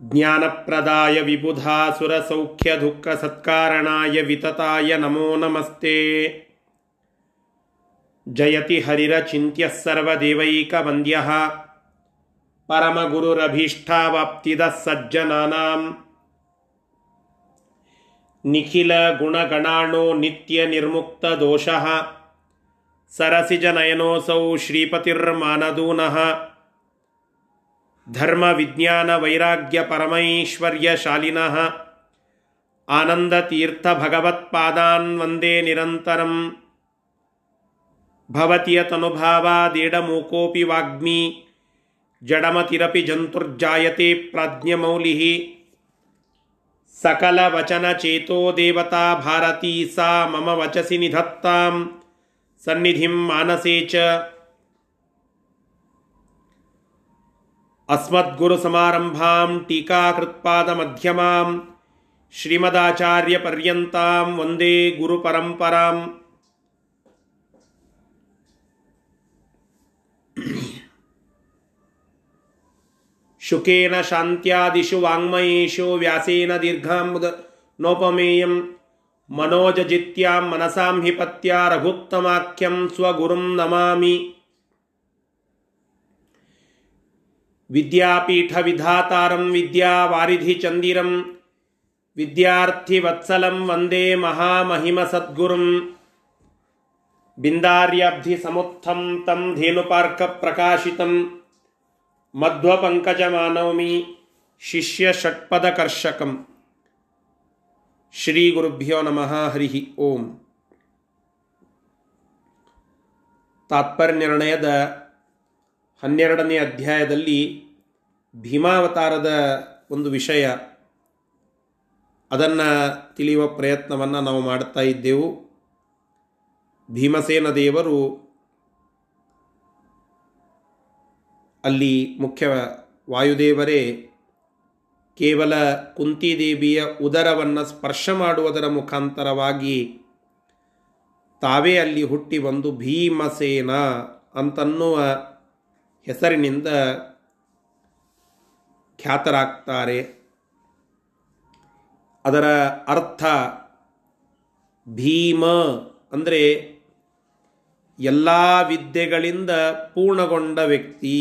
ಜ್ಞಾನಪ್ರದಾಯ ವಿಬುಧಾಸುರಸೌಖ್ಯ ದುಃಖ ಸತ್ಕಾರಣಾಯ ವಿತತಾಯ ನಮೋ ನಮಸ್ತೆ. ಜಯತಿ ಹರಿರಚಿಂತ್ಯ ಸರ್ವದೇವೈಕವಂದ್ಯ ಪರಮಗುರುರಭೀಷ್ಟಾವಾಪ್ತಿದ ಸಜ್ಜನಾನಾಂ. ನಿಖಿಲ ಗುಣಗಣಾಣೋ ನಿತ್ಯ ನಿರ್ಮುಕ್ತ ದೋಷ. ಸರಸಿಜನಯನೋಸೌ ಶ್ರೀಪತಿರ್ಮಾನದೂನಃ. ಧರ್ಮ ವಿಜ್ಞಾನ ವೈರಾಗ್ಯ ಪರಮೈಶ್ವರ್ಯ ಶಾಲಿನಃ ಆನಂದತೀರ್ಥ ಭಗವತ್ಪಾದಾನ್ ವಂದೇ ನಿರಂತರಂ. ಭವತಿಯ ತನುಭಾವಾದೀಢಮೂಕೋಪಿ ವಾಗ್ಮಿ. ಜಡಮತಿರಪಿ ಜಂತುರ್ಜಾಯತೆ ಪ್ರಾಜ್ಞಮೌಲಿ. ಸಕಲವಚನಚೇತೋ ದೇವತಾ ಭಾರತೀ ಸಾ ಮಮ ವಚಸಿ ನಿಧತ್ತಾಂ. ಸನ್ನಿಧಿಂ ಮಾನಸೇ ಚ. ಅಸ್ಮದ್ಗುರುಸಮಾರಂಭಾಂ ಟೀಕಾಕೃತ್ಪಾದಮಧ್ಯಮಾಂ ಶ್ರೀಮದಾಚಾರ್ಯಪರ್ಯಂತಾಂ ವಂದೇ ಗುರುಪರಂಪರಾಂ ಶುಕೇನ ಶಾಂತ್ಯಾದಿಷು ವಾಂಗ್ಮಯೇಷು ವ್ಯಾಸೇನ ದೀರ್ಘಾಂಬುದ ನೋಪಮೇಯಂ ಮನೋಜಜಿತ್ಯಾಂ ಮನಸಾಂಹಿಪತ್ಯ ರಘುತ್ತಮಾಖ್ಯಂ ಸ್ವಗುರುಂ ನಮಾಮಿ विद्यापीठविधातारं विद्यावारिधिचन्दिरं, विद्यार्थिवत्सलं वंदे महामहिमसद्गुरुं। बिन्दार्यब्धिसमुत्थं तं धेनुपार्कप्रकाशितं, मध्वपङ्कजमानौमि शिष्यषट्पदकर्षकं श्रीगुरुभ्यो नमः, हरिः ओम्। तात्पर्यनिर्णयद ಹನ್ನೆರಡನೇ ಅಧ್ಯಾಯದಲ್ಲಿ ಭೀಮಾವತಾರದ ಒಂದು ವಿಷಯ. ಅದನ್ನು ತಿಳಿಯುವ ಪ್ರಯತ್ನವನ್ನು ನಾವು ಮಾಡುತ್ತಾ ಇದ್ದೆವು. ಭೀಮಸೇನ ದೇವರು ಅಲ್ಲಿ ಮುಖ್ಯ ವಾಯುದೇವರೇ, ಕೇವಲ ಕುಂತಿದೇವಿಯ ಉದರವನ್ನು ಸ್ಪರ್ಶ ಮಾಡುವುದರ ಮುಖಾಂತರವಾಗಿ ತಾವೇ ಅಲ್ಲಿ ಹುಟ್ಟಿ ಬಂದು ಭೀಮಸೇನ ಅಂತನ್ನುವ ಹೆಸರಿನಿಂದ ಖ್ಯಾತರಾಗ್ತಾರೆ. ಅದರ ಅರ್ಥ ಭೀಮ ಅಂದರೆ ಎಲ್ಲ ವಿದ್ಯೆಗಳಿಂದ ಪೂರ್ಣಗೊಂಡ ವ್ಯಕ್ತಿ.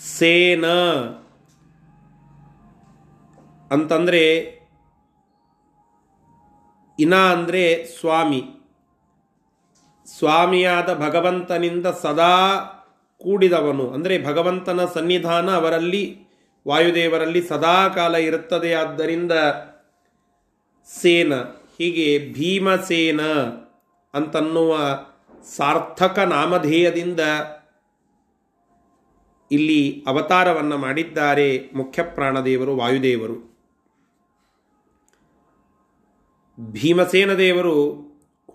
ಸೇನ ಅಂತಂದರೆ ಇನ ಅಂದರೆ ಸ್ವಾಮಿ. ಸ್ವಾಮಿಯಾದ ಭಗವಂತನಿಂದ ಸದಾ ಕೂಡಿದವನು. ಅಂದರೆ ಭಗವಂತನ ಸನ್ನಿಧಾನ ಅವರಲ್ಲಿ, ವಾಯುದೇವರಲ್ಲಿ ಸದಾಕಾಲ ಇರುತ್ತದೆ. ಆದ್ದರಿಂದ ಸೇನ, ಹೀಗೆ ಭೀಮಸೇನ ಅಂತನ್ನುವ ಸಾರ್ಥಕ ನಾಮಧೇಯದಿಂದ ಇಲ್ಲಿ ಅವತಾರವನ್ನು ಮಾಡಿದ್ದಾರೆ ಮುಖ್ಯ ಪ್ರಾಣದೇವರು ವಾಯುದೇವರು. ಭೀಮಸೇನ ದೇವರು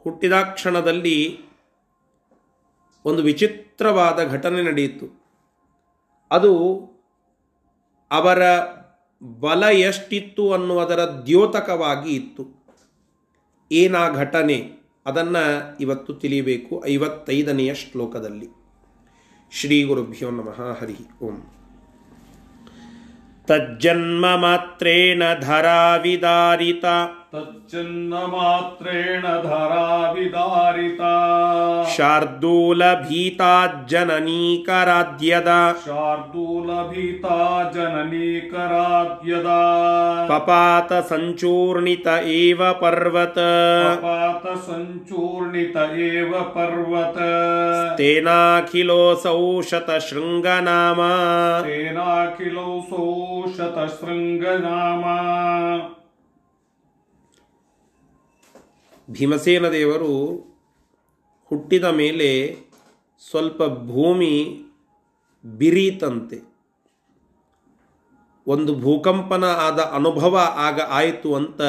ಹುಟ್ಟಿದ ಕ್ಷಣದಲ್ಲಿ ಒಂದು ವಿಚಿತ್ರವಾದ ಘಟನೆ ನಡೆಯಿತು. ಅದು ಅವರ ಬಲ ಎಷ್ಟಿತ್ತು ಅನ್ನುವುದರ ದ್ಯೋತಕವಾಗಿ ಇತ್ತು. ಏನಾ ಘಟನೆ? ಅದನ್ನು ಇವತ್ತು ತಿಳಿಯಬೇಕು ಐವತ್ತೈದನೆಯ ಶ್ಲೋಕದಲ್ಲಿ. ಶ್ರೀ ಗುರುಭ್ಯೋ ನಮಃ. ಹರಿ ಓಂ. ತಜ್ಜನ್ಮ ಮಾತ್ರೇಣ ಧರಾವಿದಾರಿತ तच्चिन्नमात्रेण धराविदारिता शार्दूलभीता जननीकराद्यद शार्दूलभीता जननीकराद्यदा पपात सञ्चूर्णित एव पर्वत पपात सञ्चूर्णित एव पर्वत तेनाखिलोऽसौ शतशृङ्गनामा तेनाखिलोऽसौ शतशृङ्गनामा ಭೀಮಸೇನ ದೇವರು ಹುಟ್ಟಿದ ಮೇಲೆ ಸ್ವಲ್ಪ ಭೂಮಿ ಬಿರೀತಂತೆ. ಒಂದು ಭೂಕಂಪನ ಆದ ಅನುಭವ ಆಗ ಆಯಿತು ಅಂತ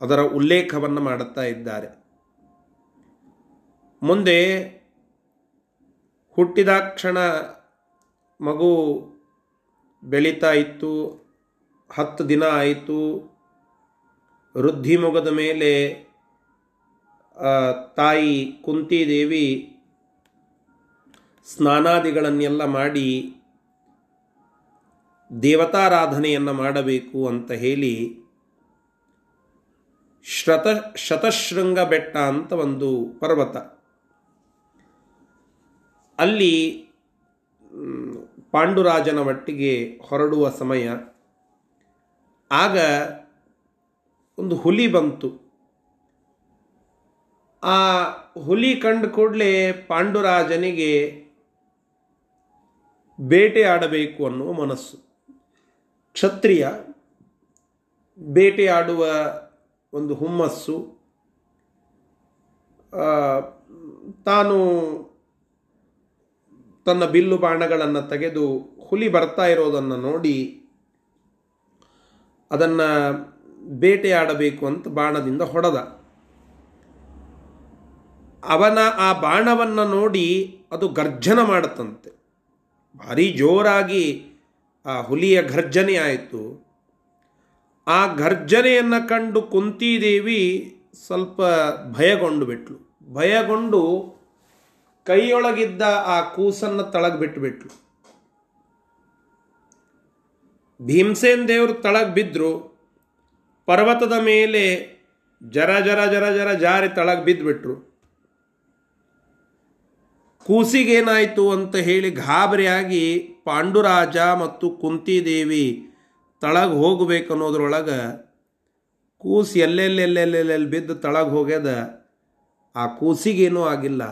ಅದರ ಉಲ್ಲೇಖವನ್ನು ಮಾಡುತ್ತಾ ಇದ್ದಾರೆ. ಮುಂದೆ ಹುಟ್ಟಿದ ಕ್ಷಣ ಮಗು ಬೆಳೀತಾ ಇತ್ತು, ಹತ್ತು ದಿನ ಆಯಿತು ವೃದ್ಧಿ ಮುಗದ ಮೇಲೆ ತಾಯಿ ಕುಂತಿದೇವಿ ಸ್ನಾನಾದಿಗಳನ್ನೆಲ್ಲ ಮಾಡಿ ದೇವತಾರಾಧನೆಯನ್ನು ಮಾಡಬೇಕು ಅಂತ ಹೇಳಿ ಶ್ರತ, ಶತಶೃಂಗ ಬೆಟ್ಟ ಅಂತ ಒಂದು ಪರ್ವತ. ಅಲ್ಲಿ ಪಾಂಡುರಾಜನ ಮಟ್ಟಿಗೆ ಹೊರಡುವ ಸಮಯ. ಆಗ ಒಂದು ಹುಲಿ ಬಂತು. ಆ ಹುಲಿ ಕಂಡು ಕೂಡಲೇ ಪಾಂಡುರಾಜನಿಗೆ ಬೇಟೆ ಆಡಬೇಕು ಅನ್ನುವ ಮನಸ್ಸು. ಕ್ಷತ್ರಿಯ ಬೇಟೆಯಾಡುವ ಒಂದು ಹುಮ್ಮಸ್ಸು. ತಾನು ತನ್ನ ಬಿಲ್ಲು ಬಾಣಗಳನ್ನು ತೆಗೆದು ಹುಲಿ ಬರ್ತಾ ಇರೋದನ್ನು ನೋಡಿ ಅದನ್ನು ಬೇಟೆಯಾಡಬೇಕು ಅಂತ ಬಾಣದಿಂದ ಹೊಡೆದ. ಅವನ ಆ ಬಾಣವನ್ನು ನೋಡಿ ಅದು ಗರ್ಜನ ಮಾಡುತ್ತಂತೆ. ಭಾರಿ ಜೋರಾಗಿ ಆ ಹುಲಿಯ ಗರ್ಜನೆ ಆಯಿತು. ಆ ಘರ್ಜನೆಯನ್ನು ಕಂಡು ಕುಂತಿದೇವಿ ಸ್ವಲ್ಪ ಭಯಗೊಂಡು ಬಿಟ್ಲು. ಭಯಗೊಂಡು ಕೈಯೊಳಗಿದ್ದ ಆ ಕೂಸನ್ನು ತಳಗೆ ಬಿಟ್ಟುಬಿಟ್ಲು ಭೀಮಸೇನ್ ದೇವರು ತಳಗ್ ಬಿದ್ದರು ಪರ್ವತದ ಮೇಲೆ ಜರ ಜರ ಜರ ಜರ ಜಾರಿ ತಳಗೆ ಬಿದ್ದುಬಿಟ್ರು ಕೂಸಿಗೇನಾಯಿತು ಅಂತ ಹೇಳಿ ಗಾಬರಿಯಾಗಿ ಪಾಂಡುರಾಜ ಮತ್ತು ಕುಂತಿದೇವಿ ತಳಗೆ ಹೋಗಬೇಕು ಅನ್ನೋದ್ರೊಳಗೆ ಕೂಸು ಎಲ್ಲೆಲ್ಲೆಲ್ಲೆಲ್ಲೆಲ್ಲೆಲ್ಲಿ ಬಿದ್ದು ತಳಗೆ ಹೋಗ್ಯದ. ಆ ಕೂಸಿಗೇನೂ ಆಗಿಲ್ಲ.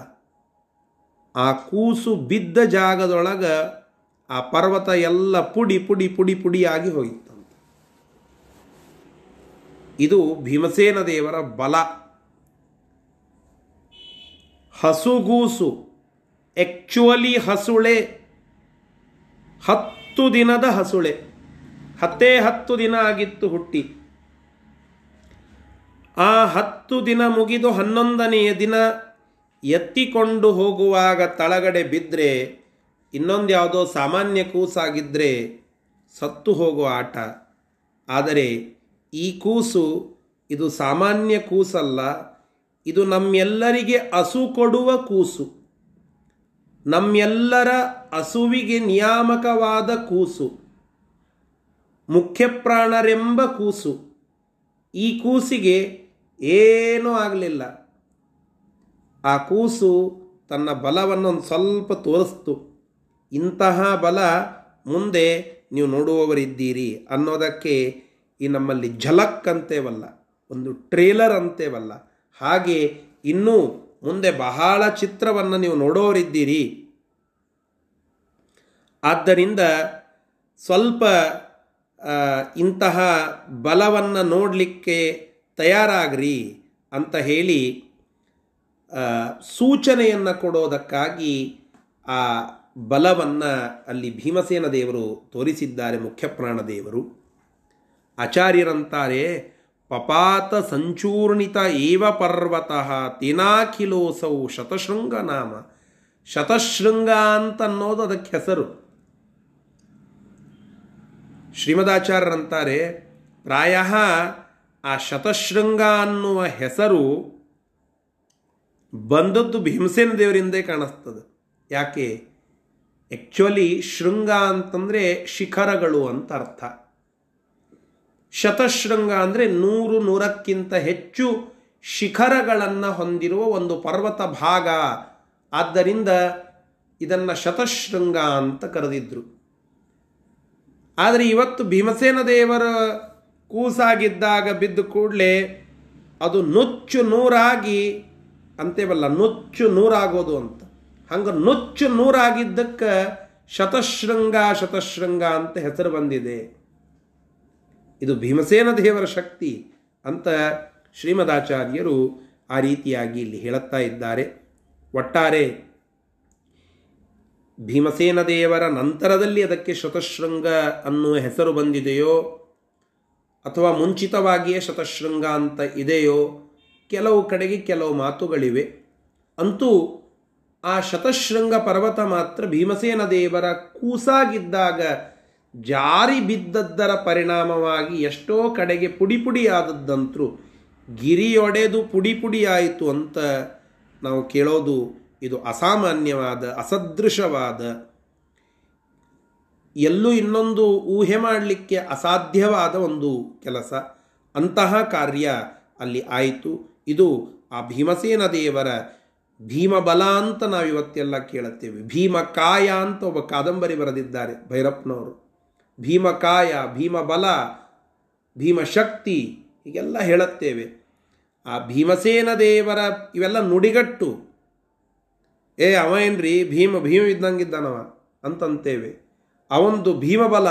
ಆ ಕೂಸು ಬಿದ್ದ ಜಾಗದೊಳಗೆ ಆ ಪರ್ವತ ಎಲ್ಲ ಪುಡಿ ಪುಡಿ ಪುಡಿ ಪುಡಿಯಾಗಿ ಹೋಗಿತ್ತಂತೆ ಇದು ಭೀಮಸೇನ ದೇವರ ಬಲ. ಹಸುಗೂಸು ಆ್ಯಕ್ಚುವಲಿ ಹಸುಳೆ, ಹತ್ತು ದಿನದ ಹಸುಳೆ. ಹತ್ತೇ ಹತ್ತು ದಿನ ಆಗಿತ್ತು ಹುಟ್ಟಿ. ಆ ಹತ್ತು ದಿನ ಮುಗಿದು ಹನ್ನೊಂದನೆಯ ದಿನ ಎತ್ತಿಕೊಂಡು ಹೋಗುವಾಗ ತಳಗಡೆ ಬಿದ್ದರೆ ಇನ್ನೊಂದು ಯಾವುದೋ ಸಾಮಾನ್ಯ ಕೂಸಾಗಿದ್ದರೆ ಸತ್ತು ಹೋಗುವ ಆಟ. ಆದರೆ ಈ ಕೂಸು ಇದು ಸಾಮಾನ್ಯ ಕೂಸಲ್ಲ. ಇದು ನಮ್ಮೆಲ್ಲರಿಗೆ ಹಸು ಕೊಡುವ ಕೂಸು. ನಮ್ಮೆಲ್ಲರ ಹಸುವಿಗೆ ನಿಯಾಮಕವಾದ ಕೂಸು. ಮುಖ್ಯಪ್ರಾಣರೆಂಬ ಕೂಸು. ಈ ಕೂಸಿಗೆ ಏನೂ ಆಗಲಿಲ್ಲ. ಆ ಕೂಸು ತನ್ನ ಬಲವನ್ನು ಒಂದು ಸ್ವಲ್ಪ ತೋರಿಸ್ತು. ಇಂತಹ ಬಲ ಮುಂದೆ ನೀವು ನೋಡುವವರಿದ್ದೀರಿ ಅನ್ನೋದಕ್ಕೆ ಈ ನಮ್ಮಲ್ಲಿ ಝಲಕ್ ಅಂತೇವಲ್ಲ, ಒಂದು ಟ್ರೇಲರ್ ಅಂತೇವಲ್ಲ, ಹಾಗೆ ಇನ್ನೂ ಮುಂದೆ ಬಹಳ ಚಿತ್ರವನ್ನು ನೀವು ನೋಡೋರಿದ್ದೀರಿ. ಆದ್ದರಿಂದ ಸ್ವಲ್ಪ ಇಂತಹ ಬಲವನ್ನು ನೋಡಲಿಕ್ಕೆ ತಯಾರಾಗ್ರಿ ಅಂತ ಹೇಳಿ ಸೂಚನೆಯನ್ನು ಕೊಡೋದಕ್ಕಾಗಿ ಆ ಬಲವನ್ನು ಅಲ್ಲಿ ಭೀಮಸೇನ ದೇವರು ತೋರಿಸಿದ್ದಾರೆ, ಮುಖ್ಯಪ್ರಾಣ ದೇವರು. ಆಚಾರ್ಯರಂತಾರೆ, ಪಪಾತ ಸಂಚೂರ್ಣಿತ ಏವ ಪರ್ವತಃ ತಿನಾಖಿಲೋಸೌ ಶತಶೃಂಗ ನಾಮ ಶತಶೃಂಗ ಅಂತ ಅನ್ನೋದು ಅದಕ್ಕೆ ಹೆಸರು. ಶ್ರೀಮದಾಚಾರ್ಯರಂತಾರೆ, ಪ್ರಾಯ ಆ ಶತಶೃಂಗ ಅನ್ನುವ ಹೆಸರು ಬಂದದ್ದು ಭೀಮಸೇನ ದೇವರಿಂದೇ ಕಾಣಿಸ್ತದೆ. ಯಾಕೆ? ಆ್ಯಕ್ಚುಲಿ ಶೃಂಗ ಅಂತಂದರೆ ಶಿಖರಗಳು ಅಂತ ಅರ್ಥ. ಶತಶೃಂಗ ಅಂದರೆ ನೂರು ನೂರಕ್ಕಿಂತ ಹೆಚ್ಚು ಶಿಖರಗಳನ್ನು ಹೊಂದಿರುವ ಒಂದು ಪರ್ವತ ಭಾಗ. ಆದ್ದರಿಂದ ಇದನ್ನು ಶತಶೃಂಗ ಅಂತ ಕರೆದಿದ್ರು. ಆದರೆ ಇವತ್ತು ಭೀಮಸೇನ ದೇವರ ಕೂಸಾಗಿದ್ದಾಗ ಬಿದ್ದ ಕೂಡಲೇ ಅದು ನುಚ್ಚು ನೂರಾಗಿ, ಅಂತೇವಲ್ಲ, ನುಚ್ಚು ನೂರಾಗೋದು ಅಂತ. ಹಂಗೆ ನುಚ್ಚು ನೂರಾಗಿದ್ದಕ್ಕೆ ಶತಶೃಂಗ ಶತಶೃಂಗ ಅಂತ ಹೆಸರು ಬಂದಿದೆ. ಇದು ಭೀಮಸೇನ ದೇವರ ಶಕ್ತಿ ಅಂತ ಶ್ರೀಮದಾಚಾರ್ಯರು ಆ ರೀತಿಯಾಗಿ ಇಲ್ಲಿ ಹೇಳುತ್ತಾ ಇದ್ದಾರೆ. ಒಟ್ಟಾರೆ ಭೀಮಸೇನ ದೇವರ ನಂತರದಲ್ಲಿ ಅದಕ್ಕೆ ಶತಶೃಂಗ ಅನ್ನುವ ಹೆಸರು ಬಂದಿದೆಯೋ ಅಥವಾ ಮುಂಚಿತವಾಗಿಯೇ ಶತಶೃಂಗ ಅಂತ ಇದೆಯೋ ಕೆಲವು ಕಡೆಗೆ ಕೆಲವು ಮಾತುಗಳಿವೆ. ಅಂತೂ ಆ ಶತಶೃಂಗ ಪರ್ವತ ಮಾತ್ರ ಭೀಮಸೇನ ದೇವರ ಕೂಸಾಗಿದ್ದಾಗ ಜಾರಿ ಬಿದ್ದದ್ದರ ಪರಿಣಾಮವಾಗಿ ಎಷ್ಟೋ ಕಡೆಗೆ ಪುಡಿ ಪುಡಿಯಾದದ್ದಂತರೂ ಗಿರಿಯೊಡೆದು ಪುಡಿ ಪುಡಿಯಾಯಿತು ಅಂತ ನಾವು ಕೇಳೋದು ಇದು ಅಸಾಮಾನ್ಯವಾದ, ಅಸದೃಶವಾದ, ಎಲ್ಲೂ ಇನ್ನೊಂದು ಊಹೆ ಮಾಡಲಿಕ್ಕೆ ಅಸಾಧ್ಯವಾದ ಒಂದು ಕೆಲಸ. ಅಂತಹ ಕಾರ್ಯ ಅಲ್ಲಿ ಆಯಿತು. ಇದು ಆ ಭೀಮಸೇನ ದೇವರ ಭೀಮಬಲ ಅಂತ ನಾವಿವತ್ತೆಲ್ಲ ಕೇಳುತ್ತೇವೆ. ಭೀಮಕಾಯ ಅಂತ ಒಬ್ಬ ಕಾದಂಬರಿ ಬರೆದಿದ್ದಾರೆ ಭೈರಪ್ಪನವರು. ಭೀಮಕಾಯ, ಭೀಮಬಲ, ಭೀಮಶಕ್ತಿ ಹೀಗೆಲ್ಲ ಹೇಳುತ್ತೇವೆ. ಆ ಭೀಮಸೇನ ದೇವರ ಇವೆಲ್ಲ ನುಡಿಗಟ್ಟು. ಏ ಅವ ಏನ್ರಿ? ಭೀಮ ಭೀಮ ಇದ್ದಂಗಿದ್ದಾನವ ಅಂತಂತೇವೆ. ಅವಂದು ಭೀಮಬಲ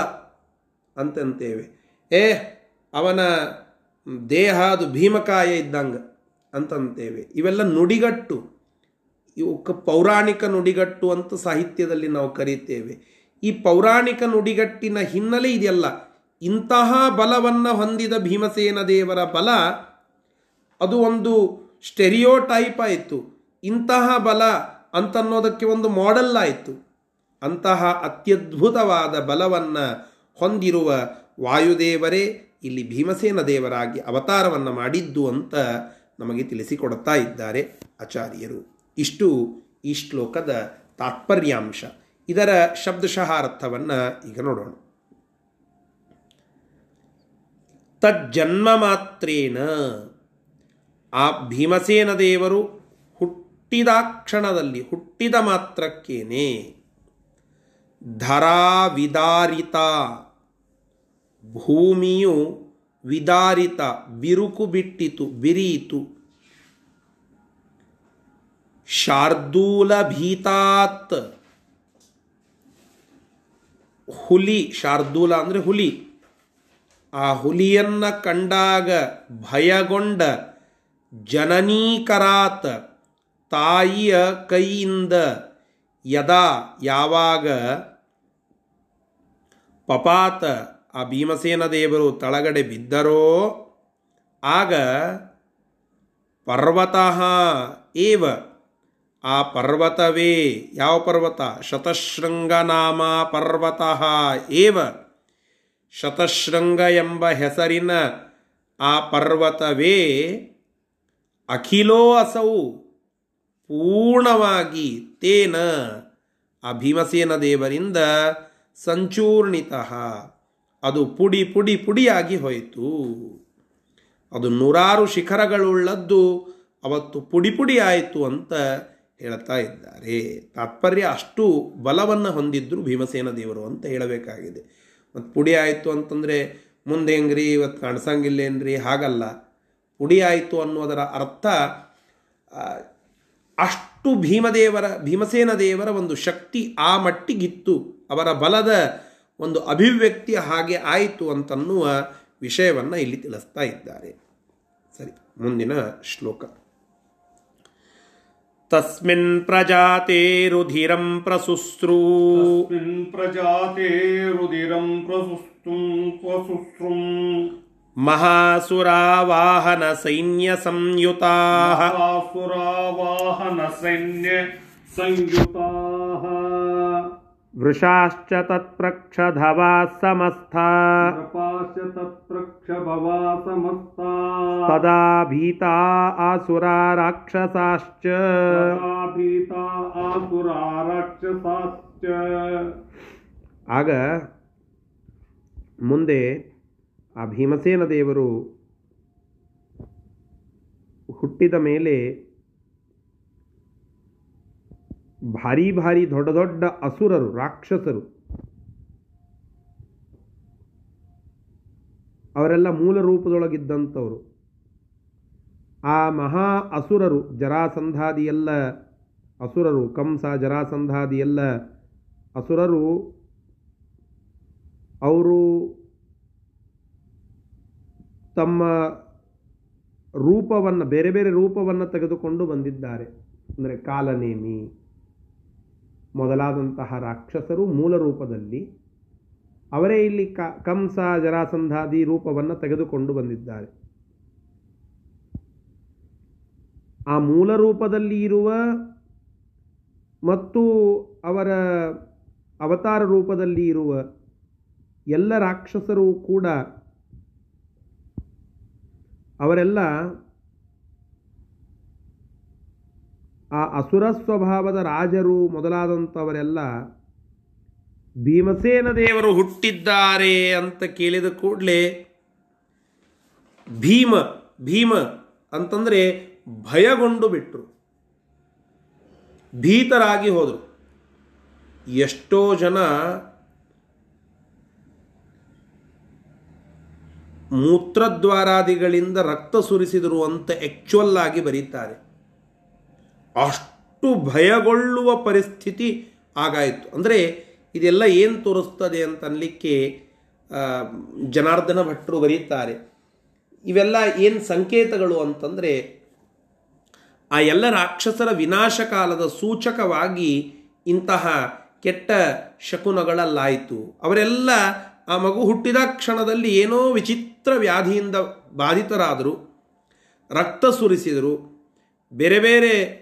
ಅಂತಂತೇವೆ. ಏ ಅವನ ದೇಹ ಅದು ಭೀಮಕಾಯ ಇದ್ದಂಗೆ ಅಂತಂತೇವೆ. ಇವೆಲ್ಲ ನುಡಿಗಟ್ಟು. ಇವಕ್ಕೆ ಪೌರಾಣಿಕ ನುಡಿಗಟ್ಟು ಅಂತ ಸಾಹಿತ್ಯದಲ್ಲಿ ನಾವು ಕರೀತೇವೆ. ಈ ಪೌರಾಣಿಕ ನುಡಿಗಟ್ಟಿನ ಹಿನ್ನೆಲೆ ಇದೆಯಲ್ಲ. ಇಂತಹ ಬಲವನ್ನು ಹೊಂದಿದ ಭೀಮಸೇನ ದೇವರ ಬಲ, ಅದು ಒಂದು ಸ್ಟೆರಿಯೋ ಟೈಪ್ ಆಯಿತು. ಇಂತಹ ಬಲ ಅಂತನ್ನೋದಕ್ಕೆ ಒಂದು ಮಾಡೆಲ್ ಆಯಿತು. ಅಂತಹ ಅತ್ಯದ್ಭುತವಾದ ಬಲವನ್ನು ಹೊಂದಿರುವ ವಾಯುದೇವರೇ ಇಲ್ಲಿ ಭೀಮಸೇನ ದೇವರಾಗಿ ಅವತಾರವನ್ನು ಮಾಡಿದ್ದು ಅಂತ ನಮಗೆ ತಿಳಿಸಿಕೊಡ್ತಾ ಇದ್ದಾರೆ ಆಚಾರ್ಯರು. ಇಷ್ಟು ಈ ಶ್ಲೋಕದ ತಾತ್ಪರ್ಯಾಂಶ. ಇದರ ಶಬ್ದಶಃ ಅರ್ಥವನ್ನು ಈಗ ನೋಡೋಣ. ತಜ್ಜನ್ಮ ಮಾತ್ರೇನ ಆ ಭೀಮಸೇನ ದೇವರು ಹುಟ್ಟಿದ ಕ್ಷಣದಲ್ಲಿ, ಹುಟ್ಟಿದ ಮಾತ್ರಕ್ಕೇನೆ ಧರಾ ವಿದಾರಿತ ಭೂಮಿಯು ವಿದಾರಿತ, ಬಿರುಕು ಬಿಟ್ಟಿತು, ಬಿರಿಯಿತು, ಶಾರ್ದೂಲ ಭೀತಾತ್ ಹುಲಿ, ಶಾರ್ದೂಲ ಅಂದರೆ ಹುಲಿ. ಆ ಹುಲಿಯನ್ನ ಕಂಡಾಗ ಭಯಗೊಂಡ ಜನನೀಕರಾತ ತಾಯಿಯ ಕೈಯಿಂದ ಯದಾ ಯಾವಾಗ ಪಪಾತ ಆ ಭೀಮಸೇನ ದೇವರು ತಳಗಡೆ ಬಿದ್ದರೋ, ಆಗ ಪರ್ವತಃ ಏವ ಆ ಪರ್ವತವೇ, ಯಾವ ಪರ್ವತ? ಶತಶೃಂಗನಾಮ ಪರ್ವತಃ ಏವ? ಶತಶೃಂಗ ಎಂಬ ಹೆಸರಿನ ಆ ಪರ್ವತವೇ ಅಖಿಲೋ ಅಸೌ ಪೂರ್ಣವಾಗಿ ತೇನ ಆ ಭೀಮಸೇನ ದೇವರಿಂದ ಸಂಚೂರ್ಣಿತ. ಅದು ಪುಡಿ ಪುಡಿ ಪುಡಿಯಾಗಿ ಹೋಯಿತು. ಅದು ನೂರಾರು ಶಿಖರಗಳುಳ್ಳದ್ದು ಅವತ್ತು ಪುಡಿ ಪುಡಿ ಆಯಿತು ಅಂತ ಹೇಳ್ತಾ ಇದ್ದಾರೆ. ತಾತ್ಪರ್ಯ ಅಷ್ಟು ಬಲವನ್ನು ಹೊಂದಿದ್ದರು ಭೀಮಸೇನ ದೇವರು ಅಂತ ಹೇಳಬೇಕಾಗಿದೆ. ಮತ್ತು ಪುಡಿ ಆಯಿತು ಅಂತಂದರೆ ಮುಂದೆ ಹೆಂಗ್ರಿ ಇವತ್ತು ಕಾಣಿಸಂಗಿಲ್ಲೇನ್ರಿ ಹಾಗಲ್ಲ. ಪುಡಿ ಆಯಿತು ಅನ್ನೋದರ ಅರ್ಥ ಅಷ್ಟು ಭೀಮದೇವರ, ಭೀಮಸೇನ ದೇವರ ಒಂದು ಶಕ್ತಿ ಆ ಮಟ್ಟಿಗಿತ್ತು. ಅವರ ಬಲದ ಒಂದು ಅಭಿವ್ಯಕ್ತಿ ಹಾಗೆ ಆಯಿತು ಅಂತನ್ನುವ ವಿಷಯವನ್ನು ಇಲ್ಲಿ ತಿಳಿಸ್ತಾ ಇದ್ದಾರೆ. ಸರಿ, ಮುಂದಿನ ಶ್ಲೋಕ. तस्मिन् प्रजाते रुधिरं प्रसुस्रु। तस्मिन् प्रजाते रुधिरं प्रसुस्तुं त्वसुस्रुम् महासुरावाहनसैन्यसंयुताः। महासुरावाहनसैन्यसंयुताः। ಸಂಯುತಾ महासुरावाहनसैन्य संयुताः ವೃಷಾಶ್ಚ ತತ್ಪ್ರಕ್ಷಧವಾ ಸಮಸ್ತಾ कृपाश्च तत्प्रक्षभवा समस्ता ತದಾ ಭೀತಾ ಆಸುರಾ ರಾಕ್ಷಸಾಶ್ಚ तथा भीता आसुरा राक्षसाश्च ಆಗ ಮುಂದೆ ಆ ಭೀಮಸೇನ ದೇವರು ಹುಟ್ಟಿದ ಮೇಲೆ ಭಾರಿ ಭಾರಿ ದೊಡ್ಡ ದೊಡ್ಡ ಅಸುರರು, ರಾಕ್ಷಸರು. ಅವರೆಲ್ಲ ಮೂಲ ರೂಪದೊಳಗಿದ್ದಂಥವರು. ಆ ಮಹಾ ಅಸುರರು ಜರಾಸಂಧಾದಿ ಎಲ್ಲ ಅಸುರರು, ಕಂಸ ಜರಾಸಂಧಾದಿ ಎಲ್ಲ ಅಸುರರು, ಅವರು ತಮ್ಮ ರೂಪವನ್ನು, ಬೇರೆ ಬೇರೆ ರೂಪವನ್ನು ತೆಗೆದುಕೊಂಡು ಬಂದಿದ್ದಾರೆ. ಅಂದರೆ ಕಾಲನೇಮಿ ಮೊದಲಾದಂತಹ ರಾಕ್ಷಸರು ಮೂಲ ರೂಪದಲ್ಲಿ ಅವರೇ ಇಲ್ಲಿ ಕ, ಕಂಸ, ಜರಾಸಂಧಾದಿ ರೂಪವನ್ನು ತೆಗೆದುಕೊಂಡು ಬಂದಿದ್ದಾರೆ. ಆ ಮೂಲ ರೂಪದಲ್ಲಿ ಇರುವ ಮತ್ತು ಅವರ ಅವತಾರ ರೂಪದಲ್ಲಿ ಇರುವ ಎಲ್ಲ ರಾಕ್ಷಸರು ಕೂಡ ಅವರೆಲ್ಲ ಆ ಅಸುರ ಸ್ವಭಾವದ ರಾಜರು ಮೊದಲಾದಂಥವರೆಲ್ಲ ಭೀಮಸೇನ ದೇವರು ಹುಟ್ಟಿದ್ದಾರೆ ಅಂತ ಕೇಳಿದ ಕೂಡಲೇ ಭೀಮ ಭೀಮ ಅಂತಂದರೆ ಭಯಗೊಂಡು ಬಿಟ್ಟರು ಭೀತರಾಗಿ ಹೋದರು. ಎಷ್ಟೋ ಜನ ಮೂತ್ರದ್ವಾರಾದಿಗಳಿಂದ ರಕ್ತ ಸುರಿಸಿದರು ಅಂತ ಆಕ್ಚುವಲ್ ಆಗಿ ಬರೀತಾರೆ. ಅಷ್ಟು ಭಯಗೊಳ್ಳುವ ಪರಿಸ್ಥಿತಿ ಆಗಾಯಿತು. ಅಂದರೆ ಇದೆಲ್ಲ ಏನು ತೋರಿಸ್ತದೆ ಅಂತ ಅನ್ಲಿಕ್ಕೆ ಜನಾರ್ದನ ಭಟ್ರು ಬರೀತಾರೆ. ಇವೆಲ್ಲ ಏನು ಸಂಕೇತಗಳು ಅಂತಂದರೆ, ಆ ಎಲ್ಲ ರಾಕ್ಷಸರ ವಿನಾಶಕಾಲದ ಸೂಚಕವಾಗಿ ಇಂತಹ ಕೆಟ್ಟ ಶಕುನಗಳಲ್ಲಾಯಿತು. ಅವರೆಲ್ಲ ಆ ಮಗು ಹುಟ್ಟಿದ ಕ್ಷಣದಲ್ಲಿ ಏನೋ ವಿಚಿತ್ರ ವ್ಯಾಧಿಯಿಂದ ಬಾಧಿತರಾದರು, ರಕ್ತ ಸುರಿಸಿದರು, ಬೇರೆ ಬೇರೆ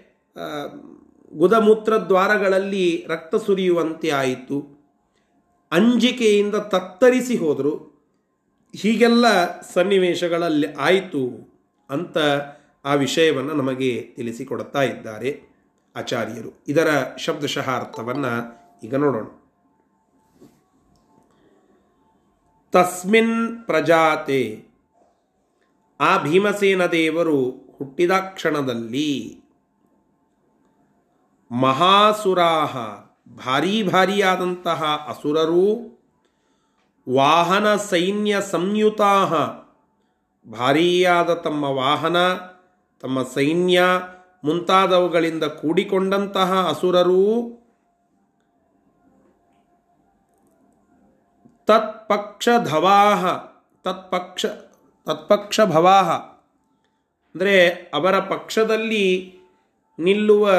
ಗುದಮೂತ್ರ ದ್ವಾರಗಳಲ್ಲಿ ರಕ್ತ ಸುರಿಯುವಂತೆ ಆಯಿತು. ಅಂಜಿಕೆಯಿಂದ ತತ್ತರಿಸಿ ಹೋದರು. ಹೀಗೆಲ್ಲ ಸನ್ನಿವೇಶಗಳಲ್ಲಿ ಆಯಿತು ಅಂತ ಆ ವಿಷಯವನ್ನು ನಮಗೆ ತಿಳಿಸಿಕೊಡುತ್ತಾ ಇದ್ದಾರೆ ಆಚಾರ್ಯರು. ಇದರ ಶಬ್ದಶಃ ಅರ್ಥವನ್ನು ಈಗ ನೋಡೋಣ. ತಸ್ಮಿನ್ ಪ್ರಜಾತೆ, ಆ ಭೀಮಸೇನ ದೇವರು ಹುಟ್ಟಿದ ಕ್ಷಣದಲ್ಲಿ ಮಹಾಸುರಾಹ, ಭಾರೀ ಭಾರಿಯಾದಂತಹ ಅಸುರರು, ವಾಹನ ಸೈನ್ಯ ಸಂಯುತಾ ಭಾರೀಯಾದ ತಮ್ಮ ವಾಹನ, ತಮ್ಮ ಸೈನ್ಯ ಮುಂತಾದವುಗಳಿಂದ ಕೂಡಿಕೊಂಡಂತಹ ಅಸುರರು, ತತ್ಪಕ್ಷಧವಾಹ, ತತ್ಪಕ್ಷ ತತ್ಪಕ್ಷ ಭವಾಹ ಅಂದರೆ ಅವರ ಪಕ್ಷದಲ್ಲಿ ನಿಲ್ಲುವ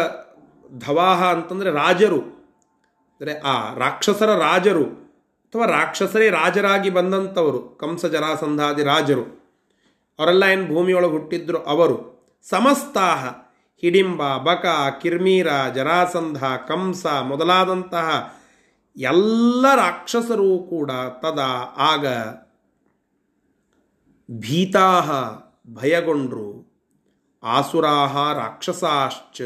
ಧವಾಹ ಅಂತಂದರೆ ರಾಜರು. ಅಂದರೆ ಆ ರಾಕ್ಷಸರ ರಾಜರು ಅಥವಾ ರಾಕ್ಷಸರೇ ರಾಜರಾಗಿ ಬಂದಂಥವರು, ಕಂಸ ಜರಾಸಂಧಾದಿ ರಾಜರು. ಅವರೆಲ್ಲ ಏನು ಭೂಮಿಯೊಳಗೆ ಹುಟ್ಟಿದ್ರು ಅವರು. ಸಮಸ್ತಾಹ, ಹಿಡಿಂಬ, ಬಕ, ಕಿರ್ಮೀರ, ಜರಾಸಂಧ, ಕಂಸ ಮೊದಲಾದಂತಹ ಎಲ್ಲ ರಾಕ್ಷಸರೂ ಕೂಡ ತದ ಆಗ ಭೀತಾಹ ಭಯಗೊಂಡ್ರು. ಆಸುರಾಹ ರಾಕ್ಷಸಾಶ್ಚ.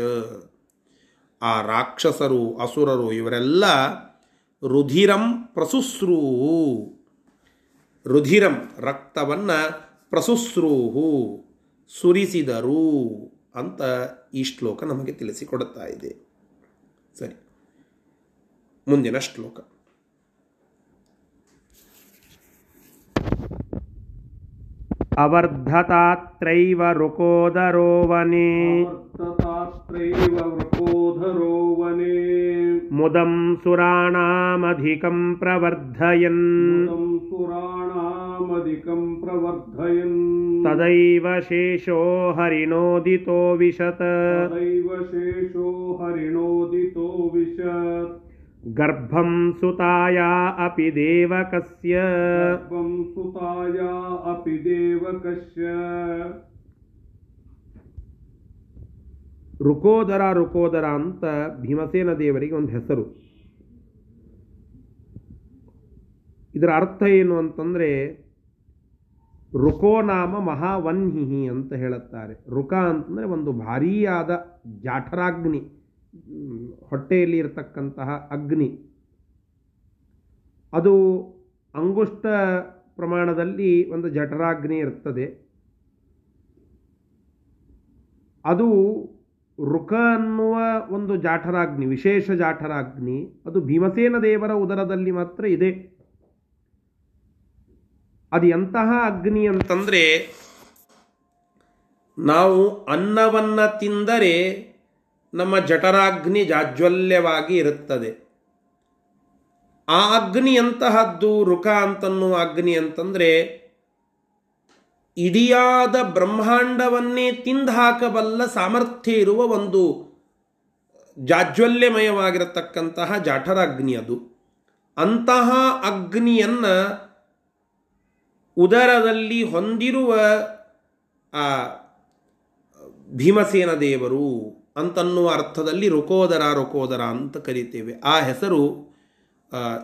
ಆ ರಾಕ್ಷಸರು ಅಸುರರು ಇವರೆಲ್ಲ ರುಧಿರಂ ಪ್ರಸುಸ್ರೂ. ರುಧಿರಂ ರಕ್ತವನ್ನು ಪ್ರಸುಸ್ರೂಹು ಸುರಿಸಿದರು ಅಂತ ಈ ಶ್ಲೋಕ ನಮಗೆ ತಿಳಿಸಿಕೊಡುತ್ತಾ ಇದೆ. ಸರಿ ಮುಂದಿನ ಶ್ಲೋಕ. ಅವರ್ಧತಾತ್ರೈವ ರುಕೋದರೋವನೇ वर्ततात्रैव वृकोधरो वने। मुदं सुराणामधिकं प्रवर्धयन्। सुराणामधिकं प्रवर्धयन्। तदैव शेषो हरिणोदितो विशत। तदैव शेषो हरिणोदितो विशत्। गर्भं सुताया अपि देवकस्य। गर्भं सुताया अपि देवकस्य ರುಕೋದರ ರುಕೋದರ ಅಂತ ಭೀಮಸೇನ ದೇವರಿಗೆ ಒಂದು ಹೆಸರು. ಇದರ ಅರ್ಥ ಏನು ಅಂತಂದರೆ ರುಕೋನಾಮ ಮಹಾವನ್ಹಿಹಿ ಅಂತ ಹೇಳುತ್ತಾರೆ. ರುಕ ಅಂತಂದರೆ ಒಂದು ಭಾರೀಯಾದ ಜಾಠರಾಗ್ನಿ, ಹೊಟ್ಟೆಯಲ್ಲಿ ಇರತಕ್ಕಂತಹ ಅಗ್ನಿ. ಅದು ಅಂಗುಷ್ಟ ಪ್ರಮಾಣದಲ್ಲಿ ಒಂದು ಜಠರಾಗ್ನಿ ಇರ್ತದೆ. ಅದು ರುಕ ಅನ್ನುವ ಒಂದು ಜಾಠರಾಗ್ನಿ, ವಿಶೇಷ ಜಾಠರಾಗ್ನಿ, ಅದು ಭೀಮಸೇನ ದೇವರ ಉದರದಲ್ಲಿ ಮಾತ್ರ ಇದೆ. ಅದು ಎಂತಹ ಅಗ್ನಿ ಅಂತಂದರೆ, ನಾವು ಅನ್ನವನ್ನು ತಿಂದರೆ ನಮ್ಮ ಜಠರಾಗ್ನಿ ಜಾಜ್ವಲ್ಯವಾಗಿ ಇರುತ್ತದೆ. ಆ ಅಗ್ನಿ ಎಂತಹದ್ದು? ರುಕ ಅಂತನ್ನುವ ಅಗ್ನಿ ಅಂತಂದರೆ ಇಡಿಯಾದ ಬ್ರಹ್ಮಾಂಡವನ್ನೇ ತಿಂದು ಹಾಕಬಲ್ಲ ಸಾಮರ್ಥ್ಯ ಇರುವ ಒಂದು ಜಾಜ್ವಲ್ಯಮಯವಾಗಿರತಕ್ಕಂತಹ ಜಾಠರಾಗ್ನಿ ಅದು. ಅಂತಹ ಅಗ್ನಿಯನ್ನು ಉದರದಲ್ಲಿ ಹೊಂದಿರುವ, ಆ, ಭೀಮಸೇನ ದೇವರು ಅಂತನ್ನುವ ಅರ್ಥದಲ್ಲಿ ರುಕೋದರ ರುಕೋದರ ಅಂತ ಕರಿತೇವೆ. ಆ ಹೆಸರು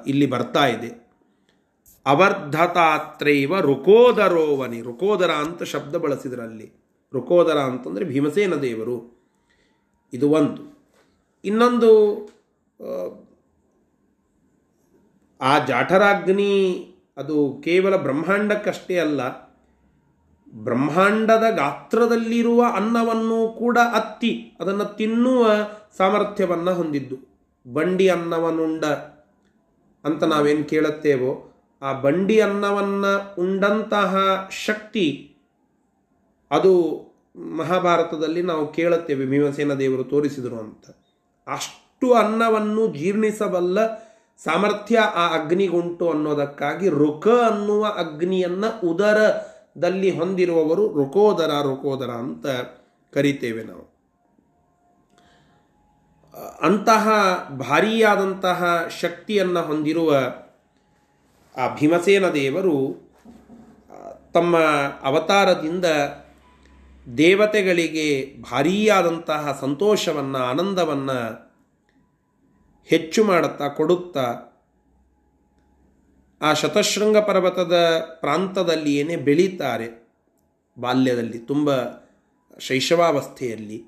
ಇಲ್ಲಿ ಬರ್ತಾ ಇದೆ. ಅವರ್ಧತಾತ್ರೈವ ರುಕೋದರೋವನಿ. ರುಕೋದರ ಅಂತ ಶಬ್ದ ಬಳಸಿದ್ರಲ್ಲಿ. ರುಕೋದರ ಅಂತಂದರೆ ಭೀಮಸೇನ ದೇವರು. ಇದು ಒಂದು. ಇನ್ನೊಂದು ಆ, ಜಾಠರಾಗ್ನಿ ಅದು ಕೇವಲ ಬ್ರಹ್ಮಾಂಡಕ್ಕಷ್ಟೇ ಅಲ್ಲ ಬ್ರಹ್ಮಾಂಡದ ಗಾತ್ರದಲ್ಲಿರುವ ಅನ್ನವನ್ನು ಕೂಡ ಅತ್ತಿ ಅದನ್ನು ತಿನ್ನುವ ಸಾಮರ್ಥ್ಯವನ್ನು ಹೊಂದಿದ್ದು. ಬಂಡಿ ಅನ್ನವನ್ನುಂಡ ಅಂತ ನಾವೇನು ಕೇಳುತ್ತೇವೋ ಆ ಬಂಡಿ ಅನ್ನವನ್ನು ಉಂಡಂತಹ ಶಕ್ತಿ ಅದು ಮಹಾಭಾರತದಲ್ಲಿ ನಾವು ಕೇಳುತ್ತೇವೆ, ಭೀಮಸೇನ ದೇವರು ತೋರಿಸಿದರು ಅಂತ. ಅಷ್ಟು ಅನ್ನವನ್ನು ಜೀರ್ಣಿಸಬಲ್ಲ ಸಾಮರ್ಥ್ಯ ಆ ಅಗ್ನಿಗುಂಟು ಅನ್ನೋದಕ್ಕಾಗಿ ರುಕ ಅನ್ನುವ ಅಗ್ನಿಯನ್ನು ಉದರದಲ್ಲಿ ಹೊಂದಿರುವವರು ರುಕೋದರ ರುಕೋದರ ಅಂತ ಕರಿತೇವೆ ನಾವು. ಅಂತಹ ಭಾರೀಯಾದಂತಹ ಶಕ್ತಿಯನ್ನು ಹೊಂದಿರುವ ಆ ಭೀಮಸೇನ ದೇವರು ತಮ್ಮ ಅವತಾರದಿಂದ ದೇವತೆಗಳಿಗೆ ಭಾರೀಯಾದಂತಹ ಸಂತೋಷವನ್ನು, ಆನಂದವನ್ನು ಹೆಚ್ಚು ಮಾಡುತ್ತಾ, ಕೊಡುತ್ತಾ, ಆ ಶತಶೃಂಗ ಪರ್ವತದ ಪ್ರಾಂತದಲ್ಲಿಯೇ ಬೆಳೀತಾರೆ. ಬಾಲ್ಯದಲ್ಲಿ, ತುಂಬ ಶೈಶವಾವಸ್ಥೆಯಲ್ಲಿ.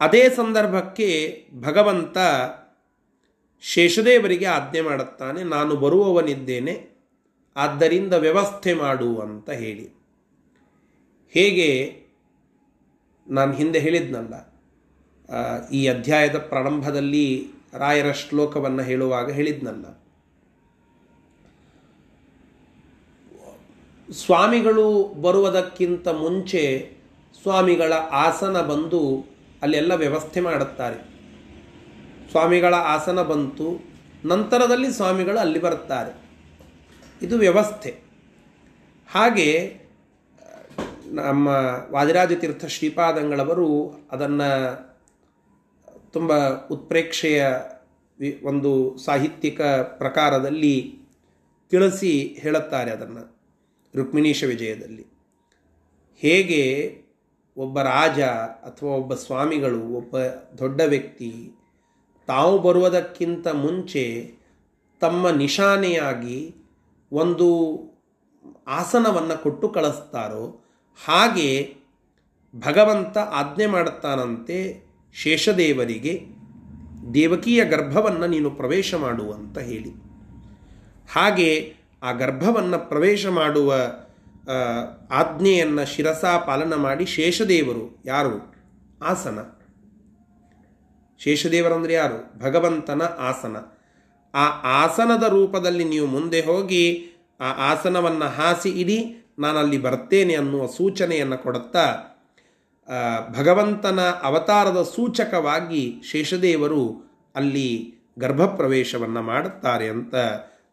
ಅದೇ ಸಂದರ್ಭಕ್ಕೆ ಭಗವಂತ ಶೇಷದೇವರಿಗೆ ಆಜ್ಞೆ ಮಾಡುತ್ತಾನೆ, ನಾನು ಬರುವವನಿದ್ದೇನೆ, ಆದ್ದರಿಂದ ವ್ಯವಸ್ಥೆ ಮಾಡು ಅಂತ ಹೇಳಿ. ಹೇಗೆ ನಾನು ಹಿಂದೆ ಹೇಳಿದ್ನಲ್ಲ ಈ ಅಧ್ಯಾಯದ ಪ್ರಾರಂಭದಲ್ಲಿ ರಾಯರ ಶ್ಲೋಕವನ್ನು ಹೇಳುವಾಗ ಹೇಳಿದ್ನಲ್ಲ. ಸ್ವಾಮಿಗಳು ಬರುವುದಕ್ಕಿಂತ ಮುಂಚೆ ಸ್ವಾಮಿಗಳ ಆಸನ ಬಂದು ಅಲ್ಲೆಲ್ಲ ವ್ಯವಸ್ಥೆ ಮಾಡುತ್ತಾರೆ. ಸ್ವಾಮಿಗಳ ಆಸನ ಬಂತು, ನಂತರದಲ್ಲಿ ಸ್ವಾಮಿಗಳು ಅಲ್ಲಿ ಬರುತ್ತಾರೆ. ಇದು ವ್ಯವಸ್ಥೆ. ಹಾಗೆ, ನಮ್ಮ ವಾದಿರಾಜತೀರ್ಥ ಶ್ರೀಪಾದಂಗಳವರು ಅದನ್ನು ತುಂಬ ಉತ್ಪ್ರೇಕ್ಷೆಯ ಒಂದು ಸಾಹಿತ್ಯಿಕ ಪ್ರಕಾರದಲ್ಲಿ ತಿಳಿಸಿ ಹೇಳುತ್ತಾರೆ ಅದನ್ನು, ರುಕ್ಮಿಣೀಶ ವಿಜಯದಲ್ಲಿ. ಹೇಗೆ ಒಬ್ಬ ರಾಜ ಅಥವಾ ಒಬ್ಬ ಸ್ವಾಮಿಗಳು, ಒಬ್ಬ ದೊಡ್ಡ ವ್ಯಕ್ತಿ ತಾವು ಬರುವುದಕ್ಕಿಂತ ಮುಂಚೆ ತಮ್ಮ ನಿಶಾನೆಯಾಗಿ ಒಂದು ಆಸನವನ್ನು ಕೊಟ್ಟು ಕಳಿಸ್ತಾರೋ ಹಾಗೆ ಭಗವಂತ ಆಜ್ಞೆ ಮಾಡುತ್ತಾನಂತೆ ಶೇಷದೇವರಿಗೆ, ದೇವಕೀಯ ಗರ್ಭವನ್ನು ನೀನು ಪ್ರವೇಶ ಮಾಡುವಂತ ಹೇಳಿ. ಹಾಗೆ ಆ ಗರ್ಭವನ್ನು ಪ್ರವೇಶ ಮಾಡುವ ಆಜ್ಞೆಯನ್ನು ಶಿರಸಾ ಪಾಲನ ಮಾಡಿ ಶೇಷದೇವರು ಯಾರು? ಆಸನ. ಶೇಷದೇವರಂದ್ರೆ ಯಾರು? ಭಗವಂತನ ಆಸನ. ಆ ಆಸನದ ರೂಪದಲ್ಲಿ ನೀವು ಮುಂದೆ ಹೋಗಿ, ಆ ಆಸನವನ್ನು ಹಾಸಿ ಇಡಿ, ನಾನಲ್ಲಿ ಬರ್ತೇನೆ ಅನ್ನುವ ಸೂಚನೆಯನ್ನು ಕೊಡುತ್ತಾ ಭಗವಂತನ ಅವತಾರದ ಸೂಚಕವಾಗಿ ಶೇಷದೇವರು ಅಲ್ಲಿ ಗರ್ಭಪ್ರವೇಶವನ್ನು ಮಾಡುತ್ತಾರೆ ಅಂತ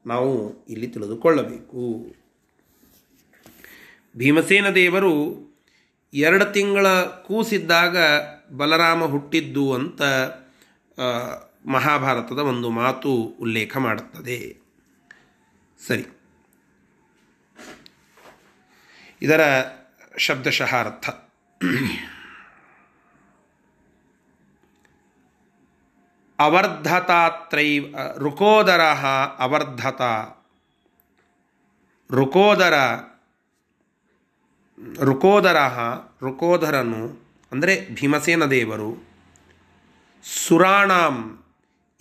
ನಾವು ಇಲ್ಲಿ ತಿಳಿದುಕೊಳ್ಳಬೇಕು. ಭೀಮಸೇನ ದೇವರು ಎರಡು ತಿಂಗಳ ಕೂಸಿದ್ದಾಗ ಬಲರಾಮ ಹುಟ್ಟಿದ್ದು ಅಂತ ಮಹಾಭಾರತದ ಒಂದು ಮಾತು ಉಲ್ಲೇಖ ಮಾಡುತ್ತದೆ. ಸರಿ. ಇದರ ಶಬ್ದಶಃ ಅರ್ಥ ಅವರ್ಧತಾತ್ರೈ ಋಕೋದರ ಅವರ್ಧತ. ರುಕೋದರ ಋಕೋದರ ರುಕೋದರನು ಅಂದರೆ ಭೀಮಸೇನ ದೇವರು, ಸುರಾಣಾಂ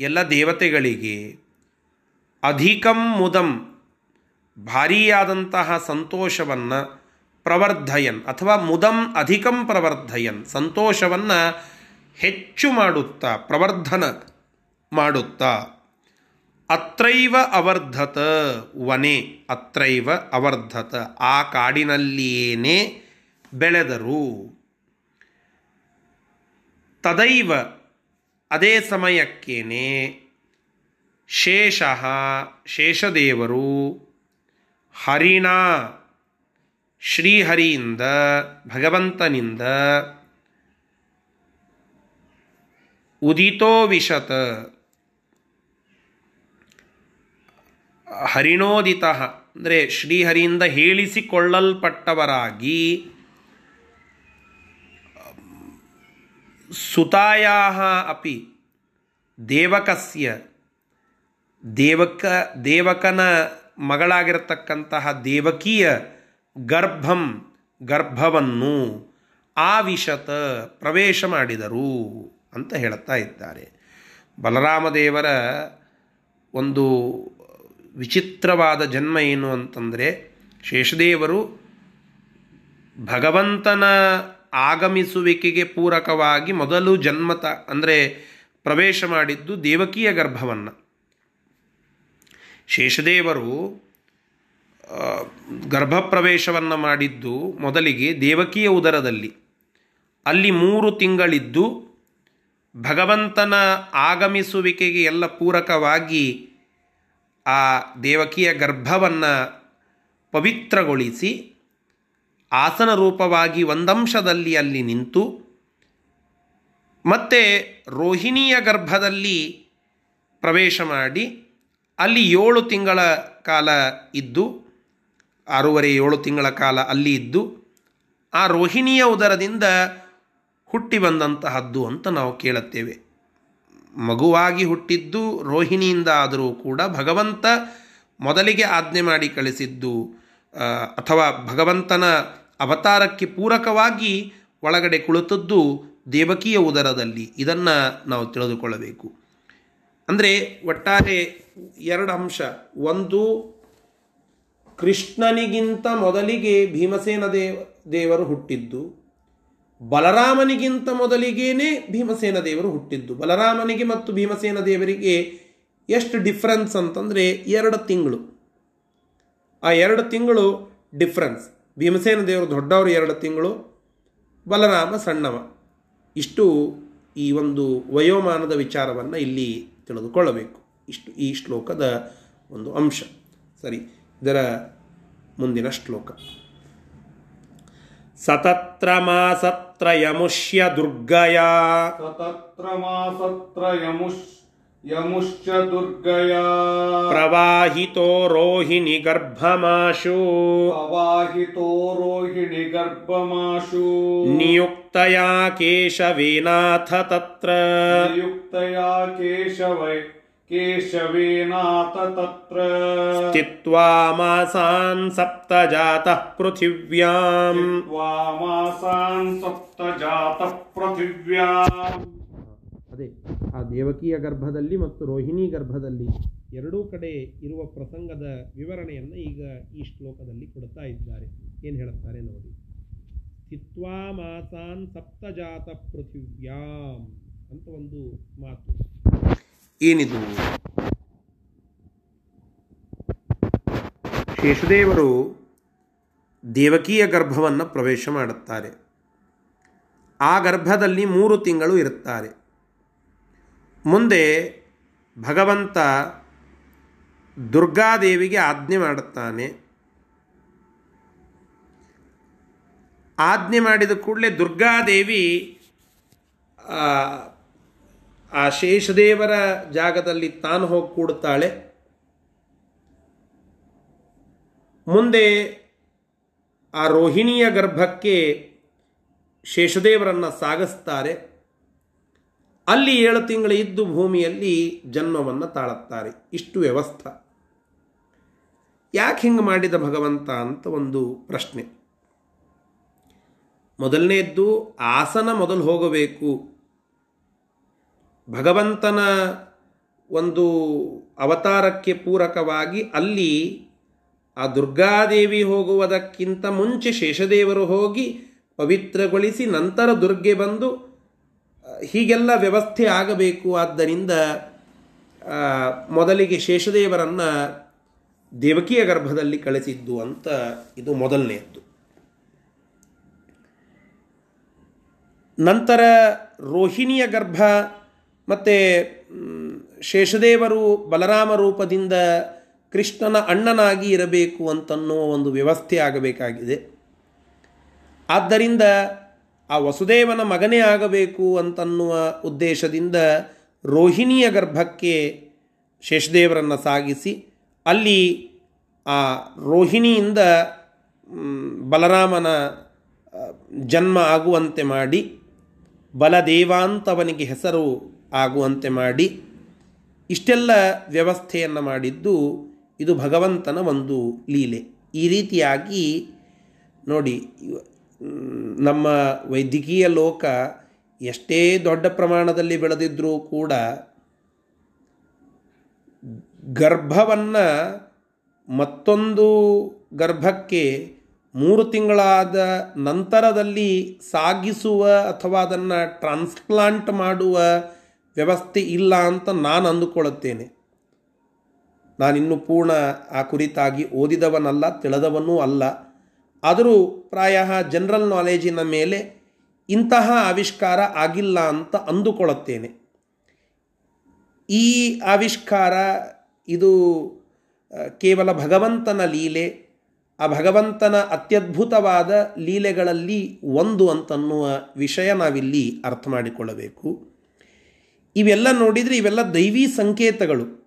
ಎಲ್ಲ ದೇವತೆಗಳಿಗೆ ಅಧಿಕಂ ಮುದಂ, ಭಾರೀಯಾದಂತಹ ಸಂತೋಷವನ್ನು ಪ್ರವರ್ಧಯನ್ ಅಥವಾ ಮುದಂ ಅಧಿಕಂ ಪ್ರವರ್ಧಯನ್, ಸಂತೋಷವನ್ನು ಹೆಚ್ಚು ಮಾಡುತ್ತಾ, ಪ್ರವರ್ಧನ ಮಾಡುತ್ತಾ. ಅತ್ರೈವ ಅವರ್ಧತ ವನೆ, ಅತ್ರೈವ ಅವರ್ಧತ ಆ ಕಾಡಿನಲ್ಲಿಯೇನೇ ಬೆಳೆದರು. ತದೈವ ಅದೇ ಸಮಯಕ್ಕೇನೆ ಶೇಷ ಶೇಷದೇವರು ಹರಿಣ ಶ್ರೀಹರಿಯಿಂದ ಭಗವಂತನಿಂದ ಉದಿತೋ ವಿಶತ ಹರಿಣೋದಿತ ಅಂದರೆ ಶ್ರೀಹರಿಯಿಂದ ಹೇಳಿಸಿಕೊಳ್ಳಲ್ಪಟ್ಟವರಾಗಿ ಸುತಾಯಾ ಅಪಿ, ದೇವಕಸ್ಯ, ದೇವಕ, ದೇವಕನ ಮಗಳಾಗಿರತಕ್ಕಂತಹ ದೇವಕಿಯ ಗರ್ಭಂ, ಗರ್ಭವನ್ನು ಆವಿಶತ ಪ್ರವೇಶ ಮಾಡಿದರು ಅಂತ ಹೇಳುತ್ತಾ ಇದ್ದಾರೆ. ಬಲರಾಮದೇವರ ಒಂದು ವಿಚಿತ್ರವಾದ ಜನ್ಮ ಏನು ಅಂತಂದರೆ, ಶೇಷದೇವರು ಭಗವಂತನ ಆಗಮಿಸುವಿಕೆಗೆ ಪೂರಕವಾಗಿ ಮೊದಲು ಜನ್ಮತ, ಅಂದರೆ ಪ್ರವೇಶ ಮಾಡಿದ್ದು ದೇವಕಿಯ ಗರ್ಭವನ್ನು. ಶೇಷದೇವರು ಗರ್ಭಪ್ರವೇಶವನ್ನು ಮಾಡಿದ್ದು ಮೊದಲಿಗೆ ದೇವಕಿಯ ಉದರದಲ್ಲಿ. ಅಲ್ಲಿ ಮೂರು ತಿಂಗಳಿದ್ದು ಭಗವಂತನ ಆಗಮಿಸುವಿಕೆಗೆ ಎಲ್ಲ ಪೂರಕವಾಗಿ ಆ ದೇವಕಿಯ ಗರ್ಭವನ್ನು ಪವಿತ್ರಗೊಳಿಸಿ ಆಸನ ರೂಪವಾಗಿ ಒಂದಂಶದಲ್ಲಿ ಅಲ್ಲಿ ನಿಂತು, ಮತ್ತೆ ರೋಹಿಣಿಯ ಗರ್ಭದಲ್ಲಿ ಪ್ರವೇಶ ಮಾಡಿ, ಅಲ್ಲಿ ಏಳು ತಿಂಗಳ ಕಾಲ ಇದ್ದು, ಆರೂವರೆ ಏಳು ತಿಂಗಳ ಕಾಲ ಅಲ್ಲಿ ಇದ್ದು, ಆ ರೋಹಿಣಿಯ ಉದರದಿಂದ ಹುಟ್ಟಿ ಬಂದಂತಹದ್ದು ಅಂತ ನಾವು ಕೇಳುತ್ತೇವೆ. ಮಗುವಾಗಿ ಹುಟ್ಟಿದ್ದು ರೋಹಿಣಿಯಿಂದ ಆದರೂ ಕೂಡ ಭಗವಂತ ಮೊದಲಿಗೆ ಆಜ್ಞೆ ಮಾಡಿ ಕಳಿಸಿದ್ದು ಅಥವಾ ಭಗವಂತನ ಅವತಾರಕ್ಕೆ ಪೂರಕವಾಗಿ ಒಳಗಡೆ ಕುಳಿತದ್ದು ದೇವಕಿಯ ಉದರದಲ್ಲಿ. ಇದನ್ನು ನಾವು ತಿಳಿದುಕೊಳ್ಳಬೇಕು. ಅಂದರೆ ಒಟ್ಟಾರೆ ಎರಡು ಅಂಶ. ಒಂದು, ಕೃಷ್ಣನಿಗಿಂತ ಮೊದಲಿಗೆ ಭೀಮಸೇನ ದೇವ, ದೇವರು ಹುಟ್ಟಿದ್ದು. ಬಲರಾಮನಿಗಿಂತ ಮೊದಲಿಗೇನೆ ಭೀಮಸೇನ ದೇವರು ಹುಟ್ಟಿದ್ದು. ಬಲರಾಮನಿಗೆ ಮತ್ತು ಭೀಮಸೇನ ದೇವರಿಗೆ ಎಷ್ಟು ಡಿಫ್ರೆನ್ಸ್ ಅಂತಂದರೆ ಎರಡು ತಿಂಗಳು. ಆ ಎರಡು ತಿಂಗಳು ಡಿಫ್ರೆನ್ಸ್ ಭೀಮಸೇನ ದೇವರು ದೊಡ್ಡವರು ಎರಡು ತಿಂಗಳು, ಬಲರಾಮ ಸಣ್ಣವ. ಇಷ್ಟು ಈ ಒಂದು ವಯೋಮಾನದ ವಿಚಾರವನ್ನು ಇಲ್ಲಿ ತಿಳಿದುಕೊಳ್ಳಬೇಕು. ಇಷ್ಟು ಈ ಶ್ಲೋಕದ ಒಂದು ಅಂಶ. ಸರಿ, ಇದರ ಮುಂದಿನ ಶ್ಲೋಕ. ಸತತ್ರ ಮಾಸತ್ರ ಯಮುಷ್ಯ ದುರ್ಗಯ. ಸತತ್ರ ಮಾಸತ್ರ ಯಮುಷ್ಯ यमुश्च दुर्गया। प्रवाहितो रोहिणी गर्भमाशु। प्रवाहितो रोहिणी गर्भमाशु। नियुक्तया केशवेनाथ तत्र। नियुक्तया केशव केशवेनाथ तत्र। स्थित्वा मासान् सप्त जातः पृथिव्याम्। स्थित्वा मासान् सप्त जातः पृथिव्याम् ಆ ದೇವಕಿಯ ಗರ್ಭದಲ್ಲಿ ಮತ್ತು ರೋಹಿಣಿ ಗರ್ಭದಲ್ಲಿ ಎರಡೂ ಕಡೆ ಇರುವ ಪ್ರಸಂಗದ ವಿವರಣೆಯನ್ನು ಈಗ ಈ ಶ್ಲೋಕದಲ್ಲಿ ಕೊಡ್ತಾ ಇದ್ದಾರೆ. ಏನು ಹೇಳುತ್ತಾರೆ ನೋಡಿ. ಸ್ಥಿತ್ವಾ ಮಾಸಾನ್ ಸಪ್ತಜಾತ ಪೃಥಿವ್ಯಾಂ ಅಂತ ಒಂದು ಮಾತು. ಏನಿದು? ಶೇಷದೇವರು ದೇವಕಿಯ ಗರ್ಭವನ್ನು ಪ್ರವೇಶ ಮಾಡುತ್ತಾರೆ. ಆ ಗರ್ಭದಲ್ಲಿ ಮೂರು ತಿಂಗಳು ಇರುತ್ತಾರೆ. ಮುಂದೆ ಭಗವಂತ ದುರ್ಗಾದೇವಿಗೆ ಆಜ್ಞೆ ಮಾಡುತ್ತಾನೆ. ಆಜ್ಞೆ ಮಾಡಿದ ಕೂಡಲೇ ದುರ್ಗಾದೇವಿ ಆ, ಶೇಷದೇವರ ಜಾಗದಲ್ಲಿ ತಾನು ಹೋಗಿ ಕೂಡುತ್ತಾಳೆ ಮುಂದೆ ಆ ರೋಹಿಣಿಯ ಗರ್ಭಕ್ಕೆ ಶೇಷದೇವರನ್ನು ಸಾಗಿಸ್ತಾರೆ. ಅಲ್ಲಿ ಏಳು ತಿಂಗಳು ಇದ್ದು ಭೂಮಿಯಲ್ಲಿ ಜನ್ಮವನ್ನು ತಾಳುತ್ತಾರೆ. ಇಷ್ಟು ವ್ಯವಸ್ಥೆ. ಯಾಕೆ ಹಿಂಗೆ ಮಾಡಿದ ಭಗವಂತ ಅಂತ ಒಂದು ಪ್ರಶ್ನೆ. ಮೊದಲನೇದ್ದು, ಆಸನ ಮೊದಲು ಹೋಗಬೇಕು. ಭಗವಂತನ ಒಂದು ಅವತಾರಕ್ಕೆ ಪೂರಕವಾಗಿ ಅಲ್ಲಿ ಆ ದುರ್ಗಾದೇವಿ ಹೋಗುವುದಕ್ಕಿಂತ ಮುಂಚೆ ಶೇಷದೇವರು ಹೋಗಿ ಪವಿತ್ರಗೊಳಿಸಿ ನಂತರ ದುರ್ಗೆ ಬಂದು ಹೀಗೆಲ್ಲ ವ್ಯವಸ್ಥೆ ಆಗಬೇಕು. ಆದ್ದರಿಂದ ಮೊದಲಿಗೆ ಶೇಷದೇವರನ್ನು ದೇವಕಿಯ ಗರ್ಭದಲ್ಲಿ ಕಳಿಸಿದ್ದು ಅಂತ ಇದು ಮೊದಲನೆಯದ್ದು. ನಂತರ ರೋಹಿಣಿಯ ಗರ್ಭ, ಮತ್ತು ಶೇಷದೇವರು ಬಲರಾಮ ರೂಪದಿಂದ ಕೃಷ್ಣನ ಅಣ್ಣನಾಗಿ ಇರಬೇಕು ಅಂತನ್ನೋ ಒಂದು ವ್ಯವಸ್ಥೆ ಆಗಬೇಕಾಗಿದೆ. ಆದ್ದರಿಂದ ಆ ವಸುದೇವನ ಮಗನೇ ಆಗಬೇಕು ಅಂತನ್ನುವ ಉದ್ದೇಶದಿಂದ ರೋಹಿಣಿಯ ಗರ್ಭಕ್ಕೆ ಶೇಷದೇವರನ್ನು ಸಾಗಿಸಿ, ಅಲ್ಲಿ ಆ ರೋಹಿಣಿಯಿಂದ ಬಲರಾಮನ ಜನ್ಮ ಆಗುವಂತೆ ಮಾಡಿ, ಬಲದೇವಾಂತವನಿಗೆ ಹೆಸರು ಆಗುವಂತೆ ಮಾಡಿ, ಇಷ್ಟೆಲ್ಲ ವ್ಯವಸ್ಥೆಯನ್ನು ಮಾಡಿದ್ದು ಇದು ಭಗವಂತನ ಒಂದು ಲೀಲೆ. ಈ ರೀತಿಯಾಗಿ ನೋಡಿ ನಮ್ಮ ವೈದ್ಯಕೀಯ ಲೋಕ ಎಷ್ಟೇ ದೊಡ್ಡ ಪ್ರಮಾಣದಲ್ಲಿ ಬೆಳೆದಿದ್ದರೂ ಕೂಡ ಗರ್ಭವನ್ನು ಮತ್ತೊಂದು ಗರ್ಭಕ್ಕೆ ಮೂರು ತಿಂಗಳಾದ ನಂತರದಲ್ಲಿ ಸಾಗಿಸುವ ಅಥವಾ ಅದನ್ನು ಟ್ರಾನ್ಸ್ಪ್ಲಾಂಟ್ ಮಾಡುವ ವ್ಯವಸ್ಥೆ ಇಲ್ಲ ಅಂತ ನಾನು ಅಂದುಕೊಳ್ಳುತ್ತೇನೆ. ನಾನಿನ್ನು ಪೂರ್ಣ ಆ ಕುರಿತಾಗಿ ಓದಿದವನಲ್ಲ, ತಿಳಿದವನೂ ಅಲ್ಲ. ಆದರೂ ಪ್ರಾಯ ಜನರಲ್ ನಾಲೆಜಿನ ಮೇಲೆ ಇಂತಹ ಆವಿಷ್ಕಾರ ಆಗಿಲ್ಲ ಅಂತ ಅಂದುಕೊಳ್ಳುತ್ತೇನೆ. ಈ ಆವಿಷ್ಕಾರ ಇದು ಕೇವಲ ಭಗವಂತನ ಲೀಲೆ, ಆ ಭಗವಂತನ ಅತ್ಯದ್ಭುತವಾದ ಲೀಲೆಗಳಲ್ಲಿ ಒಂದು ಅಂತನ್ನುವ ವಿಷಯ ನಾವಿಲ್ಲಿ ಅರ್ಥ ಮಾಡಿಕೊಳ್ಳಬೇಕು. ಇವೆಲ್ಲ ನೋಡಿದರೆ ಇವೆಲ್ಲ ದೈವಿ ಸಂಕೇತಗಳು.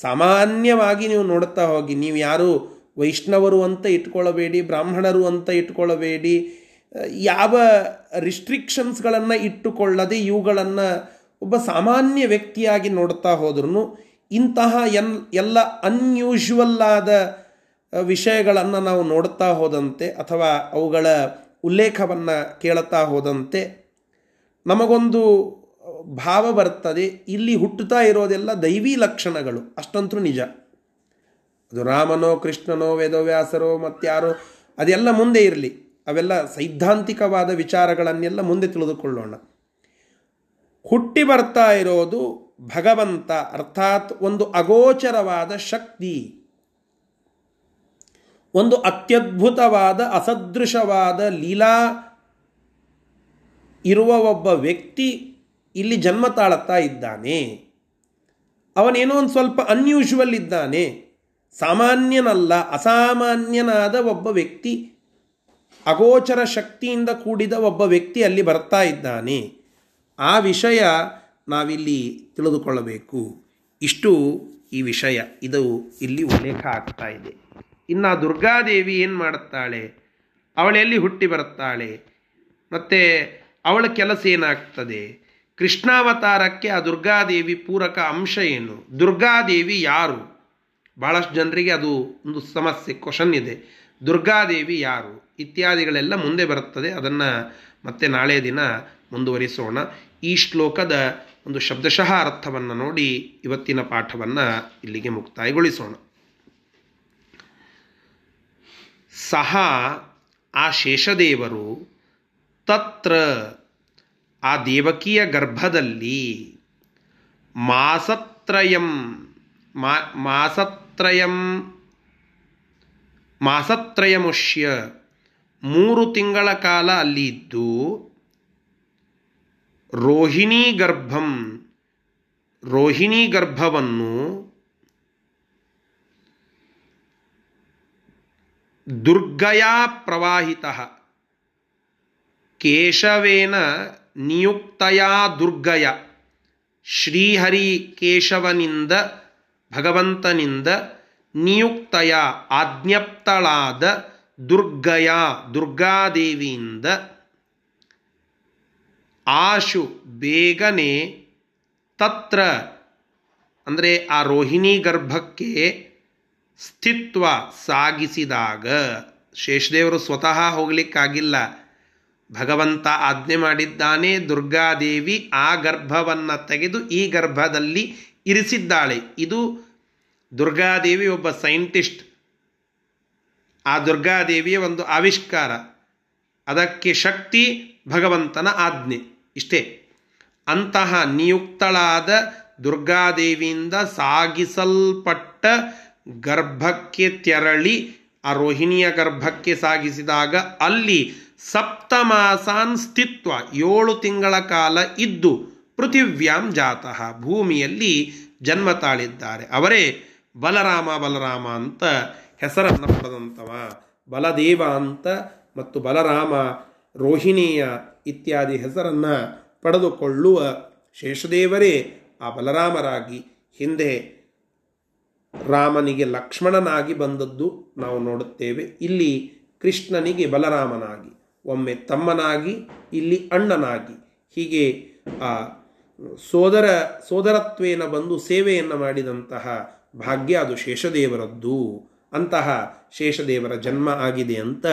ಸಾಮಾನ್ಯವಾಗಿ ನೀವು ನೋಡುತ್ತಾ ಹೋಗಿ, ನೀವು ಯಾರು ವೈಷ್ಣವರು ಅಂತ ಇಟ್ಕೊಳ್ಳಬೇಡಿ, ಬ್ರಾಹ್ಮಣರು ಅಂತ ಇಟ್ಕೊಳ್ಳಬೇಡಿ ಯಾವ ರಿಸ್ಟ್ರಿಕ್ಷನ್ಸ್ಗಳನ್ನು ಇಟ್ಟುಕೊಳ್ಳದೆ ಇವುಗಳನ್ನು ಒಬ್ಬ ಸಾಮಾನ್ಯ ವ್ಯಕ್ತಿಯಾಗಿ ನೋಡ್ತಾ ಹೋದ್ರೂ ಇಂತಹ ಎನ್, ಎಲ್ಲ ಅನ್ಯೂಶುವಲ್ ಆದ ವಿಷಯಗಳನ್ನು ನಾವು ನೋಡ್ತಾ ಹೋದಂತೆ ಅಥವಾ ಅವುಗಳ ಉಲ್ಲೇಖವನ್ನು ಕೇಳುತ್ತಾ ಹೋದಂತೆ ನಮಗೊಂದು ಭಾವ ಬರ್ತದೆ. ಇಲ್ಲಿ ಹುಟ್ಟುತ್ತಾ ಇರೋದೆಲ್ಲ ದೈವಿ ಲಕ್ಷಣಗಳು. ಅಷ್ಟಂತೂ ನಿಜ. ಅದು ರಾಮನೋ ಕೃಷ್ಣನೋ ವೇದವ್ಯಾಸರೋ ಮತ್ತಾರೋ ಅದೆಲ್ಲ ಮುಂದೆ ಇರಲಿ. ಅವೆಲ್ಲ ಸೈದ್ಧಾಂತಿಕವಾದ ವಿಚಾರಗಳನ್ನೆಲ್ಲ ಮುಂದೆ ತಿಳಿದುಕೊಳ್ಳೋಣ. ಹುಟ್ಟಿ ಬರ್ತಾ ಇರೋದು ಭಗವಂತ, ಅರ್ಥಾತ್ ಒಂದು ಅಗೋಚರವಾದ ಶಕ್ತಿ. ಒಂದು ಅತ್ಯದ್ಭುತವಾದ, ಅಸದೃಶವಾದ ಲೀಲಾ ಇರುವ ಒಬ್ಬ ವ್ಯಕ್ತಿ ಇಲ್ಲಿ ಜನ್ಮ ತಾಳುತ್ತಾ ಇದ್ದಾನೆ. ಅವನೇನೋ ಒಂದು ಸ್ವಲ್ಪ ಅನ್ಯೂಶುವಲ್ ಇದ್ದಾನೆ. ಸಾಮಾನ್ಯನಲ್ಲ, ಅಸಾಮಾನ್ಯನಾದ ಒಬ್ಬ ವ್ಯಕ್ತಿ, ಅಗೋಚರ ಶಕ್ತಿಯಿಂದ ಕೂಡಿದ ಒಬ್ಬ ವ್ಯಕ್ತಿ ಅಲ್ಲಿ ಬರ್ತಾ ಇದ್ದಾನೆ. ಆ ವಿಷಯ ನಾವಿಲ್ಲಿ ತಿಳಿದುಕೊಳ್ಳಬೇಕು. ಇಷ್ಟು ಈ ವಿಷಯ. ಇದು ಇಲ್ಲಿ ಉಲ್ಲೇಖ ಆಗ್ತಾ ಇದೆ. ಇನ್ನು ದುರ್ಗಾದೇವಿ ಏನು ಮಾಡುತ್ತಾಳೆ? ಅವಳೆಲ್ಲಿ ಹುಟ್ಟಿ ಬರುತ್ತಾಳೆ? ಮತ್ತು ಅವಳ ಕೆಲಸ ಏನಾಗ್ತದೆ? ಕೃಷ್ಣಾವತಾರಕ್ಕೆ ಆ ದುರ್ಗಾದೇವಿ ಪೂರಕ ಅಂಶ ಏನು? ದುರ್ಗಾದೇವಿ ಯಾರು? ಭಾಳಷ್ಟು ಜನರಿಗೆ ಅದು ಒಂದು ಸಮಸ್ಯೆ ಕ್ವಶನ್ ಇದೆ. ದುರ್ಗಾದೇವಿ ಯಾರು? ಇತ್ಯಾದಿಗಳೆಲ್ಲ ಮುಂದೆ ಬರುತ್ತದೆ. ಅದನ್ನು ಮತ್ತೆ ನಾಳೆ ದಿನ ಮುಂದುವರಿಸೋಣ. ಈ ಶ್ಲೋಕದ ಒಂದು ಶಬ್ದಶಃ ಅರ್ಥವನ್ನು ನೋಡಿ ಇವತ್ತಿನ ಪಾಠವನ್ನು ಇಲ್ಲಿಗೆ ಮುಕ್ತಾಯಗೊಳಿಸೋಣ. ಸಹ ಆ ಶೇಷದೇವರು ತತ್ರ ಆ ದೇವಕಿಯ ಗರ್ಭದಲ್ಲಿ ಮಾಸತ್ರಯಂ ಮಾಸತ್ರಯಂ. ಮಾಸತ್ರಯಮುಷ್ಯ. ಮೂರು ತಿಂಗಳ ಕಾಲ ಅಲ್ಲಿ ಇದ್ದು, ರೋಹಿಣಿ ಗರ್ಭಂ. ರೋಹಿಣಿ ಗರ್ಭವನ್ನು ದುರ್ಗಯಾ ಪ್ರವಾಹಿತ. ಕೇಶವೇನ ನಿಯುಕ್ತಯ ದುರ್ಗಯ. ಶ್ರೀಹರಿ ಕೇಶವನಿಂದ ಭಗವಂತನಿಂದ ನಿಯುಕ್ತಯ, ಆಜ್ಞಪ್ತಳಾದ ದುರ್ಗಯ, ದುರ್ಗಾದೇವಿಯಿಂದ ಆಶು ಬೇಗನೆ ತತ್ರ, ಅಂದರೆ ಆ ರೋಹಿಣಿ ಗರ್ಭಕ್ಕೆ ಸ್ಥಿತ್ವ ಸಾಗಿಸಿದಾಗ, ಶೇಷದೇವರು ಸ್ವತಃ ಹೋಗಲಿಕ್ಕಾಗಿಲ್ಲ. ಭಗವಂತ ಆಜ್ಞೆ ಮಾಡಿದ್ದಾನೆ, ದುರ್ಗಾದೇವಿ ಆ ಗರ್ಭವನ್ನು ತೆಗೆದು ಈ ಗರ್ಭದಲ್ಲಿ ಇರಿಸಿದ್ದಾಳೆ. ಇದು ದುರ್ಗಾದೇವಿ ಒಬ್ಬ ಸೈಂಟಿಸ್ಟ್. ಆ ದುರ್ಗಾದೇವಿಯ ಒಂದು ಆವಿಷ್ಕಾರ. ಅದಕ್ಕೆ ಶಕ್ತಿ, ಭಗವಂತನ ಆಜ್ಞೆ. ಇಷ್ಟೇ. ಅಂತಹ ನಿಯುಕ್ತಳಾದ ದುರ್ಗಾದೇವಿಯಿಂದ ಸಾಗಿಸಲ್ಪಟ್ಟ ಗರ್ಭಕ್ಕೆ ತೆರಳಿ, ಆ ರೋಹಿಣಿಯ ಗರ್ಭಕ್ಕೆ ಸಾಗಿಸಿದಾಗ ಅಲ್ಲಿ ಸಪ್ತಮಾಸಾನ್ ಸ್ಥಿತ್ವ, ಏಳು ತಿಂಗಳ ಕಾಲ ಇದ್ದು ಪೃಥಿವ್ಯಾಂ ಜಾತಃ, ಭೂಮಿಯಲ್ಲಿ ಜನ್ಮ ತಾಳಿದ್ದಾರೆ. ಅವರೇ ಬಲರಾಮ ಬಲರಾಮ ಅಂತ ಹೆಸರನ್ನು ಪಡೆದಂಥವ ಬಲದೇವ ಅಂತ ಮತ್ತು ಬಲರಾಮ ರೋಹಿಣಿಯ ಇತ್ಯಾದಿ ಹೆಸರನ್ನು ಪಡೆದುಕೊಳ್ಳುವ ಶೇಷದೇವರೇ ಆ ಬಲರಾಮರಾಗಿ. ಹಿಂದೆ ರಾಮನಿಗೆ ಲಕ್ಷ್ಮಣನಾಗಿ ಬಂದದ್ದು ನಾವು ನೋಡುತ್ತೇವೆ. ಇಲ್ಲಿ ಕೃಷ್ಣನಿಗೆ ಬಲರಾಮನಾಗಿ, ಒಮ್ಮೆ ತಮ್ಮನಾಗಿ, ಇಲ್ಲಿ ಅಣ್ಣನಾಗಿ. ಹೀಗೆ ಆ ಸೋದರ, ಸೋದರತ್ವೇನ ಬಂದು ಸೇವೆಯನ್ನು ಮಾಡಿದಂತಹ ಭಾಗ್ಯ ಅದು ಶೇಷದೇವರದ್ದು. ಅಂತಹ ಶೇಷದೇವರ ಜನ್ಮ ಆಗಿದೆ ಅಂತ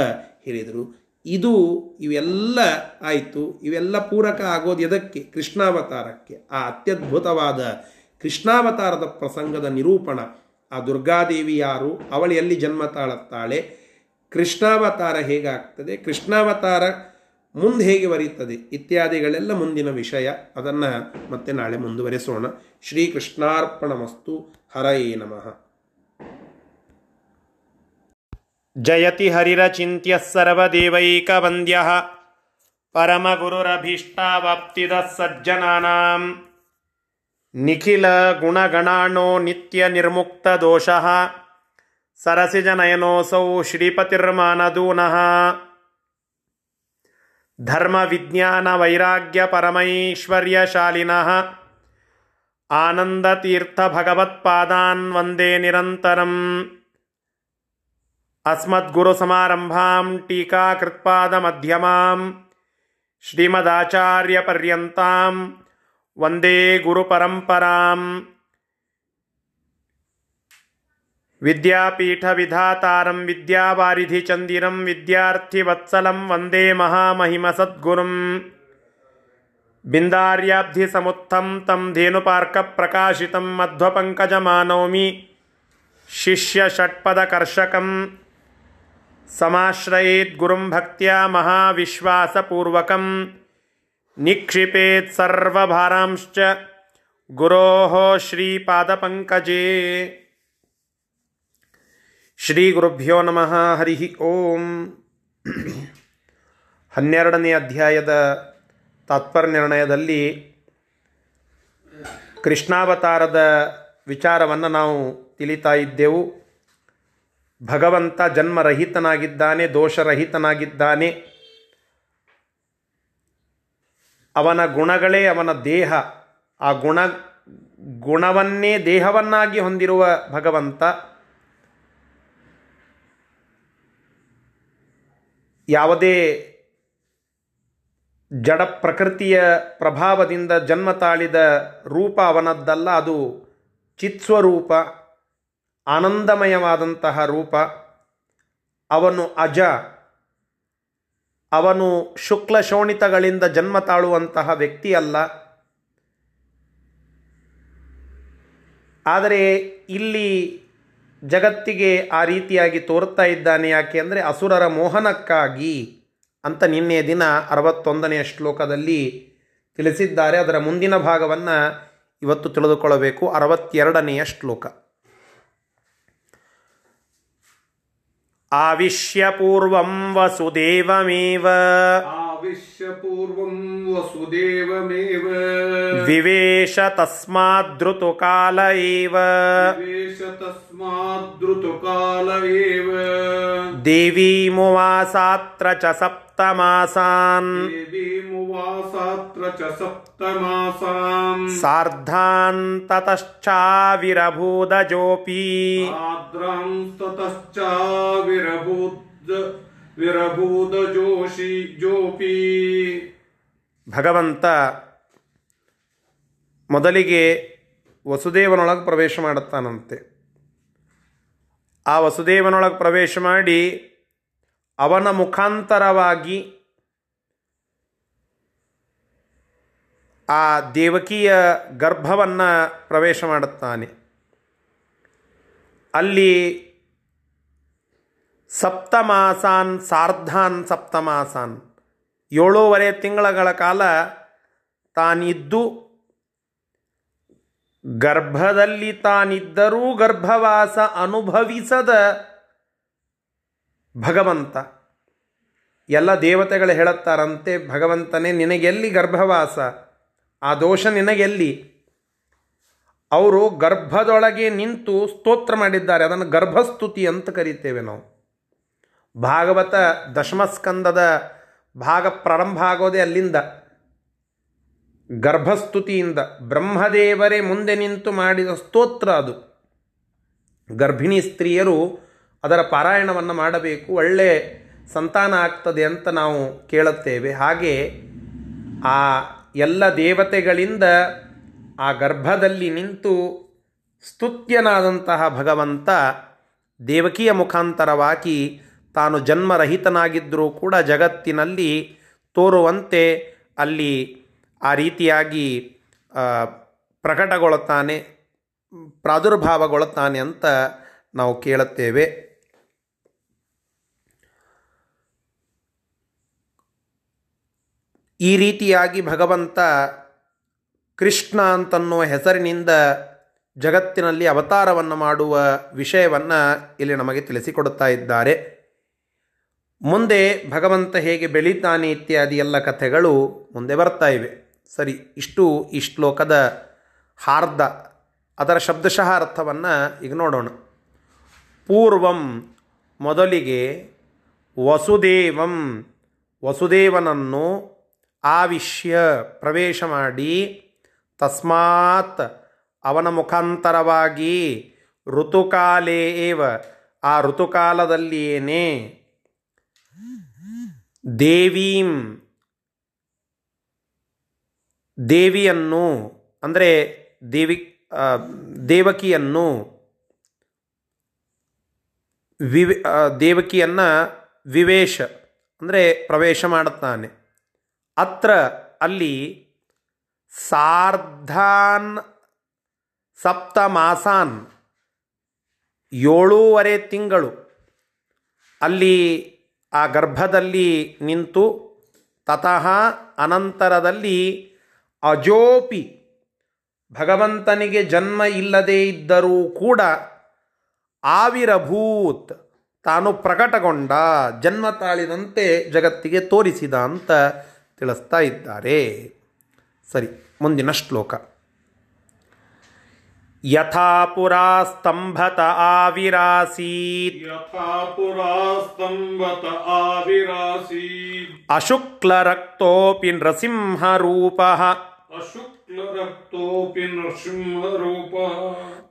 ಹೇಳಿದರು. ಇದು ಇವೆಲ್ಲ ಆಯಿತು. ಇವೆಲ್ಲ ಪೂರಕ ಆಗೋದು ಎದಕ್ಕೆ? ಕೃಷ್ಣಾವತಾರಕ್ಕೆ. ಆ ಅತ್ಯದ್ಭುತವಾದ ಕೃಷ್ಣಾವತಾರದ ಪ್ರಸಂಗದ ನಿರೂಪಣ. ಆ ದುರ್ಗಾದೇವಿ ಯಾರು? ಅವಳು ಎಲ್ಲಿ ಜನ್ಮ ತಾಳುತ್ತಾಳೆ? ಕೃಷ್ಣಾವತಾರ ಹೇಗಾಗ್ತದೆ? ಕೃಷ್ಣಾವತಾರ ಮುಂದೆ ಹೇಗೆ ಬರೀತದೆ ಇತ್ಯಾದಿಗಳೆಲ್ಲ ಮುಂದಿನ ವಿಷಯ. ಅದನ್ನು ಮತ್ತೆ ನಾಳೆ ಮುಂದುವರೆಸೋಣ. ಶ್ರೀಕೃಷ್ಣಾರ್ಪಣ ಮಸ್ತು ಹರಯೇ ನಮಃ. ಜಯತಿ ಹರಿರಚಿತ್ಯ ಸರ್ವದೇವೈಕವಂದ್ಯ. ಪರಮಗುರುರಭೀಷ್ಟಾವಾಪ್ತಿದಃ ಸಜ್ಜನಾನಾಂ. ನಿಖಿಲ ಗುಣಗಣಾಣೋ ನಿತ್ಯ ನಿರ್ಮುಕ್ತ ದೋಷ. ಸರಸಿಜನಯನೋಸೌ ಶ್ರೀಪತಿರ್ಮಾನದೂನಃ. ಧರ್ಮ ವಿಜ್ಞಾನ ವೈರಾಗ್ಯ ಪರಮೈಶ್ವರ್ಯಶಾಲಿನಃ. ಆನಂದತೀರ್ಥ ಭಗವತ್ಪಾದಾನ್ ವಂದೇ ನಿರಂತರಂ. ಅಸ್ಮದ್ಗುರುಸಮಾರಂಭಾಂ ಟೀಕಾಕೃತ್ಪಾದಮಧ್ಯಮಾಂ. ಶ್ರೀಮದಾಚಾರ್ಯಪರ್ಯಂತಾಂ. ವಂದೇ ಗುರುಪರಂಪರಾಂ. विद्यापीठविधातारं विद्यावारिधिचन्दिरं विद्यार्थिवत्सलं वंदे महामहिमसद्गुरुं बिन्दार्याब्धिसमुत्थं तं धेनुपार्कप्रकाशितं मध्वपङ्कजमानौमि। शिष्यषट्पदकर्षकम् समाश्रयेत् गुरुं भक्त्या महाविश्वासपूर्वकं सर्वभारांश्च। गुरोः श्रीपादपङ्कजे। ಶ್ರೀಗುರುಭ್ಯೋ ನಮಃ. ಹರಿ ಓಂ. ಹನ್ನೆರಡನೇ ಅಧ್ಯಾಯದ ತಾತ್ಪರ್ಯ ನಿರ್ಣಯದಲ್ಲಿ ಕೃಷ್ಣಾವತಾರದ ವಿಚಾರವನ್ನು ನಾವು ತಿಳಿತಾ ಇದ್ದೆವು. ಭಗವಂತ ಜನ್ಮರಹಿತನಾಗಿದ್ದಾನೆ, ದೋಷರಹಿತನಾಗಿದ್ದಾನೆ. ಅವನ ಗುಣಗಳೇ ಅವನ ದೇಹ. ಆ ಗುಣ, ಗುಣವನ್ನೇ ದೇಹವನ್ನಾಗಿ ಹೊಂದಿರುವ ಭಗವಂತ ಯಾವುದೇ ಜಡ ಪ್ರಕೃತಿಯ ಪ್ರಭಾವದಿಂದ ಜನ್ಮ ತಾಳಿದ ರೂಪ ಅವನದ್ದಲ್ಲ, ಅದು ಚಿತ್ಸ್ವರೂಪ, ಆನಂದಮಯವಾದಂತಹ ರೂಪ. ಅವನು ಅಜ. ಅವನು ಶುಕ್ಲ ಶೋಣಿತಗಳಿಂದ ಜನ್ಮ ತಾಳುವಂತಹ ವ್ಯಕ್ತಿಯಲ್ಲ. ಆದರೆ ಇಲ್ಲಿ ಜಗತ್ತಿಗೆ ಆ ರೀತಿಯಾಗಿ ತೋರ್ತಾ ಇದ್ದಾನೆ ಯಾಕೆ ಅಂದರೆ ಅಸುರರ ಮೋಹನಕ್ಕಾಗಿ ಅಂತ ನಿನ್ನೆ ದಿನ ಅರವತ್ತೊಂದನೆಯ ಶ್ಲೋಕದಲ್ಲಿ ತಿಳಿಸಿದ್ದಾರೆ. ಅದರ ಮುಂದಿನ ಭಾಗವನ್ನು ಇವತ್ತು ತಿಳಿದುಕೊಳ್ಳಬೇಕು. ಅರವತ್ತೆರಡನೆಯ ಶ್ಲೋಕ. ಆವಿಷ್ಯ ಪೂರ್ವಂ ವಸುದೇವಮೇವ. पूर्वं वसुदेवमेव विवेश तस्माद्धृतुकाल एव विवेश तस्माद्धृतुकाल एव देवीमुवासात्र च सप्तमासान् देवीमुवासात्र च सप्तमासान् सार्धान् ततश्चाविरभूदजोऽपि सार्ध्रां ततश्चाविरभूद ವಿರಭೂದ ಜೋಶಿ ಜೋಪಿ. ಭಗವಂತ ಮೊದಲಿಗೆ ವಸುದೇವನೊಳಗೆ ಪ್ರವೇಶ ಮಾಡುತ್ತಾನಂತೆ. ಆ ವಸುದೇವನೊಳಗೆ ಪ್ರವೇಶ ಮಾಡಿ ಅವನ ಮುಖಾಂತರವಾಗಿ ಆ ದೇವಕೀಯ ಗರ್ಭವನ್ನು ಪ್ರವೇಶ ಮಾಡುತ್ತಾನೆ. ಅಲ್ಲಿ ಸಪ್ತಮಾಸಾನ್ ಸಾರ್ಧಾನ್ ಸಪ್ತಮಾಸಾನ್. ಏಳೂವರೆ ತಿಂಗಳ ಕಾಲ ತಾನಿದ್ದು, ಗರ್ಭದಲ್ಲಿ ತಾನಿದ್ದರೂ ಗರ್ಭವಾಸ ಅನುಭವಿಸದ ಭಗವಂತ. ಎಲ್ಲ ದೇವತೆಗಳು ಹೇಳುತ್ತಾರಂತೆ, ಭಗವಂತನೇ ನಿನಗೆಲ್ಲಿ ಗರ್ಭವಾಸ? ಆ ದೋಷ ನಿನಗೆಲ್ಲಿ? ಅವರು ಗರ್ಭದೊಳಗೆ ನಿಂತು ಸ್ತೋತ್ರ ಮಾಡಿದ್ದಾರೆ, ಅದನ್ನು ಗರ್ಭಸ್ತುತಿ ಅಂತ ಕರಿತೇವೆ ನಾವು. ಭಾಗವತ ದಶಮಸ್ಕಂದದ ಭಾಗ ಪ್ರಾರಂಭ ಆಗೋದೇ ಅಲ್ಲಿಂದ. ಗರ್ಭಸ್ತುತಿಯಿಂದ ಬ್ರಹ್ಮದೇವರೇ ಮುಂದೆ ನಿಂತು ಮಾಡಿದ ಸ್ತೋತ್ರ ಅದು. ಗರ್ಭಿಣಿ ಸ್ತ್ರೀಯರು ಅದರ ಪಾರಾಯಣವನ್ನು ಮಾಡಬೇಕು, ಒಳ್ಳೆ ಸಂತಾನ ಆಗ್ತದೆ ಅಂತ ನಾವು ಕೇಳುತ್ತೇವೆ. ಹಾಗೆ ಆ ಎಲ್ಲ ದೇವತೆಗಳಿಂದ ಆ ಗರ್ಭದಲ್ಲಿ ನಿಂತು ಸ್ತುತ್ಯನಾದಂತಹ ಭಗವಂತ ದೇವಕಿಯ ಮುಖಾಂತರವಾಗಿ ತಾನು ಜನ್ಮರಹಿತನಾಗಿದ್ದರೂ ಕೂಡ ಜಗತ್ತಿನಲ್ಲಿ ತೋರುವಂತೆ ಅಲ್ಲಿ ಆ ರೀತಿಯಾಗಿ ಪ್ರಕಟಗೊಳ್ಳುತ್ತಾನೆ, ಪ್ರಾದುರ್ಭಾವಗೊಳ್ಳುತ್ತಾನೆ ಅಂತ ನಾವು ಕೇಳುತ್ತೇವೆ. ಈ ರೀತಿಯಾಗಿ ಭಗವಂತ ಕೃಷ್ಣ ಅಂತನ್ನುವ ಹೆಸರಿನಿಂದ ಜಗತ್ತಿನಲ್ಲಿ ಅವತಾರವನ್ನು ಮಾಡುವ ವಿಷಯವನ್ನು ಇಲ್ಲಿ ನಮಗೆ ತಿಳಿಸಿಕೊಡುತ್ತಾ ಇದ್ದಾರೆ. ಮುಂದೆ ಭಗವಂತ ಹೇಗೆ ಬೆಳೀತಾನೆ ಇತ್ಯಾದಿ ಎಲ್ಲ ಕಥೆಗಳು ಮುಂದೆ ಬರ್ತಾ ಇವೆ. ಸರಿ, ಇಷ್ಟು ಈ ಶ್ಲೋಕದ ಹಾರ್ದ. ಅದರ ಶಬ್ದಶಃ ಅರ್ಥವನ್ನು ಈಗ ನೋಡೋಣ. ಪೂರ್ವಂ ಮೊದಲಿಗೆ ವಸುದೇವಂ, ವಸುದೇವನನ್ನು ಆವಿಶ್ಯ ಪ್ರವೇಶ ಮಾಡಿ ತಸ್ಮಾತ್ ಅವನ ಮುಖಾಂತರವಾಗಿ ಋತುಕಾಲೇ ಏವ, ಆ ಋತುಕಾಲದಲ್ಲಿಯೇನೇ ದೇವೀಂ. ದೇವಿಯನ್ನು, ಅಂದರೆ ದೇವಿ ದೇವಕಿಯನ್ನು ವಿವೆ ದೇವಕಿಯನ್ನು ವಿವೇಶ, ಅಂದರೆ ಪ್ರವೇಶ ಮಾಡುತ್ತಾನೆ. ಅತ್ರ ಅಲ್ಲಿ ಸಾರ್ಧಾನ್ ಸಪ್ತ ಮಾಸಾನ್ ಏಳೂವರೆ ತಿಂಗಳು ಅಲ್ಲಿ ಆ ಗರ್ಭದಲ್ಲಿ ನಿಂತು ತತಃ ಅನಂತರದಲ್ಲಿ ಅಜೋಪಿ ಭಗವಂತನಿಗೆ ಜನ್ಮ ಇಲ್ಲದೇ ಇದ್ದರೂ ಕೂಡ ಆವಿರಭೂತ್, ತಾನು ಪ್ರಕಟಗೊಂಡ ಜನ್ಮ ತಾಳಿದಂತೆ ಜಗತ್ತಿಗೆ ತೋರಿಸಿದ ಅಂತ ತಿಳಿಸ್ತಾ ಇದ್ದಾರೆ. ಸರಿ, ಮುಂದಿನ ಶ್ಲೋಕ. यथा पुरा स्तम्भत आविरासीत् यथा पुरा स्तम्भत आविरासीत् अशुक्लरक्तोऽपि नृसिंहरूपः अशुक्लरक्तोऽपि नृसिंहरूपः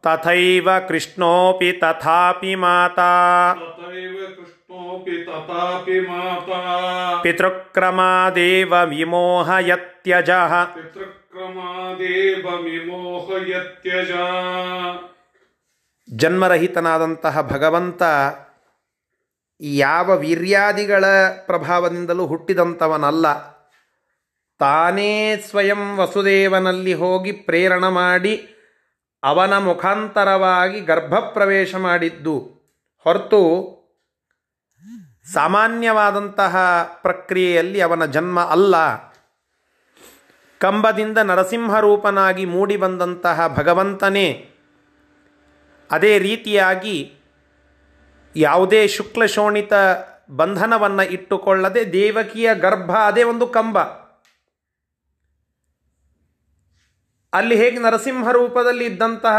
तथैव कृष्णोऽपि तथापि माता तथैव कृष्णोऽपि तथापि माता पितृक्रमादेव विमोहयत्यजः पितृ ಜನ್ಮರಹಿತನಾದಂತಹ ಭಗವಂತ ಯಾವ ವೀರ್ಯಾದಿಗಳ ಪ್ರಭಾವದಿಂದಲೂ ಹುಟ್ಟಿದಂಥವನಲ್ಲ. ತಾನೇ ಸ್ವಯಂ ವಸುದೇವನಲ್ಲಿ ಹೋಗಿ ಪ್ರೇರಣ ಮಾಡಿ ಅವನ ಮುಖಾಂತರವಾಗಿ ಗರ್ಭಪ್ರವೇಶ ಮಾಡಿದ್ದು. ಹೊರತು ಸಾಮಾನ್ಯವಾದಂತಹ ಪ್ರಕ್ರಿಯೆಯಲ್ಲಿ ಅವನ ಜನ್ಮ ಅಲ್ಲ. ಕಂಬದಿಂದ ನರಸಿಂಹರೂಪನಾಗಿ ಮೂಡಿ ಬಂದಂತಹ ಭಗವಂತನೇ, ಅದೇ ರೀತಿಯಾಗಿ ಯಾವುದೇ ಶುಕ್ಲಶೋಣಿತ ಬಂಧನವನ್ನು ಇಟ್ಟುಕೊಳ್ಳದೆ ದೇವಕಿಯ ಗರ್ಭ, ಅದೇ ಒಂದು ಕಂಬ. ಅಲ್ಲಿ ಹೇಗೆ ನರಸಿಂಹ ರೂಪದಲ್ಲಿ ಇದ್ದಂತಹ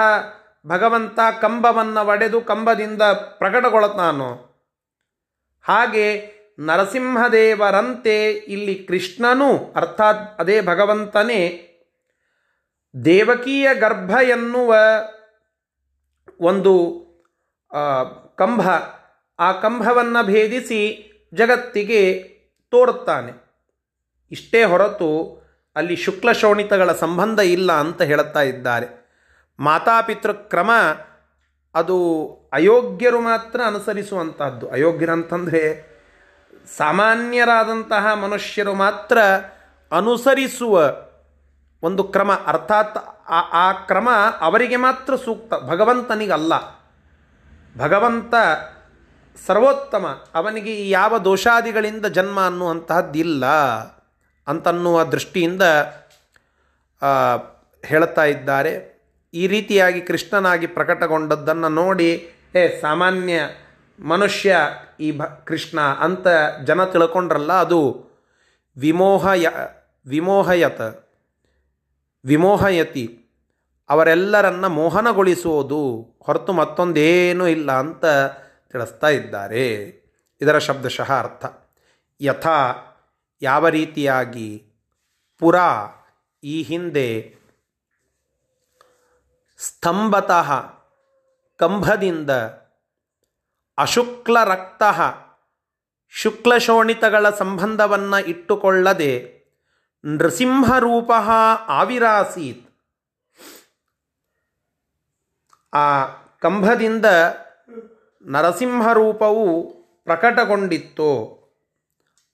ಭಗವಂತ ಕಂಬವನ್ನು ಒಡೆದು ಕಂಬದಿಂದ ಪ್ರಕಟಗೊಳ್ಳುತ್ತಾನೋ ಹಾಗೆ ನರಸಿಂಹದೇವರಂತೆ ಇಲ್ಲಿ ಕೃಷ್ಣನು, ಅರ್ಥಾತ್ ಅದೇ ಭಗವಂತನೇ, ದೇವಕೀಯ ಗರ್ಭ ಎನ್ನುವ ಒಂದು ಕಂಭ, ಆ ಕಂಬವನ್ನು ಭೇದಿಸಿ ಜಗತ್ತಿಗೆ ತೋರುತ್ತಾನೆ. ಇಷ್ಟೇ ಹೊರತು ಅಲ್ಲಿ ಶುಕ್ಲ ಶೋಣಿತಗಳ ಸಂಬಂಧ ಇಲ್ಲ ಅಂತ ಹೇಳುತ್ತಾ ಇದ್ದಾರೆ. ಮಾತಾಪಿತೃ ಕ್ರಮ ಅದು ಅಯೋಗ್ಯರು ಮಾತ್ರ ಅನುಸರಿಸುವಂತಹದ್ದು. ಅಯೋಗ್ಯರಂತಂದರೆ ಸಾಮಾನ್ಯರಾದಂತಹ ಮನುಷ್ಯರು ಮಾತ್ರ ಅನುಸರಿಸುವ ಒಂದು ಕ್ರಮ, ಅರ್ಥಾತ್ ಆ ಕ್ರಮ ಅವರಿಗೆ ಮಾತ್ರ ಸೂಕ್ತ. ಭಗವಂತನಿಗಲ್ಲ. ಭಗವಂತ ಸರ್ವೋತ್ತಮ. ಅವನಿಗೆ ಯಾವ ದೋಷಾದಿಗಳಿಂದ ಜನ್ಮ ಅನ್ನುವಂತಹದ್ದಿಲ್ಲ ಅಂತನ್ನುವ ದೃಷ್ಟಿಯಿಂದ ಹೇಳ್ತಾ ಇದ್ದಾರೆ. ಈ ರೀತಿಯಾಗಿ ಕೃಷ್ಣನಾಗಿ ಪ್ರಕಟಗೊಂಡದ್ದನ್ನು ನೋಡಿ, ಏ, ಸಾಮಾನ್ಯ ಮನುಷ್ಯ ಈ ಭ ಕೃಷ್ಣ ಅಂತ ಜನ ತಿಳ್ಕೊಂಡ್ರಲ್ಲ ಅದು ವಿಮೋಹಯ, ವಿಮೋಹಯತ, ವಿಮೋಹಯತಿ. ಅವರೆಲ್ಲರನ್ನ ಮೋಹನಗೊಳಿಸುವುದು ಹೊರತು ಮತ್ತೊಂದೇನೂ ಇಲ್ಲ ಅಂತ ತಿಳಿಸ್ತಾ ಇದ್ದಾರೆ. ಇದರ ಶಬ್ದಶಃ ಅರ್ಥ. ಯಥಾ ಯಾವ ರೀತಿಯಾಗಿ ಪುರ ಈ ಹಿಂದೆ ಸ್ತಂಭತಃ ಕಂಬದಿಂದ ಅಶುಕ್ಲ ರಕ್ತ ಶುಕ್ಲಶೋಣಿತಗಳ ಸಂಬಂಧವನ್ನು ಇಟ್ಟುಕೊಳ್ಳದೆ ನೃಸಿಂಹರೂಪ ಆವಿರಾಸೀತ್. ಆ ಕಂಭದಿಂದ ನರಸಿಂಹರೂಪವು ಪ್ರಕಟಗೊಂಡಿತ್ತು.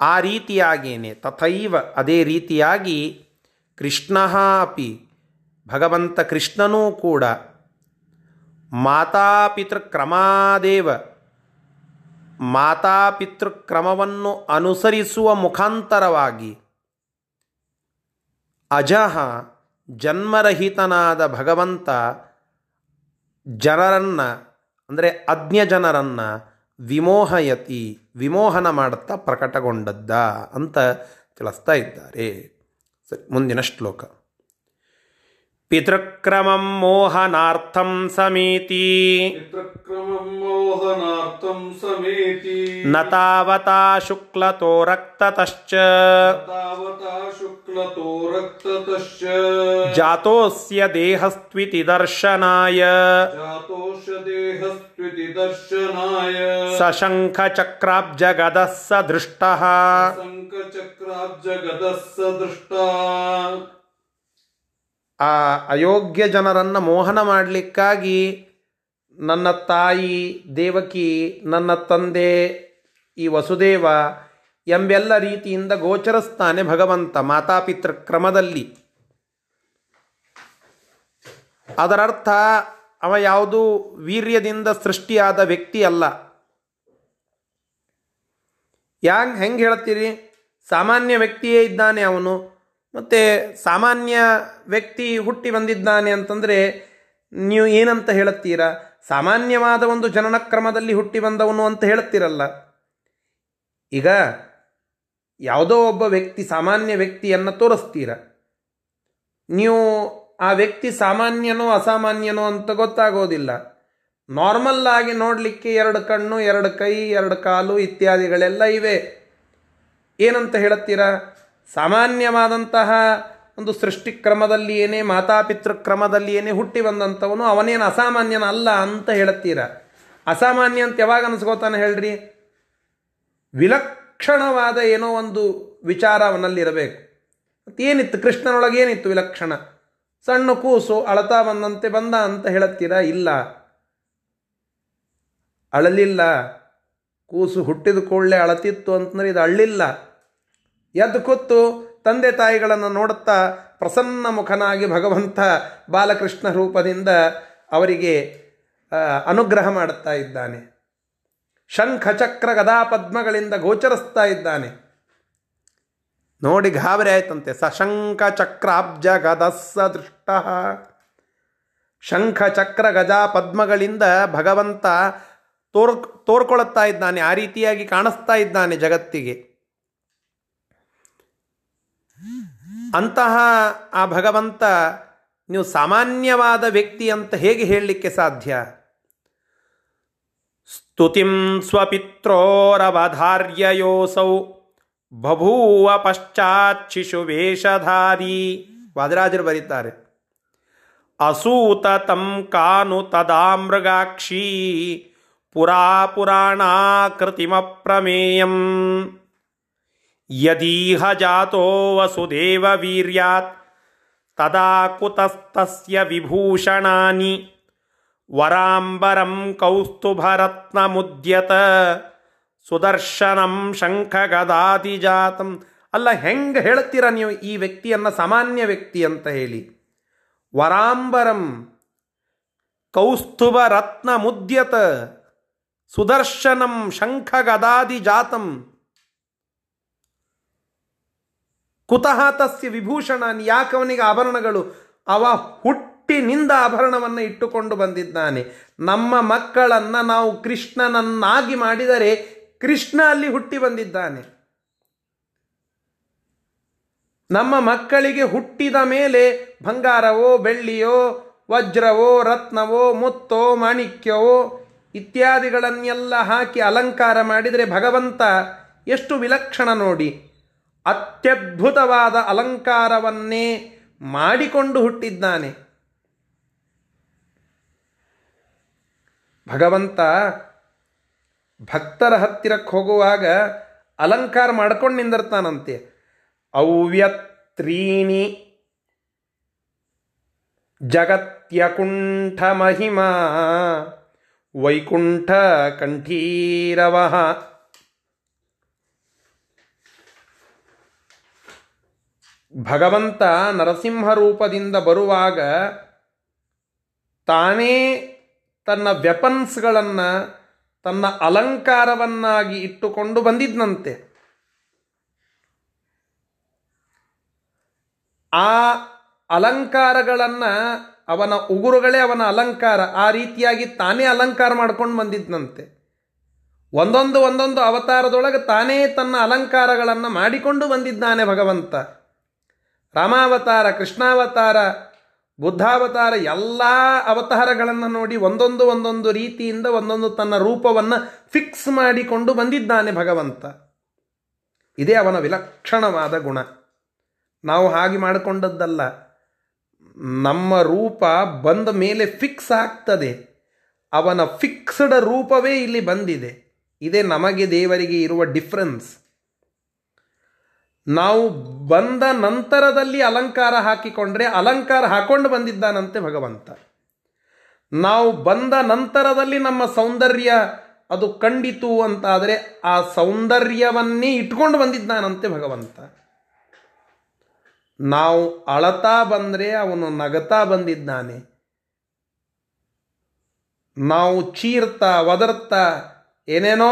ಆ ರೀತಿಯಾಗೇನೆ, ತಥೈವ ಅದೇ ರೀತಿಯಾಗಿ ಕೃಷ್ಣ ಅಪಿ, ಭಗವಂತ ಕೃಷ್ಣನೂ ಕೂಡ ಮಾತಾಪಿತೃಕ್ರಮಾದೇವ ಮಾತಾಪಿತೃಕ್ರಮವನ್ನು ಅನುಸರಿಸುವ ಮುಖಾಂತರವಾಗಿ ಅಜಹ ಜನ್ಮರಹಿತನಾದ ಭಗವಂತ ಜನರನ್ನು, ಅಂದರೆ ಅಜ್ಞ ಜನರನ್ನು ವಿಮೋಹಯತಿ, ವಿಮೋಹನ ಮಾಡುತ್ತಾ ಪ್ರಕಟಗೊಂಡದ್ದ ಅಂತ ತಿಳಿಸ್ತಾ ಇದ್ದಾರೆ. ಸರಿ, ಮುಂದಿನ ಶ್ಲೋಕ. पितृक्रमं मोहनार्थं समेति पितृक्रमं मोहनार्थं समेति न तावता शुक्लतो रक्ततश्च तावता शुक्लतो रक्ततश्च जातोऽस्य देहस्त्वितिदर्शनाय जातोऽस्य देहस्त्वितिदर्शनाय सशङ्खचक्राब्जगदः दृष्टः ಆ ಅಯೋಗ್ಯ ಜನರನ್ನು ಮೋಹನ ಮಾಡಲಿಕ್ಕಾಗಿ ನನ್ನ ತಾಯಿ, ದೇವಕಿ, ನನ್ನ ತಂದೆ, ಈ ವಸುದೇವ ಎಂಬೆಲ್ಲ ರೀತಿಯಿಂದ ಗೋಚರಿಸ್ತಾನೆ ಭಗವಂತ ಮಾತಾಪಿತೃ ಕ್ರಮದಲ್ಲಿ. ಅದರರ್ಥ, ಅವ ಯಾವುದೂ ವೀರ್ಯದಿಂದ ಸೃಷ್ಟಿಯಾದ ವ್ಯಕ್ತಿ ಅಲ್ಲ. ಯಾಂಗ್ ಹೆಂಗೆ ಹೇಳ್ತೀರಿ? ಸಾಮಾನ್ಯ ವ್ಯಕ್ತಿಯೇ ಇದ್ದಾನೆ ಅವನು. ಮತ್ತು ಸಾಮಾನ್ಯ ವ್ಯಕ್ತಿ ಹುಟ್ಟಿ ಬಂದಿದ್ದಾನೆ ಅಂತಂದರೆ ನೀವು ಏನಂತ ಹೇಳುತ್ತೀರಾ? ಸಾಮಾನ್ಯವಾದ ಒಂದು ಜನನ ಕ್ರಮದಲ್ಲಿ ಹುಟ್ಟಿ ಬಂದವನು ಅಂತ ಹೇಳುತ್ತೀರಲ್ಲ. ಈಗ ಯಾವುದೋ ಒಬ್ಬ ವ್ಯಕ್ತಿ, ಸಾಮಾನ್ಯ ವ್ಯಕ್ತಿಯನ್ನು ತೋರಿಸ್ತೀರ? ನೀವು ಆ ವ್ಯಕ್ತಿ ಸಾಮಾನ್ಯನೋ ಅಸಾಮಾನ್ಯನೋ ಅಂತ ಗೊತ್ತಾಗೋದಿಲ್ಲ. ನಾರ್ಮಲ್ ಆಗಿ ನೋಡಲಿಕ್ಕೆ ಎರಡು ಕಣ್ಣು, ಎರಡು ಕೈ, ಎರಡು ಕಾಲು ಇತ್ಯಾದಿಗಳೆಲ್ಲ ಇವೆ. ಏನಂತ ಹೇಳುತ್ತೀರಾ? ಸಾಮಾನ್ಯವಾದಂತಹ ಒಂದು ಸೃಷ್ಟಿ ಕ್ರಮದಲ್ಲಿ ಏನೇ ಮಾತಾಪಿತೃ ಕ್ರಮದಲ್ಲಿ ಏನೇ ಹುಟ್ಟಿ ಬಂದಂಥವನು ಅವನೇನು ಅಸಾಮಾನ್ಯನ ಅಲ್ಲ ಅಂತ ಹೇಳುತ್ತೀರ. ಅಸಾಮಾನ್ಯ ಅಂತ ಯಾವಾಗ ಅನಿಸ್ಕೋತಾನೆ ಹೇಳ್ರಿ? ವಿಲಕ್ಷಣವಾದ ಏನೋ ಒಂದು ವಿಚಾರ ಅವನಲ್ಲಿರಬೇಕು. ಮತ್ತೇನಿತ್ತು? ಕೃಷ್ಣನೊಳಗೆ ಏನಿತ್ತು ವಿಲಕ್ಷಣ? ಸಣ್ಣ ಕೂಸು, ಅಳತಾ ಬಂದಂತೆ ಬಂದ ಅಂತ ಹೇಳುತ್ತೀರಾ? ಇಲ್ಲ. ಅಳಲಿಲ್ಲ. ಕೂಸು ಹುಟ್ಟಿದ ಕೂಡಲೇ ಅಳತಿತ್ತು ಅಂತಂದ್ರೆ ಇದು ಅಳ್ಳಿಲ್ಲ. ಎದ್ದು ಕೂತು ತಂದೆ ತಾಯಿಗಳನ್ನು ನೋಡುತ್ತಾ ಪ್ರಸನ್ನ ಮುಖನಾಗಿ ಭಗವಂತ ಬಾಲಕೃಷ್ಣ ರೂಪದಿಂದ ಅವರಿಗೆ ಅನುಗ್ರಹ ಮಾಡುತ್ತಾ ಇದ್ದಾನೆ. ಶಂಖ ಚಕ್ರ ಗದಾ ಪದ್ಮಗಳಿಂದ ಗೋಚರಿಸ್ತಾ ಇದ್ದಾನೆ. ನೋಡಿ ಗಾಬರಿ ಆಯ್ತಂತೆ. ಸಶಂಖ ಚಕ್ರಾಬ್ಜ ಗದಸ್ಸ ದೃಷ್ಟ. ಶಂಖ ಚಕ್ರ ಗಜಾ ಪದ್ಮಗಳಿಂದ ಭಗವಂತ ತೋರ್ ತೋರ್ಕೊಳ್ಳುತ್ತಾ ಇದ್ದಾನೆ. ಆ ರೀತಿಯಾಗಿ ಕಾಣಿಸ್ತಾ ಇದ್ದಾನೆ ಜಗತ್ತಿಗೆ. ಅಂತಹ ಆ ಭಗವಂತ ನೀವು ಸಾಮಾನ್ಯವಾದ ವ್ಯಕ್ತಿ ಅಂತ ಹೇಗೆ ಹೇಳಲಿಕ್ಕೆ ಸಾಧ್ಯ? ಸ್ತುತಿಂ ಸ್ವಪಿತ್ರೋರವಧಾರ್ಯಯೋಸೌ ಬಭೂವ ಪಶ್ಚಾತ್ ಶಿಶು ವೇಷಧಾರಿ. ವಾದರಾಜರು ಬರೀತಾರೆ. ಅಸೂತ ತಂ ಕಾನು ತದಾ ಮೃಗಾಕ್ಷಿ ಪುರಾ ಯದೀಹ ಜಾತೋ ವಸುದೇವ ವೀರ್ಯಾತ್ ತದಾ ಕುತಸ್ತಸ್ಯ ವಿಭೂಷಣಾನಿ ವರಾಂಬರಂ ಕೌಸ್ತುಭರತ್ನಮುದ್ಯತ ಸುದರ್ಶನಂ ಶಂಖಗದಾದಿಜಾತಂ ಅಲ್ಲ, ಹೆಂಗೆ ಹೇಳ್ತೀರ ನೀವು ಈ ವ್ಯಕ್ತಿಯನ್ನ, ಸಾಮಾನ್ಯ ವ್ಯಕ್ತಿ ಅಂತ ಹೇಳಿ? ವರಾಂಬರಂ ಕೌಸ್ತುಭ ರತ್ನ ಮುದ್ಯತ ಸುದರ್ಶನಂ ಶಂಖಗದಾದಿ ಜಾತಂ ಕುತಃ ತಸ್ಯ ಯಾಕೆ ಯಾಕವನಿಗೆ ಆಭರಣಗಳು? ಅವ ಹುಟ್ಟಿನಿಂದ ಆಭರಣವನ್ನು ಇಟ್ಟುಕೊಂಡು ಬಂದಿದ್ದಾನೆ. ನಮ್ಮ ಮಕ್ಕಳನ್ನು ನಾವು ಕೃಷ್ಣನನ್ನಾಗಿ ಮಾಡಿದರೆ ಕೃಷ್ಣ ಅಲ್ಲಿ ಹುಟ್ಟಿ ಬಂದಿದ್ದಾನೆ. ನಮ್ಮ ಮಕ್ಕಳಿಗೆ ಹುಟ್ಟಿದ ಮೇಲೆ ಬಂಗಾರವೋ, ಬೆಳ್ಳಿಯೋ, ವಜ್ರವೋ, ರತ್ನವೋ, ಮುತ್ತೋ, ಮಾಣಿಕ್ಯವೋ ಇತ್ಯಾದಿಗಳನ್ನೆಲ್ಲ ಹಾಕಿ ಅಲಂಕಾರ ಮಾಡಿದರೆ ಭಗವಂತ ಎಷ್ಟು ವಿಲಕ್ಷಣ ನೋಡಿ. ಅತ್ಯದ್ಭುತವಾದ ಅಲಂಕಾರವನ್ನೇ ಮಾಡಿಕೊಂಡು ಹುಟ್ಟಿದ್ದಾನೆ. ಭಗವಂತ ಭಕ್ತರ ಹತ್ತಿರಕ್ಕೆ ಹೋಗುವಾಗ ಅಲಂಕಾರ ಮಾಡ್ಕೊಂಡು ನಿಂದಿರ್ತಾನಂತೆ. ಅವ್ಯತ್ರೀಣಿ ಜಗತ್ಯಕುಂಠ ಮಹಿಮಾ ವೈಕುಂಠ ಕಂಠೀರವ ಭಗವಂತ ನರಸಿಂಹ ರೂಪದಿಂದ ಬರುವಾಗ ತಾನೇ ತನ್ನ ವೆಪನ್ಸ್ಗಳನ್ನು, ತನ್ನ ಅಲಂಕಾರವನ್ನಾಗಿ ಇಟ್ಟುಕೊಂಡು ಬಂದಿದ್ನಂತೆ. ಆ ಅಲಂಕಾರಗಳನ್ನು ಅವನ ಉಗುರುಗಳೇ ಅವನ ಅಲಂಕಾರ, ಆ ರೀತಿಯಾಗಿ ತಾನೇ ಅಲಂಕಾರ ಮಾಡ್ಕೊಂಡು ಬಂದಿದ್ನಂತೆ. ಒಂದೊಂದು ಒಂದೊಂದು ಅವತಾರದೊಳಗೆ ತಾನೇ ತನ್ನ ಅಲಂಕಾರಗಳನ್ನು ಮಾಡಿಕೊಂಡು ಬಂದಿದ್ದಾನೆ ಭಗವಂತ. ರಾಮಾವತಾರ, ಕೃಷ್ಣಾವತಾರ, ಬುದ್ಧಾವತಾರ ಎಲ್ಲ ಅವತಾರಗಳನ್ನು ನೋಡಿ ಒಂದೊಂದು ಒಂದೊಂದು ರೀತಿಯಿಂದ ಒಂದೊಂದು ತನ್ನ ರೂಪವನ್ನು ಫಿಕ್ಸ್ ಮಾಡಿಕೊಂಡು ಬಂದಿದ್ದಾನೆ ಭಗವಂತ. ಇದೇ ಅವನ ವಿಲಕ್ಷಣವಾದ ಗುಣ. ನಾವು ಹಾಗೆ ಮಾಡಿಕೊಂಡದ್ದಲ್ಲ. ನಮ್ಮ ರೂಪ ಬಂದ ಮೇಲೆ ಫಿಕ್ಸ್ ಆಗ್ತದೆ. ಅವನ ಫಿಕ್ಸ್ಡ್ ರೂಪವೇ ಇಲ್ಲಿ ಬಂದಿದೆ. ಇದೇ ನಮಗೆ ದೇವರಿಗೆ ಇರುವ ಡಿಫ್ರೆನ್ಸ್. ನಾವು ಬಂದ ನಂತರದಲ್ಲಿ ಅಲಂಕಾರ ಹಾಕಿಕೊಂಡ್ರೆ ಅಲಂಕಾರ ಹಾಕೊಂಡು ಬಂದಿದ್ದಾನಂತೆ ಭಗವಂತ. ನಾವು ಬಂದ ನಂತರದಲ್ಲಿ ನಮ್ಮ ಸೌಂದರ್ಯ ಅದು ಕಂಡಿತು ಅಂತಾದರೆ ಆ ಸೌಂದರ್ಯವನ್ನೇ ಇಟ್ಕೊಂಡು ಬಂದಿದ್ದಾನಂತೆ ಭಗವಂತ. ನಾವು ಅಳತಾ ಬಂದರೆ ಅವನು ನಗತಾ ಬಂದಿದ್ದಾನೆ. ನಾವು ಚೀರ್ತಾ ಒದರ್ತಾ ಏನೇನೋ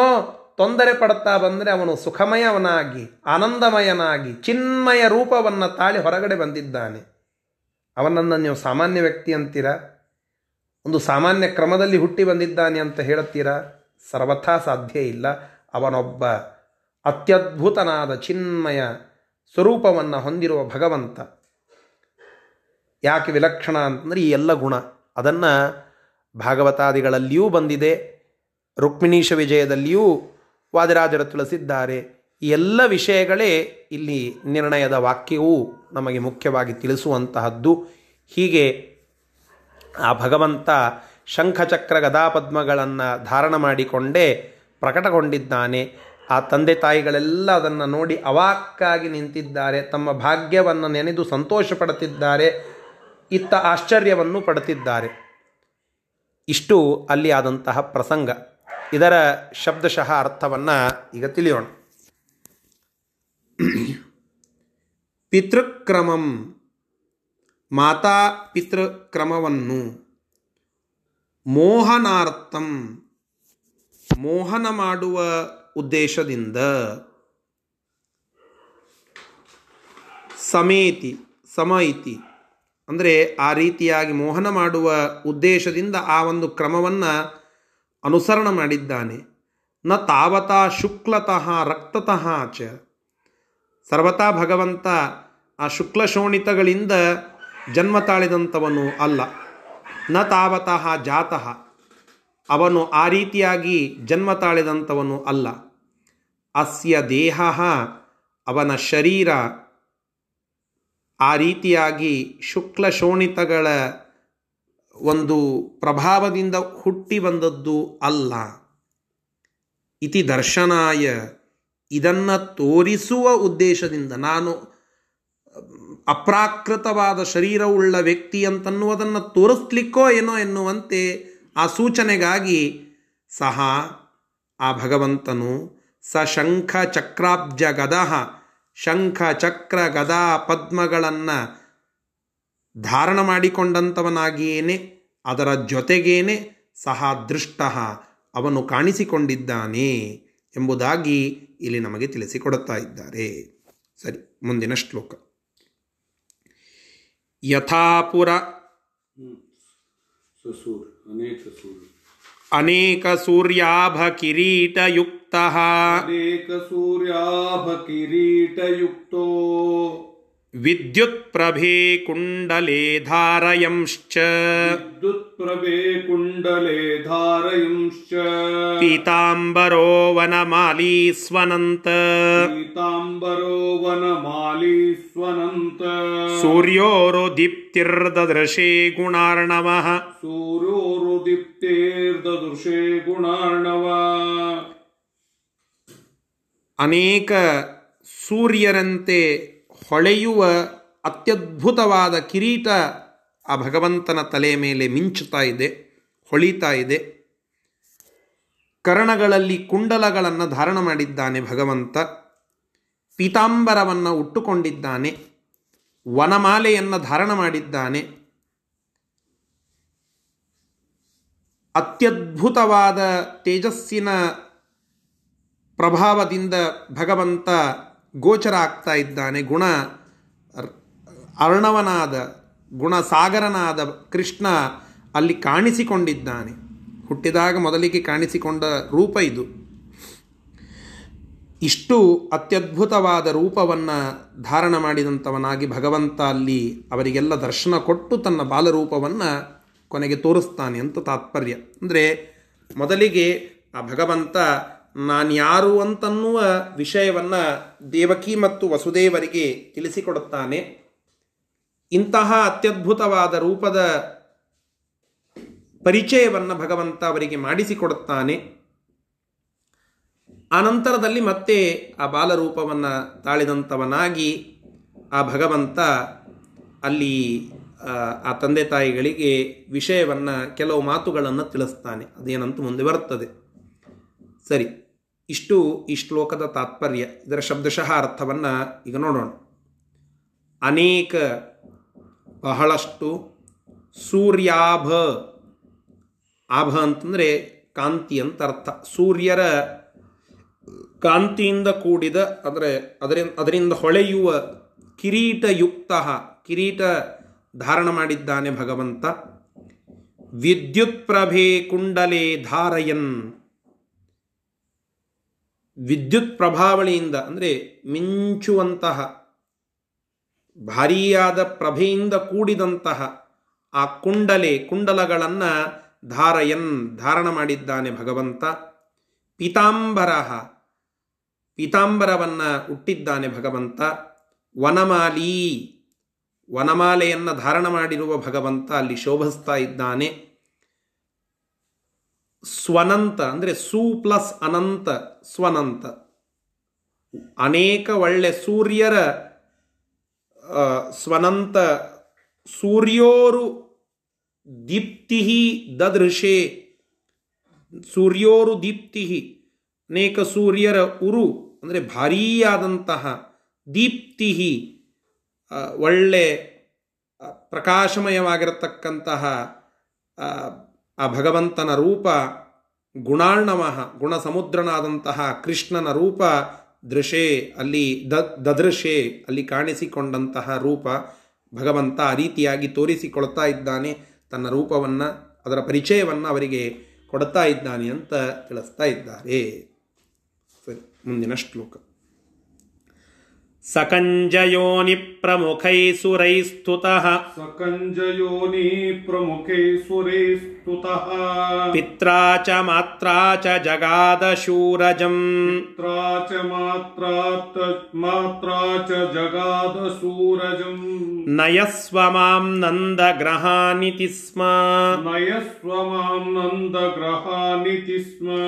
ತೊಂದರೆ ಪಡ್ತಾ ಬಂದರೆ ಅವನು ಸುಖಮಯವನಾಗಿ, ಆನಂದಮಯನಾಗಿ, ಚಿನ್ಮಯ ರೂಪವನ್ನು ತಾಳಿ ಹೊರಗಡೆ ಬಂದಿದ್ದಾನೆ. ಅವನನ್ನು ನೀವು ಸಾಮಾನ್ಯ ವ್ಯಕ್ತಿ ಅಂತೀರಾ? ಒಂದು ಸಾಮಾನ್ಯ ಕ್ರಮದಲ್ಲಿ ಹುಟ್ಟಿ ಬಂದಿದ್ದಾನೆ ಅಂತ ಹೇಳುತ್ತೀರಾ ಸರ್ವಥಾ ಸಾಧ್ಯ ಇಲ್ಲ. ಅವನೊಬ್ಬ ಅತ್ಯದ್ಭುತನಾದ ಚಿನ್ಮಯ ಸ್ವರೂಪವನ್ನು ಹೊಂದಿರುವ ಭಗವಂತ. ಯಾಕೆ ವಿಲಕ್ಷಣ ಅಂತಂದರೆ ಈ ಎಲ್ಲ ಗುಣ. ಅದನ್ನು ಭಾಗವತಾದಿಗಳಲ್ಲಿಯೂ ಬಂದಿದೆ. ರುಕ್ಮಿಣೀಶ ವಿಜಯದಲ್ಲಿಯೂ ವಾದಿರಾಜರು ತಿಳಿಸಿದ್ದಾರೆ. ಎಲ್ಲ ವಿಷಯಗಳೇ ಇಲ್ಲಿ ನಿರ್ಣಯದ ವಾಕ್ಯವೂ ನಮಗೆ ಮುಖ್ಯವಾಗಿ ತಿಳಿಸುವಂತಹದ್ದು. ಹೀಗೆ ಆ ಭಗವಂತ ಶಂಖಚಕ್ರ ಗದಾಪದ್ಮಗಳನ್ನು ಧಾರಣ ಮಾಡಿಕೊಂಡೇ ಪ್ರಕಟಗೊಂಡಿದ್ದಾನೆ. ಆ ತಂದೆ ತಾಯಿಗಳೆಲ್ಲ ಅದನ್ನು ನೋಡಿ ಅವಾಕ್ಕಾಗಿ ನಿಂತಿದ್ದಾರೆ. ತಮ್ಮ ಭಾಗ್ಯವನ್ನು ನೆನೆದು ಸಂತೋಷ ಪಡುತ್ತಿದ್ದಾರೆ. ಇತ್ತ ಆಶ್ಚರ್ಯವನ್ನು ಪಡುತ್ತಿದ್ದಾರೆ. ಇಷ್ಟು ಅಲ್ಲಿ ಆದಂತಹ ಪ್ರಸಂಗ. ಇದರ ಶಬ್ದಶಃ ಅರ್ಥವನ್ನು ಈಗ ತಿಳಿಯೋಣ. ಪಿತೃಕ್ರಮಂ, ಮಾತಾ ಪಿತೃಕ್ರಮವನ್ನು ಮೋಹನಾರ್ಥಂ, ಮೋಹನ ಮಾಡುವ ಉದ್ದೇಶದಿಂದ ಸಮೇತಿ ಸಮ ಇತಿ ಅಂದರೆ ಆ ರೀತಿಯಾಗಿ ಮೋಹನ ಮಾಡುವ ಉದ್ದೇಶದಿಂದ ಆ ಒಂದು ಕ್ರಮವನ್ನು ಅನುಸರಣ ಮಾಡಿದ್ದಾನೆ. ನ ತಾವತಾ ಶುಕ್ಲತಃ ರಕ್ತತಃ ಚ. ಸರ್ವತಾ ಭಗವಂತ ಆ ಶುಕ್ಲ ಶೋಣಿತಗಳಿಂದ ಜನ್ಮ ತಾಳಿದಂಥವನು ಅಲ್ಲ. ನ ತಾವತಃ ಜಾತಃ. ಅವನು ಆ ರೀತಿಯಾಗಿ ಜನ್ಮ ತಾಳಿದಂಥವನು ಅಲ್ಲ. ಅಸ್ಯ ದೇಹ ಅವನ ಶರೀರ ಆ ರೀತಿಯಾಗಿ ಶುಕ್ಲ ಶೋಣಿತಗಳ ಒಂದು ಪ್ರಭಾವದಿಂದ ಹುಟ್ಟಿ ಬಂದದ್ದು ಅಲ್ಲ. ಇತಿ ದರ್ಶನಾಯ, ಇದನ್ನು ತೋರಿಸುವ ಉದ್ದೇಶದಿಂದ ನಾನು, ಅಪ್ರಾಕೃತವಾದ ಶರೀರವುಳ್ಳ ವ್ಯಕ್ತಿ ಅಂತನ್ನುವುದನ್ನು ತೋರಿಸ್ಲಿಕ್ಕೋ ಏನೋ ಎನ್ನುವಂತೆ ಆ ಸೂಚನೆಗಾಗಿ ಸಹ ಆ ಭಗವಂತನು ಸ ಶಂಖ ಚಕ್ರಾಬ್ಜ ಗದಃ ಶಂಖ ಚಕ್ರ ಗದಾ ಪದ್ಮಗಳನ್ನು ಧಾರಣ ಮಾಡಿಕೊಂಡಂಥವನಾಗಿಯೇನೆ ಅದರ ಜೊತೆಗೇನೆ ಸಹ ದೃಷ್ಟ ಅವನು ಕಾಣಿಸಿಕೊಂಡಿದ್ದಾನೆ ಎಂಬುದಾಗಿ ಇಲ್ಲಿ ನಮಗೆ ತಿಳಿಸಿಕೊಡುತ್ತಾ ಇದ್ದಾರೆ. ಸರಿ ಮುಂದಿನ ಶ್ಲೋಕ. ಯಥಾಪುರ ಅನೇಕ ಸೂರ್ಯಾಭ ಕಿರೀಟಯುಕ್ತ. ಅನೇಕ ಸೂರ್ಯಾಭ ಕಿರೀಟಯುಕ್ತೋ. ಧಾರಯಂಶ್ಚ ಪೀತಾಂಬರೋ ವನಮಾಲಿ ಸ್ವನಂತ ಪೀತಾಂಬರೋ ವನಮಾಲಿ ಸ್ವನಂತ ಸೂರ್ಯೋರು ದೀಪ್ತಿರ್ದೃಶೇ ಗುಣಾರ್ಣವಃ ಸೂರ್ಯೋರುದೀಪ್ತೇರ್ದೃಶೇ ಗುಣಾರ್ಣವ ಅನೇಕ ಸೂರ್ಯರಂತೆ ಹೊಳೆಯುವ ಅತ್ಯದ್ಭುತವಾದ ಕಿರೀಟ ಆ ಭಗವಂತನ ತಲೆ ಮೇಲೆ ಮಿಂಚುತ್ತಾ ಇದೆ, ಹೊಳಿತಾ ಇದೆ. ಕರ್ಣಗಳಲ್ಲಿ ಕುಂಡಲಗಳನ್ನು ಧಾರಣ ಮಾಡಿದ್ದಾನೆ ಭಗವಂತ. ಪೀತಾಂಬರವನ್ನು ಉಟ್ಟುಕೊಂಡಿದ್ದಾನೆ. ವನಮಾಲೆಯನ್ನು ಧಾರಣ ಮಾಡಿದ್ದಾನೆ. ಅತ್ಯದ್ಭುತವಾದ ತೇಜಸ್ಸಿನ ಪ್ರಭಾವದಿಂದ ಭಗವಂತ ಗೋಚರ ಆಗ್ತಾ ಇದ್ದಾನೆ. ಗುಣ ಅರ್ಣವನಾದ ಗುಣಸಾಗರನಾದ ಕೃಷ್ಣ ಅಲ್ಲಿ ಕಾಣಿಸಿಕೊಂಡಿದ್ದಾನೆ. ಹುಟ್ಟಿದಾಗ ಮೊದಲಿಗೆ ಕಾಣಿಸಿಕೊಂಡ ರೂಪ ಇದು. ಇಷ್ಟು ಅತ್ಯದ್ಭುತವಾದ ರೂಪವನ್ನು ಧಾರಣ ಮಾಡಿದಂಥವನಾಗಿ ಭಗವಂತ ಅಲ್ಲಿ ಅವರಿಗೆಲ್ಲ ದರ್ಶನ ಕೊಟ್ಟು ತನ್ನ ಬಾಲರೂಪವನ್ನು ಕೊನೆಗೆ ತೋರಿಸ್ತಾನೆ ಅಂತ ತಾತ್ಪರ್ಯ. ಅಂದರೆ ಮೊದಲಿಗೆ ಆ ಭಗವಂತ ನಾನ್ಯಾರು ಅಂತನ್ನುವ ವಿಷಯವನ್ನು ದೇವಕಿ ಮತ್ತು ವಸುದೇವರಿಗೆ ತಿಳಿಸಿಕೊಡುತ್ತಾನೆ. ಇಂತಹ ಅತ್ಯದ್ಭುತವಾದ ರೂಪದ ಪರಿಚಯವನ್ನು ಭಗವಂತ ಅವರಿಗೆ ಮಾಡಿಸಿಕೊಡುತ್ತಾನೆ. ಆನಂತರದಲ್ಲಿ ಮತ್ತೆ ಆ ಬಾಲರೂಪವನ್ನು ತಾಳಿದಂಥವನಾಗಿ ಆ ಭಗವಂತ ಅಲ್ಲಿ ಆ ತಂದೆ ತಾಯಿಗಳಿಗೆ ವಿಷಯವನ್ನು ಕೆಲವು ಮಾತುಗಳನ್ನು ತಿಳಿಸ್ತಾನೆ. ಅದೇನಂತ ಮುಂದೆ ಬರುತ್ತದೆ. ಸರಿ, ಇಷ್ಟು ಈ ಶ್ಲೋಕದ ತಾತ್ಪರ್ಯ. ಇದರ ಶಬ್ದಶಃ ಅರ್ಥವನ್ನು ಈಗ ನೋಡೋಣ. ಅನೇಕ ಬಹಳಷ್ಟು ಸೂರ್ಯಾಭ. ಆಭ ಅಂತಂದರೆ ಕಾಂತಿ ಅಂತ ಅರ್ಥ. ಸೂರ್ಯರ ಕಾಂತಿಯಿಂದ ಕೂಡಿದ ಅಂದರೆ ಅದರಿಂದ ಅದರಿಂದ ಹೊಳೆಯುವ ಕಿರೀಟಯುಕ್ತ, ಕಿರೀಟ ಧಾರಣ ಮಾಡಿದ್ದಾನೆ ಭಗವಂತ. ವಿದ್ಯುತ್ ಪ್ರಭೆ ಕುಂಡಲೆ ಧಾರಯನ್. ವಿದ್ಯುತ್ ಪ್ರಭಾವಳಿಯಿಂದ, ಅಂದರೆ ಮಿಂಚುವಂತಹ, ಭಾರೀಯಾದ ಪ್ರಭೆಯಿಂದ ಕೂಡಿದಂತಹ ಆ ಕುಂಡಲೆ, ಕುಂಡಲಗಳನ್ನು ಧಾರಯನ್ ಧಾರಣ ಮಾಡಿದ್ದಾನೆ ಭಗವಂತ. ಪೀತಾಂಬರ ಪೀತಾಂಬರವನ್ನು ಹುಟ್ಟಿದ್ದಾನೆ ಭಗವಂತ. ವನಮಾಲಿ, ವನಮಾಲೆಯನ್ನು ಧಾರಣ ಮಾಡಿರುವ ಭಗವಂತ ಅಲ್ಲಿ ಶೋಭಿಸ್ತಾ ಇದ್ದಾನೆ. ಸ್ವನಂತ, ಅಂದರೆ ಸು ಪ್ಲಸ್ ಅನಂತ, ಸ್ವನಂತ. ಅನೇಕ ಒಳ್ಳೆ ಸೂರ್ಯರ ಸ್ವನಂತ ಸೂರ್ಯೋರು ದೀಪ್ತಿ ದದೃಶೆ. ಸೂರ್ಯೋರು ದೀಪ್ತಿ ಅನೇಕ ಸೂರ್ಯರ ಉರು, ಅಂದರೆ ಭಾರೀಯಾದಂತಹ ದೀಪ್ತಿ ಒಳ್ಳೆ ಪ್ರಕಾಶಮಯವಾಗಿರತಕ್ಕಂತಹ ಆ ಭಗವಂತನ ರೂಪ ಗುಣಾಣವ ಗುಣಸಮುದ್ರನಾದಂತಹ ಕೃಷ್ಣನ ರೂಪ ದೃಶೆ ಅಲ್ಲಿ ದ ದದೃಶೇ ಅಲ್ಲಿ ಕಾಣಿಸಿಕೊಂಡಂತಹ ರೂಪ ಭಗವಂತ ಆ ರೀತಿಯಾಗಿ ತೋರಿಸಿಕೊಳ್ತಾ ಇದ್ದಾನೆ ತನ್ನ ರೂಪವನ್ನು ಅದರ ಪರಿಚಯವನ್ನು ಅವರಿಗೆ ಕೊಡ್ತಾ ಇದ್ದಾನೆ ಅಂತ ತಿಳಿಸ್ತಾ ಇದ್ದಾರೆ. ಸರಿ ಮುಂದಿನ ಶ್ಲೋಕ. ಸಕಂಜಯೋನಿ ಪ್ರಮುಖೈ ಸುರೈ ಸ್ತುತಃ ಸಕಂಜಯೋನಿ ಪ್ರಮುಖೈ ಸುರೈ स्तुतः पित्रा च मात्रा च जगादशूरजम् पित्रा च मात्रा मात्रा च जगादसूरजम् नयस्व मां नन्दग्रहानिति स्म नयस्व मां नन्दग्रहानिति स्म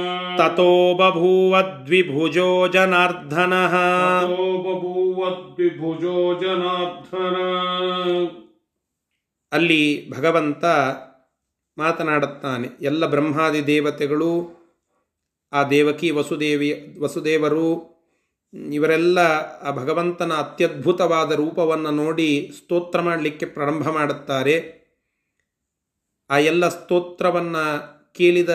ततो बभूवद्विभुजो जनार्दनः ततो बभूवद्विभुजो जनार्दन ಅಲ್ಲಿ ಭಗವಂತ ಮಾತನಾಡುತ್ತಾನೆ. ಎಲ್ಲ ಬ್ರಹ್ಮಾದಿ ದೇವತೆಗಳು, ಆ ದೇವಕಿ ವಸುದೇವಿ, ವಸುದೇವರು, ಇವರೆಲ್ಲ ಆ ಭಗವಂತನ ಅತ್ಯದ್ಭುತವಾದ ರೂಪವನ್ನು ನೋಡಿ ಸ್ತೋತ್ರ ಮಾಡಲಿಕ್ಕೆ ಪ್ರಾರಂಭ ಮಾಡುತ್ತಾರೆ. ಆ ಎಲ್ಲ ಸ್ತೋತ್ರವನ್ನು ಕೇಳಿದ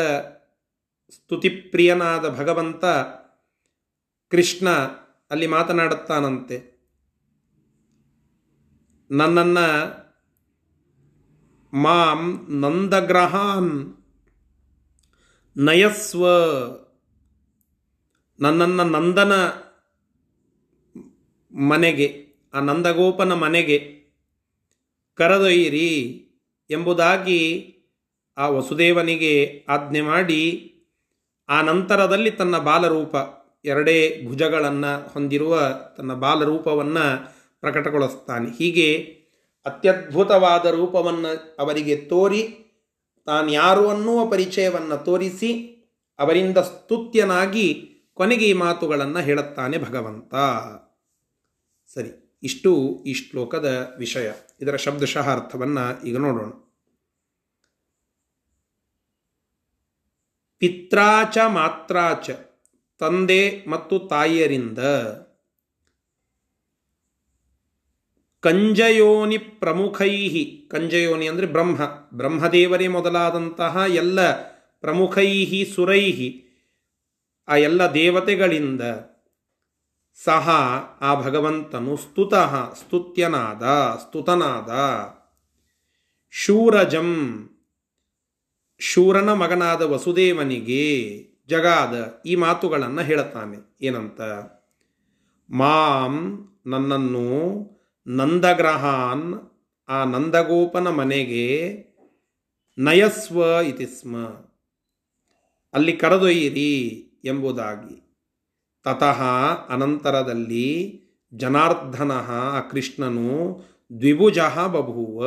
ಸ್ತುತಿಪ್ರಿಯನಾದ ಭಗವಂತ ಕೃಷ್ಣ ಅಲ್ಲಿ ಮಾತನಾಡುತ್ತಾನಂತೆ. ನನ್ನನ್ನು ಮಾಂ ನಂದಗ್ರಹಾನ್. ನಯಸ್ವ. ನನ್ನನ್ನು ನಂದನ ಮನೆಗೆ, ಆ ನಂದಗೋಪನ ಮನೆಗೆ ಕರೆದೊಯ್ಯಿರಿ ಎಂಬುದಾಗಿ ಆ ವಸುದೇವನಿಗೆ ಆಜ್ಞೆ ಮಾಡಿ, ಆ ನಂತರದಲ್ಲಿ ತನ್ನ ಬಾಲರೂಪ, ಎರಡೇ ಭುಜಗಳನ್ನು ಹೊಂದಿರುವ ತನ್ನ ಬಾಲರೂಪವನ್ನು ಪ್ರಕಟಗೊಳಿಸ್ತಾನೆ. ಹೀಗೆ ಅತ್ಯದ್ಭುತವಾದ ರೂಪವನ್ನು ಅವರಿಗೆ ತೋರಿ ತಾನು ಯಾರು ಅನ್ನುವ ಪರಿಚಯವನ್ನು ತೋರಿಸಿ, ಅವರಿಂದ ಸ್ತುತ್ಯನಾಗಿ ಕೊನೆಗೆ ಈ ಮಾತುಗಳನ್ನು ಹೇಳುತ್ತಾನೆ ಭಗವಂತ. ಸರಿ, ಇಷ್ಟು ಈ ಶ್ಲೋಕದ ವಿಷಯ. ಇದರ ಶಬ್ದಶಃ ಅರ್ಥವನ್ನು ಈಗ ನೋಡೋಣ. ಪಿತ್ರಾಚ ಮಾತ್ರಾಚ, ತಂದೆ ಮತ್ತು ತಾಯಿಯರಿಂದ ಕಂಜಯೋನಿ ಪ್ರಮುಖೈಹಿ. ಕಂಜಯೋನಿ ಅಂದರೆ ಬ್ರಹ್ಮ. ಬ್ರಹ್ಮದೇವರೇ ಮೊದಲಾದಂತಹ ಎಲ್ಲ ಪ್ರಮುಖೈಹಿ ಸುರೈಹಿ. ಆ ಎಲ್ಲ ದೇವತೆಗಳಿಂದ ಸಹ ಆ ಭಗವಂತನು ಸ್ತುತಃ ಸ್ತುತ್ಯನಾದ, ಸ್ತುತನಾದ. ಶೂರಜಂ. ಶೂರನ ಮಗನಾದ ವಸುದೇವನಿಗೆ ಜಗಾದ ಈ ಮಾತುಗಳನ್ನು ಹೇಳುತ್ತಾನೆ. ಏನಂತ? ಮಾಂ ನನ್ನನ್ನು ನಂದಗ್ರಹಾನ್ ಆ ನಂದಗೋಪನ ಮನೆಗೆ ನಯಸ್ವ ಇತಿ ಅಲ್ಲಿ ಕರೆದೊಯ್ಯಿರಿ ಎಂಬುದಾಗಿ. ತತಃ ಅನಂತರದಲ್ಲಿ ಜನಾರ್ದನ ಆ ಕೃಷ್ಣನು ದ್ವಿಭುಜ ಬಭೂವ.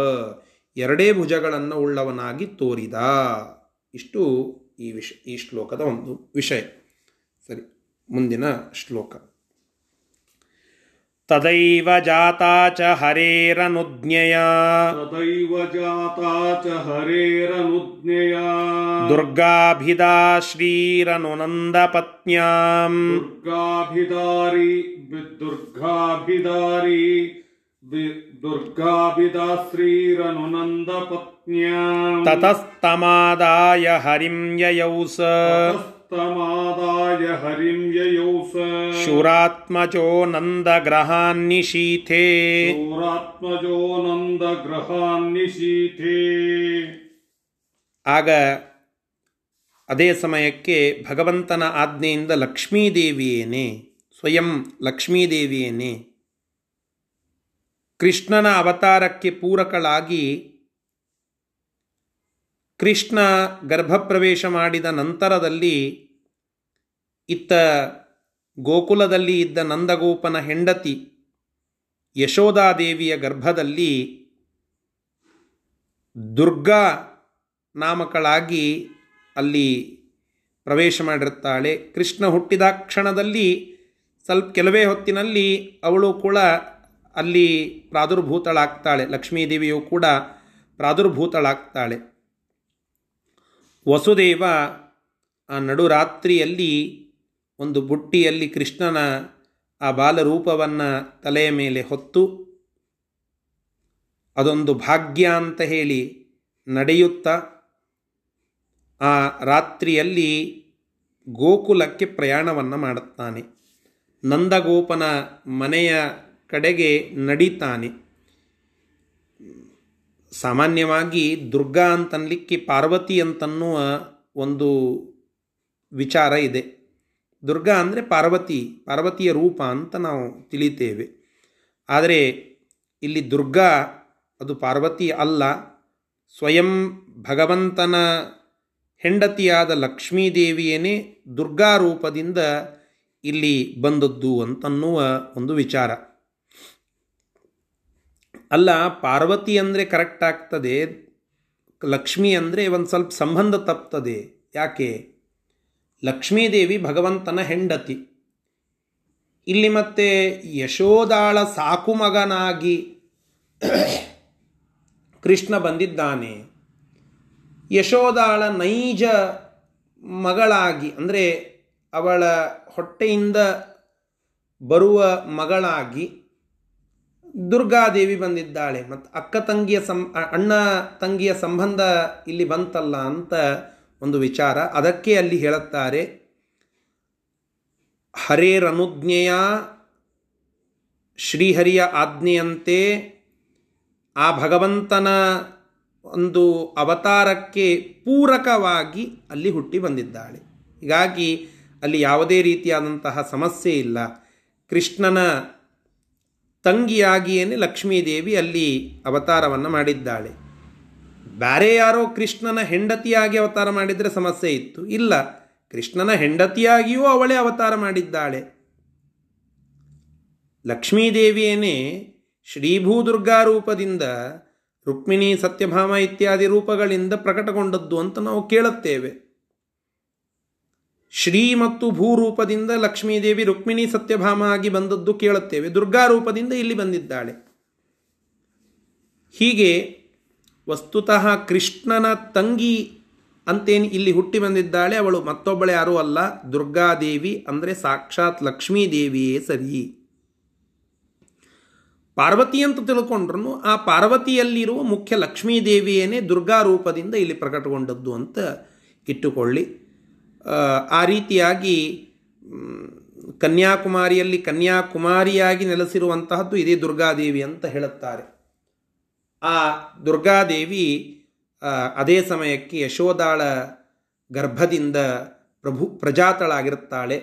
ಎರಡೇ ಭುಜಗಳನ್ನು ಉಳ್ಳವನಾಗಿ ತೋರಿದ. ಇಷ್ಟು ಈ ವಿಷ ಈ ಶ್ಲೋಕದ ಒಂದು ವಿಷಯ. ಸರಿ, ಮುಂದಿನ ಶ್ಲೋಕ. तदैव जाता च हरेरनुज्ञया। तदैव जाता च हरेरनुज्ञया। दुर्गाभिदा श्रीरनुनन्दपत्न्याम्। दुर्गाभिदारी दुर्गाभिदारी दुर्गाभिदा श्रीरनुनन्दपत्न्या ततस्तमादाय हरिं ययौ स ततस्तमादाय हरिं ययौ स ಶೂರಾತ್ಮಜೋ ನಂದಗ್ರಹಾನ್ನಿಶೀಥೇ शूरात्मजो नन्दग्रहान्निशीथे ಆಗ ಅದೇ ಸಮಯಕ್ಕೆ ಭಗವಂತನ ಆಜ್ಞೆಯಿಂದ ಲಕ್ಷ್ಮೀದೇವಿಯೇನೆ ಸ್ವಯಂ ಲಕ್ಷ್ಮೀದೇವಿಯೇನೆ ಕೃಷ್ಣನ ಅವತಾರಕ್ಕೆ ಪೂರಕಳಾಗಿ ಕೃಷ್ಣ ಗರ್ಭಪ್ರವೇಶ ಮಾಡಿದ ನಂತರದಲ್ಲಿ ಇತ್ತ ಗೋಕುಲದಲ್ಲಿ ಇದ್ದ ನಂದಗೋಪನ ಹೆಂಡತಿ ಯಶೋಧಾದೇವಿಯ ಗರ್ಭದಲ್ಲಿ ದುರ್ಗಾ ನಾಮಕಳಾಗಿ ಅಲ್ಲಿ ಪ್ರವೇಶ ಮಾಡಿರುತ್ತಾಳೆ. ಕೃಷ್ಣ ಹುಟ್ಟಿದ ಕ್ಷಣದಲ್ಲಿ ಸ್ವಲ್ಪ ಕೆಲವೇ ಹೊತ್ತಿನಲ್ಲಿ ಅವಳು ಕೂಡ ಅಲ್ಲಿ ಪ್ರಾದುರ್ಭೂತಳಾಗ್ತಾಳೆ. ಲಕ್ಷ್ಮೀದೇವಿಯು ಕೂಡ ಪ್ರಾದುರ್ಭೂತಳಾಗ್ತಾಳೆ. ವಸುದೇವ ಆ ನಡುರಾತ್ರಿಯಲ್ಲಿ ಒಂದು ಬುಟ್ಟಿಯಲ್ಲಿ ಕೃಷ್ಣನ ಆ ಬಾಲರೂಪವನ್ನು ತಲೆಯ ಮೇಲೆ ಹೊತ್ತು ಅದೊಂದು ಭಾಗ್ಯ ಅಂತ ಹೇಳಿ ನಡೆಯುತ್ತಾ ಆ ರಾತ್ರಿಯಲ್ಲಿ ಗೋಕುಲಕ್ಕೆ ಪ್ರಯಾಣವನ್ನು ಮಾಡುತ್ತಾನೆ. ನಂದಗೋಪನ ಮನೆಯ ಕಡೆಗೆ ನಡೀತಾನೆ. ಸಾಮಾನ್ಯವಾಗಿ ದುರ್ಗಾ ಅಂತನ್ಲಿಕ್ಕೆ ಪಾರ್ವತಿ ಅಂತನ್ನುವ ಒಂದು ವಿಚಾರ ಇದೆ. ದುರ್ಗಾ ಅಂದರೆ ಪಾರ್ವತಿ, ಪಾರ್ವತಿಯ ರೂಪ ಅಂತ ನಾವು ತಿಳಿತೇವೆ. ಆದರೆ ಇಲ್ಲಿ ದುರ್ಗಾ ಅದು ಪಾರ್ವತಿ ಅಲ್ಲ. ಸ್ವಯಂ ಭಗವಂತನ ಹೆಂಡತಿಯಾದ ಲಕ್ಷ್ಮೀದೇವಿಯೇನೇ ದುರ್ಗಾ ರೂಪದಿಂದ ಇಲ್ಲಿ ಬಂದದ್ದು ಅಂತನ್ನುವ ಒಂದು ವಿಚಾರ. ಅಲ್ಲ, ಪಾರ್ವತಿ ಅಂದರೆ ಕರೆಕ್ಟ್ ಆಗ್ತದೆ, ಲಕ್ಷ್ಮಿ ಅಂದರೆ ಒಂದು ಸ್ವಲ್ಪ ಸಂಬಂಧ ತಪ್ತದೆ. ಯಾಕೆ? ಲಕ್ಷ್ಮೀದೇವಿ ಭಗವಂತನ ಹೆಂಡತಿ. ಇಲ್ಲಿ ಮತ್ತೆ ಯಶೋದಾಳ ಸಾಕು ಮಗನಾಗಿ ಕೃಷ್ಣ ಬಂದಿದ್ದಾನೆ. ಯಶೋದಾಳ ನೈಜ ಮಗಳಾಗಿ, ಅಂದರೆ ಅವಳ ಹೊಟ್ಟೆಯಿಂದ ಬರುವ ಮಗಳಾಗಿ ದುರ್ಗಾದೇವಿ ಬಂದಿದ್ದಾಳೆ. ಮತ್ತು ಅಕ್ಕ ತಂಗಿಯ ಸಂ ಅಣ್ಣ ತಂಗಿಯ ಸಂಬಂಧ ಇಲ್ಲಿ ಬಂತಲ್ಲ ಅಂತ ಒಂದು ವಿಚಾರ. ಅದಕ್ಕೆ ಅಲ್ಲಿ ಹೇಳುತ್ತಾರೆ, ಹರೇರನುಜ್ಞೆಯ ಶ್ರೀಹರಿಯ ಆಜ್ಞೆಯಂತೆ ಆ ಭಗವಂತನ ಒಂದು ಅವತಾರಕ್ಕೆ ಪೂರಕವಾಗಿ ಅಲ್ಲಿ ಹುಟ್ಟಿ ಬಂದಿದ್ದಾಳೆ. ಹೀಗಾಗಿ ಅಲ್ಲಿ ಯಾವುದೇ ರೀತಿಯಾದಂತಹ ಸಮಸ್ಯೆ ಇಲ್ಲ. ಕೃಷ್ಣನ ತಂಗಿಯಾಗಿಯೇ ಲಕ್ಷ್ಮೀದೇವಿ ಅಲ್ಲಿ ಅವತಾರವನ್ನು ಮಾಡಿದ್ದಾಳೆ. ಬೇರೆ ಯಾರೋ ಕೃಷ್ಣನ ಹೆಂಡತಿಯಾಗಿ ಅವತಾರ ಮಾಡಿದರೆ ಸಮಸ್ಯೆ ಇತ್ತು. ಇಲ್ಲ, ಕೃಷ್ಣನ ಹೆಂಡತಿಯಾಗಿಯೂ ಅವಳೇ ಅವತಾರ ಮಾಡಿದ್ದಾಳೆ. ಲಕ್ಷ್ಮೀದೇವಿಯೇನೇ ಶ್ರೀಭೂದುರ್ಗಾ ರೂಪದಿಂದ ರುಕ್ಮಿಣಿ ಸತ್ಯಭಾಮ ಇತ್ಯಾದಿ ರೂಪಗಳಿಂದ ಪ್ರಕಟಗೊಂಡದ್ದು ಅಂತ ನಾವು ಕೇಳುತ್ತೇವೆ. ಶ್ರೀ ಮತ್ತು ಭೂರೂಪದಿಂದ ಲಕ್ಷ್ಮೀದೇವಿ ರುಕ್ಮಿಣಿ ಸತ್ಯಭಾಮ ಆಗಿ ಬಂದದ್ದು ಕೇಳುತ್ತೇವೆ. ದುರ್ಗಾ ರೂಪದಿಂದ ಇಲ್ಲಿ ಬಂದಿದ್ದಾಳೆ. ಹೀಗೆ ವಸ್ತುತಃ ಕೃಷ್ಣನ ತಂಗಿ ಅಂತೇನು ಇಲ್ಲಿ ಹುಟ್ಟಿ ಬಂದಿದ್ದಾಳೆ. ಅವಳು ಮತ್ತೊಬ್ಬಳೆ ಯಾರೂ ಅಲ್ಲ. ದುರ್ಗಾದೇವಿ ಅಂದರೆ ಸಾಕ್ಷಾತ್ ಲಕ್ಷ್ಮೀದೇವಿಯೇ ಸರಿ. ಪಾರ್ವತಿ ಅಂತ ತಿಳ್ಕೊಂಡ್ರು ಆ ಪಾರ್ವತಿಯಲ್ಲಿರುವ ಮುಖ್ಯ ಲಕ್ಷ್ಮೀದೇವಿಯೇನೇ ದುರ್ಗಾ ರೂಪದಿಂದ ಇಲ್ಲಿ ಪ್ರಕಟಗೊಂಡದ್ದು ಅಂತ ಇಟ್ಟುಕೊಳ್ಳಿ. ಆ, ರೀತಿಯಾಗಿ ಕನ್ಯಾಕುಮಾರಿಯಲ್ಲಿ ಕನ್ಯಾಕುಮಾರಿಯಾಗಿ ನೆಲೆಸಿರುವಂತಹದ್ದು ಇದೇ ದುರ್ಗಾದೇವಿ ಅಂತ ಹೇಳುತ್ತಾರೆ. ಆ ದುರ್ಗಾದೇವಿ ಅದೇ ಸಮಯಕ್ಕೆ ಯಶೋದಾಳ ಗರ್ಭದಿಂದ ಪ್ರಭು ಪ್ರಜಾತಳಾಗಿರುತ್ತಾಳೆ.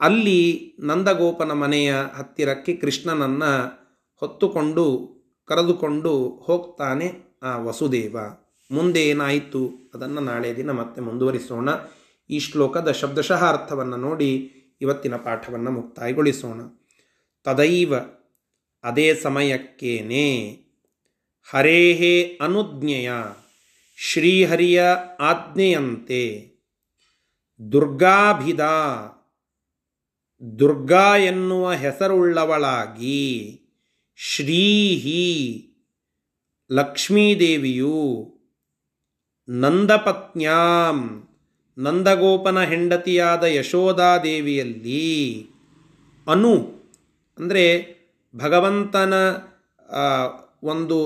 ಅಲ್ಲಿ ನಂದಗೋಪನ ಮನೆಯ ಹತ್ತಿರಕ್ಕೆ ಕೃಷ್ಣನನ್ನು ಹೊತ್ತುಕೊಂಡು ಕರೆದುಕೊಂಡು ಹೋಗ್ತಾನೆ ಆ ವಸುದೇವ. ಮುಂದೆ ಏನಾಯಿತು? ಅದನ್ನು ನಾಳೆ ದಿನ ಮತ್ತೆ ಮುಂದುವರಿಸೋಣ. ಈ ಶ್ಲೋಕದ ಶಬ್ದಶಃ ಅರ್ಥವನ್ನು ನೋಡಿ ಇವತ್ತಿನ ಪಾಠವನ್ನು ಮುಕ್ತಾಯಗೊಳಿಸೋಣ. ತದೈವ ಅದೇ ಸಮಯಕ್ಕೇನೆ ಹರೇಹೇ ಅನುಜ್ಞೆಯ ಶ್ರೀಹರಿಯ ಆಜ್ಞೆಯಂತೆ ದುರ್ಗಾಭಿದ ದುರ್ಗಾ ಎನ್ನುವ ಹೆಸರುಳ್ಳವಳಾಗಿ ಶ್ರೀಹಿ ಲಕ್ಷ್ಮೀದೇವಿಯು ನಂದಪತ್ನ್ಯಾಂ. ನಂದಗೋಪನ ಹೆಂಡತಿಯಾದ ಯಶೋಧಾದೇವಿಯಲ್ಲಿ ಅನು, ಅಂದರೆ ಭಗವಂತನ ಒಂದು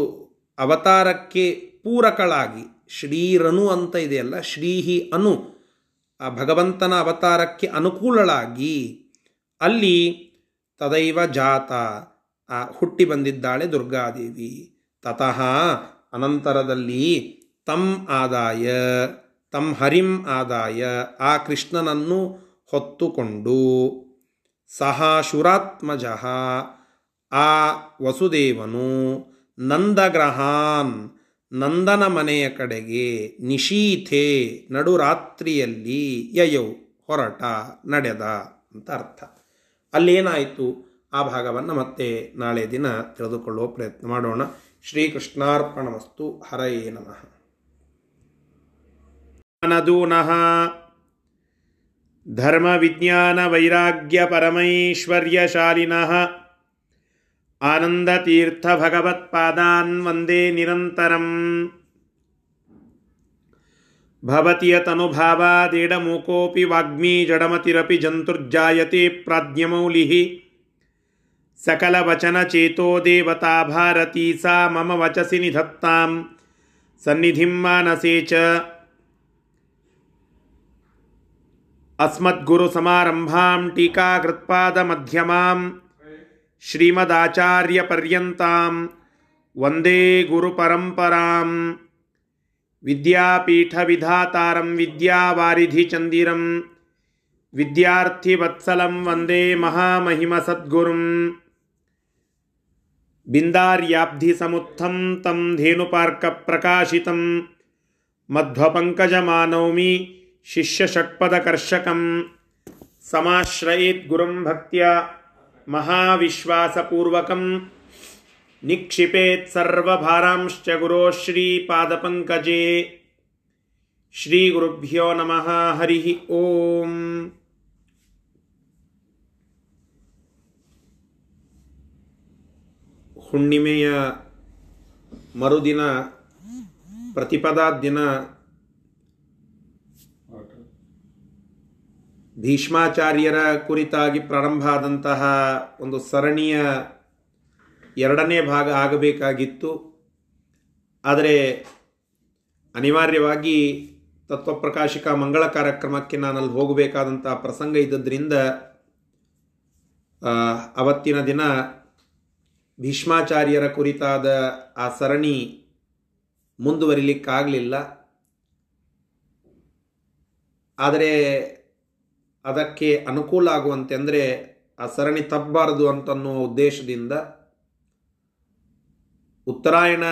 ಅವತಾರಕ್ಕೆ ಪೂರಕಳಾಗಿ, ಶ್ರೀರನು ಅಂತ ಇದೆಯಲ್ಲ, ಶ್ರೀಹಿ ಅನು, ಆ ಭಗವಂತನ ಅವತಾರಕ್ಕೆ ಅನುಕೂಲಳಾಗಿ ಅಲ್ಲಿ ತದೈವ ಜಾತ ಹುಟ್ಟಿ ಬಂದಿದ್ದಾಳೆ ದುರ್ಗಾದೇವಿ. ತತಃ ಅನಂತರದಲ್ಲಿ ತಮ್ ಆದಾಯ ತಮ್ ಹರಿಂ ಆದಾಯ, ಆ ಕೃಷ್ಣನನ್ನು ಹೊತ್ತುಕೊಂಡು. ಸಹ ಶುರಾತ್ಮಜ, ಆ ವಸುದೇವನು ನಂದಗ್ರಹಾನ್, ನಂದನ ಮನೆಯ ಕಡೆಗೆ ನಿಶೀಥೆ ನಡುರಾತ್ರಿಯಲ್ಲಿ ಯಯೌ ಹೊರಟ ನಡೆದ ಅಂತ ಅರ್ಥ. ಅಲ್ಲೇನಾಯಿತು? ಆ ಭಾಗವನ್ನು ಮತ್ತೆ ನಾಳೆ ದಿನ ತಿಳಿದುಕೊಳ್ಳುವ ಪ್ರಯತ್ನ ಮಾಡೋಣ. ಶ್ರೀಕೃಷ್ಣಾರ್ಪಣಮಸ್ತು. ಹರಯೇ ನಮಃ. नदूनः धर्मविज्ञानवैराग्यपरमैश्वर्यशालिनः। आनन्दतीर्थभगवत्पादान् वंदे निरन्तरम्। भवति यतनुभावादेडमूकोऽपि वाग्मी जडमतिरपि जन्तुर्जायते प्राज्ञमौलिः। सकलवचनचेतो देवता भारती सा मम वचसि निधत्तां सन्निधिं मानसे च अस्मद्गुरुसमारम्भां टीकाकृत्पादमध्यमां श्रीमदाचार्यपर्यन्तां वंदे गुरुपरम्परां विद्यापीठविधातारं विद्यावारिधिचन्दिरं विद्यार्थिवत्सलं वंदे महामहिमसद्गुरुम् बिन्दार्याब्धिसमुत्थं तं धेनुपार्कप्रकाशितं मध्वपङ्कजमानौमि शिष्यषट्पदकर्षकं समाश्रयेत् गुरुं भक्त्या महाविश्वासपूर्वकं निक्षिपेत् सर्वभारांश्च गुरोः श्रीपादपङ्कजे श्रीगुरुभ्यो नमः हरिः ओम् ಹುಣ್ಣಿಮೆಯ ಮರುದಿನ ಪ್ರತಿಪದಾ ಭೀಷ್ಮಾಚಾರ್ಯರ ಕುರಿತಾಗಿ ಪ್ರಾರಂಭ ಆದಂತಹ ಒಂದು ಸರಣಿಯ ಎರಡನೇ ಭಾಗ ಆಗಬೇಕಾಗಿತ್ತು. ಆದರೆ ಅನಿವಾರ್ಯವಾಗಿ ತತ್ವಪ್ರಕಾಶಿಕ ಮಂಗಳ ಕಾರ್ಯಕ್ರಮಕ್ಕೆ ನಾನು ಅಲ್ಲಿ ಹೋಗಬೇಕಾದಂತಹ ಪ್ರಸಂಗ ಇದ್ದದ್ರಿಂದ ಅವತ್ತಿನ ದಿನ ಭೀಷ್ಮಾಚಾರ್ಯರ ಕುರಿತಾದ ಆ ಸರಣಿ ಮುಂದುವರಿಲಿಕ್ಕಾಗಲಿಲ್ಲ. ಆದರೆ ಅದಕ್ಕೆ ಅನುಕೂಲ ಆಗುವಂತೆ ಅಂದರೆ ಆ ಸರಣಿ ತಪ್ಪಬಾರದು ಅಂತನ್ನುವ ಉದ್ದೇಶದಿಂದ ಉತ್ತರಾಯಣ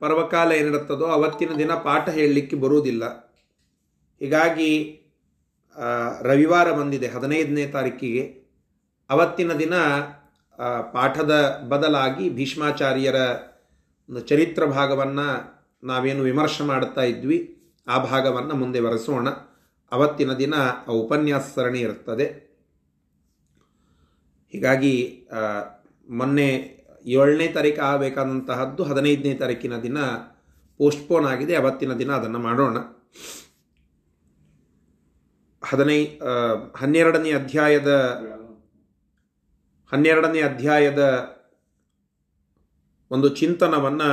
ಪರ್ವಕಾಲ ಏನಿರುತ್ತದೋ ಅವತ್ತಿನ ದಿನ ಪಾಠ ಹೇಳಲಿಕ್ಕೆ ಬರುವುದಿಲ್ಲ. ಹೀಗಾಗಿ ರವಿವಾರ ಬಂದಿದೆ ಹದಿನೈದನೇ ತಾರೀಕಿಗೆ. ಅವತ್ತಿನ ದಿನ ಪಾಠದ ಬದಲಾಗಿ ಭೀಷ್ಮಾಚಾರ್ಯರ ಒಂದು ಚರಿತ್ರ ಭಾಗವನ್ನು ನಾವೇನು ವಿಮರ್ಶೆ ಮಾಡ್ತಾ ಇದ್ವಿ, ಆ ಭಾಗವನ್ನು ಮುಂದೆ ಬರೆಸೋಣ. ಅವತ್ತಿನ ದಿನ ಆ ಉಪನ್ಯಾಸ ಸರಣಿ ಇರುತ್ತದೆ ಹೀಗಾಗಿ ಮೊನ್ನೆ ಏಳನೇ ತಾರೀಕು ಆಗಬೇಕಾದಂತಹದ್ದು ಹದಿನೈದನೇ ತಾರೀಕಿನ ದಿನ ಪೋಸ್ಟ್ಪೋನ್ ಆಗಿದೆ. ಅವತ್ತಿನ ದಿನ ಅದನ್ನು ಮಾಡೋಣ. ಹದಿನೈ ಹನ್ನೆರಡನೇ ಅಧ್ಯಾಯದ ಹನ್ನೆರಡನೇ ಅಧ್ಯಾಯದ ಒಂದು ಚಿಂತನವನ್ನು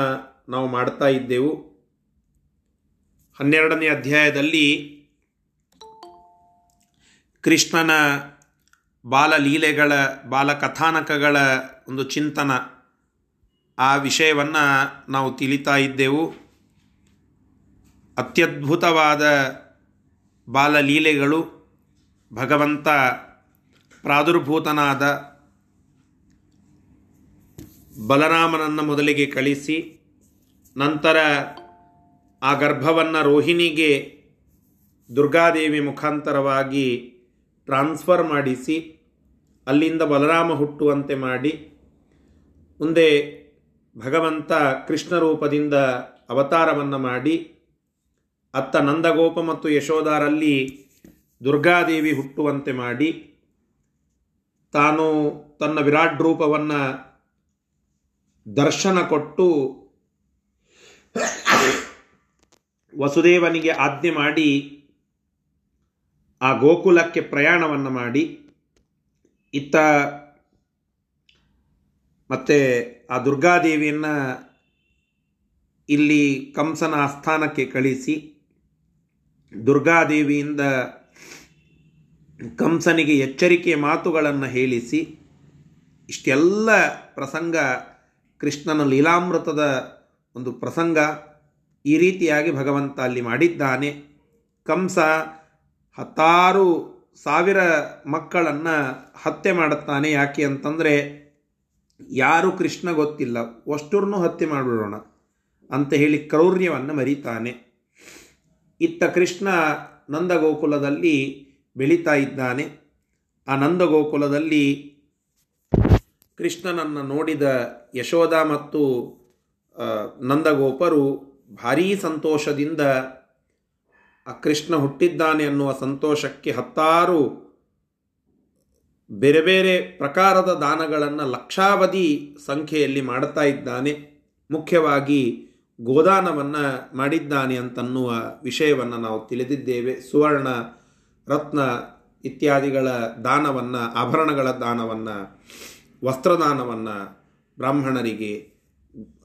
ನಾವು ಮಾಡ್ತಾ ಇದ್ದೆವು. ಹನ್ನೆರಡನೇ ಅಧ್ಯಾಯದಲ್ಲಿ ಕೃಷ್ಣನ ಬಾಲಲೀಲೆಗಳ ಬಾಲಕಥಾನಕಗಳ ಒಂದು ಚಿಂತನ. ಆ ವಿಷಯವನ್ನು ನಾವು ತಿಳಿತಾ ಇದ್ದೆವು. ಅತ್ಯದ್ಭುತವಾದ ಬಾಲಲೀಲೆಗಳು ಭಗವಂತ ಪ್ರಾದುರ್ಭೂತನಾದ ಬಲರಾಮನನ್ನು ಮೊದಲಿಗೆ ಕಳಿಸಿ, ನಂತರ ಆ ಗರ್ಭವನ್ನು ರೋಹಿಣಿಗೆ ದುರ್ಗಾದೇವಿ ಮುಖಾಂತರವಾಗಿ ಟ್ರಾನ್ಸ್ಫರ್ ಮಾಡಿಸಿ, ಅಲ್ಲಿಂದ ಬಲರಾಮ ಹುಟ್ಟುವಂತೆ ಮಾಡಿ, ಮುಂದೆ ಭಗವಂತ ಕೃಷ್ಣ ರೂಪದಿಂದ ಅವತಾರವನ್ನು ಮಾಡಿ, ಅತ್ತ ನಂದಗೋಪ ಮತ್ತು ಯಶೋಧಾರಲ್ಲಿ ದುರ್ಗಾದೇವಿ ಹುಟ್ಟುವಂತೆ ಮಾಡಿ, ತಾನು ತನ್ನ ವಿರಾಟ್ ರೂಪವನ್ನು ದರ್ಶನ ಕೊಟ್ಟು ವಸುದೇವನಿಗೆ ಆಜ್ಞೆ ಮಾಡಿ ಆ ಗೋಕುಲಕ್ಕೆ ಪ್ರಯಾಣವನ್ನು ಮಾಡಿ ಇತ್ತ ಮತ್ತೆ ಆ ದುರ್ಗಾದೇವಿಯನ್ನು ಇಲ್ಲಿ ಕಂಸನ ಆಸ್ಥಾನಕ್ಕೆ ಕಳಿಸಿ ದುರ್ಗಾದೇವಿಯಿಂದ ಕಂಸನಿಗೆ ಎಚ್ಚರಿಕೆಯ ಮಾತುಗಳನ್ನು ಹೇಳಿಸಿ ಇಷ್ಟೆಲ್ಲ ಪ್ರಸಂಗ ಕೃಷ್ಣನ ಲೀಲಾಮೃತದ ಒಂದು ಪ್ರಸಂಗ ಈ ರೀತಿಯಾಗಿ ಭಗವಂತ ಅಲ್ಲಿ ಮಾಡಿದ್ದಾನೆ. ಕಂಸ ಹತ್ತಾರು ಸಾವಿರ ಮಕ್ಕಳನ್ನು ಹತ್ಯೆ ಮಾಡುತ್ತಾನೆ. ಯಾಕೆ ಅಂತಂದರೆ ಯಾರು ಕೃಷ್ಣ ಗೊತ್ತಿಲ್ಲ. ಅಷ್ಟೂರ್ನೂ ಹತ್ಯೆ ಮಾಡಿಬಿಡೋಣ ಅಂತ ಹೇಳಿ ಕ್ರೌರ್ಯವನ್ನು ಮರಿತಾನೆ. ಇತ್ತ ಕೃಷ್ಣ ನಂದಗೋಕುಲದಲ್ಲಿ ಬೆಳೀತಾ ಇದ್ದಾನೆ. ಆ ನಂದಗೋಕುಲದಲ್ಲಿ ಕೃಷ್ಣನನ್ನು ನೋಡಿದ ಯಶೋಧ ಮತ್ತು ನಂದಗೋಪರು ಭಾರೀ ಸಂತೋಷದಿಂದ ಆ ಕೃಷ್ಣ ಹುಟ್ಟಿದ್ದಾನೆ ಅನ್ನುವ ಸಂತೋಷಕ್ಕೆ ಹತ್ತಾರು ಬೇರೆ ಬೇರೆ ಪ್ರಕಾರದ ದಾನಗಳನ್ನು ಲಕ್ಷಾವಧಿ ಸಂಖ್ಯೆಯಲ್ಲಿ ಮಾಡ್ತಾ ಇದ್ದಾನೆ. ಮುಖ್ಯವಾಗಿ ಗೋದಾನವನ್ನು ಮಾಡಿದ್ದಾನೆ ಅಂತನ್ನುವ ವಿಷಯವನ್ನು ನಾವು ತಿಳಿದಿದ್ದೇವೆ. ಸುವರ್ಣ ರತ್ನ ಇತ್ಯಾದಿಗಳ ದಾನವನ್ನು, ಆಭರಣಗಳ ದಾನವನ್ನು, ವಸ್ತ್ರದಾನವನ್ನು ಬ್ರಾಹ್ಮಣರಿಗೆ,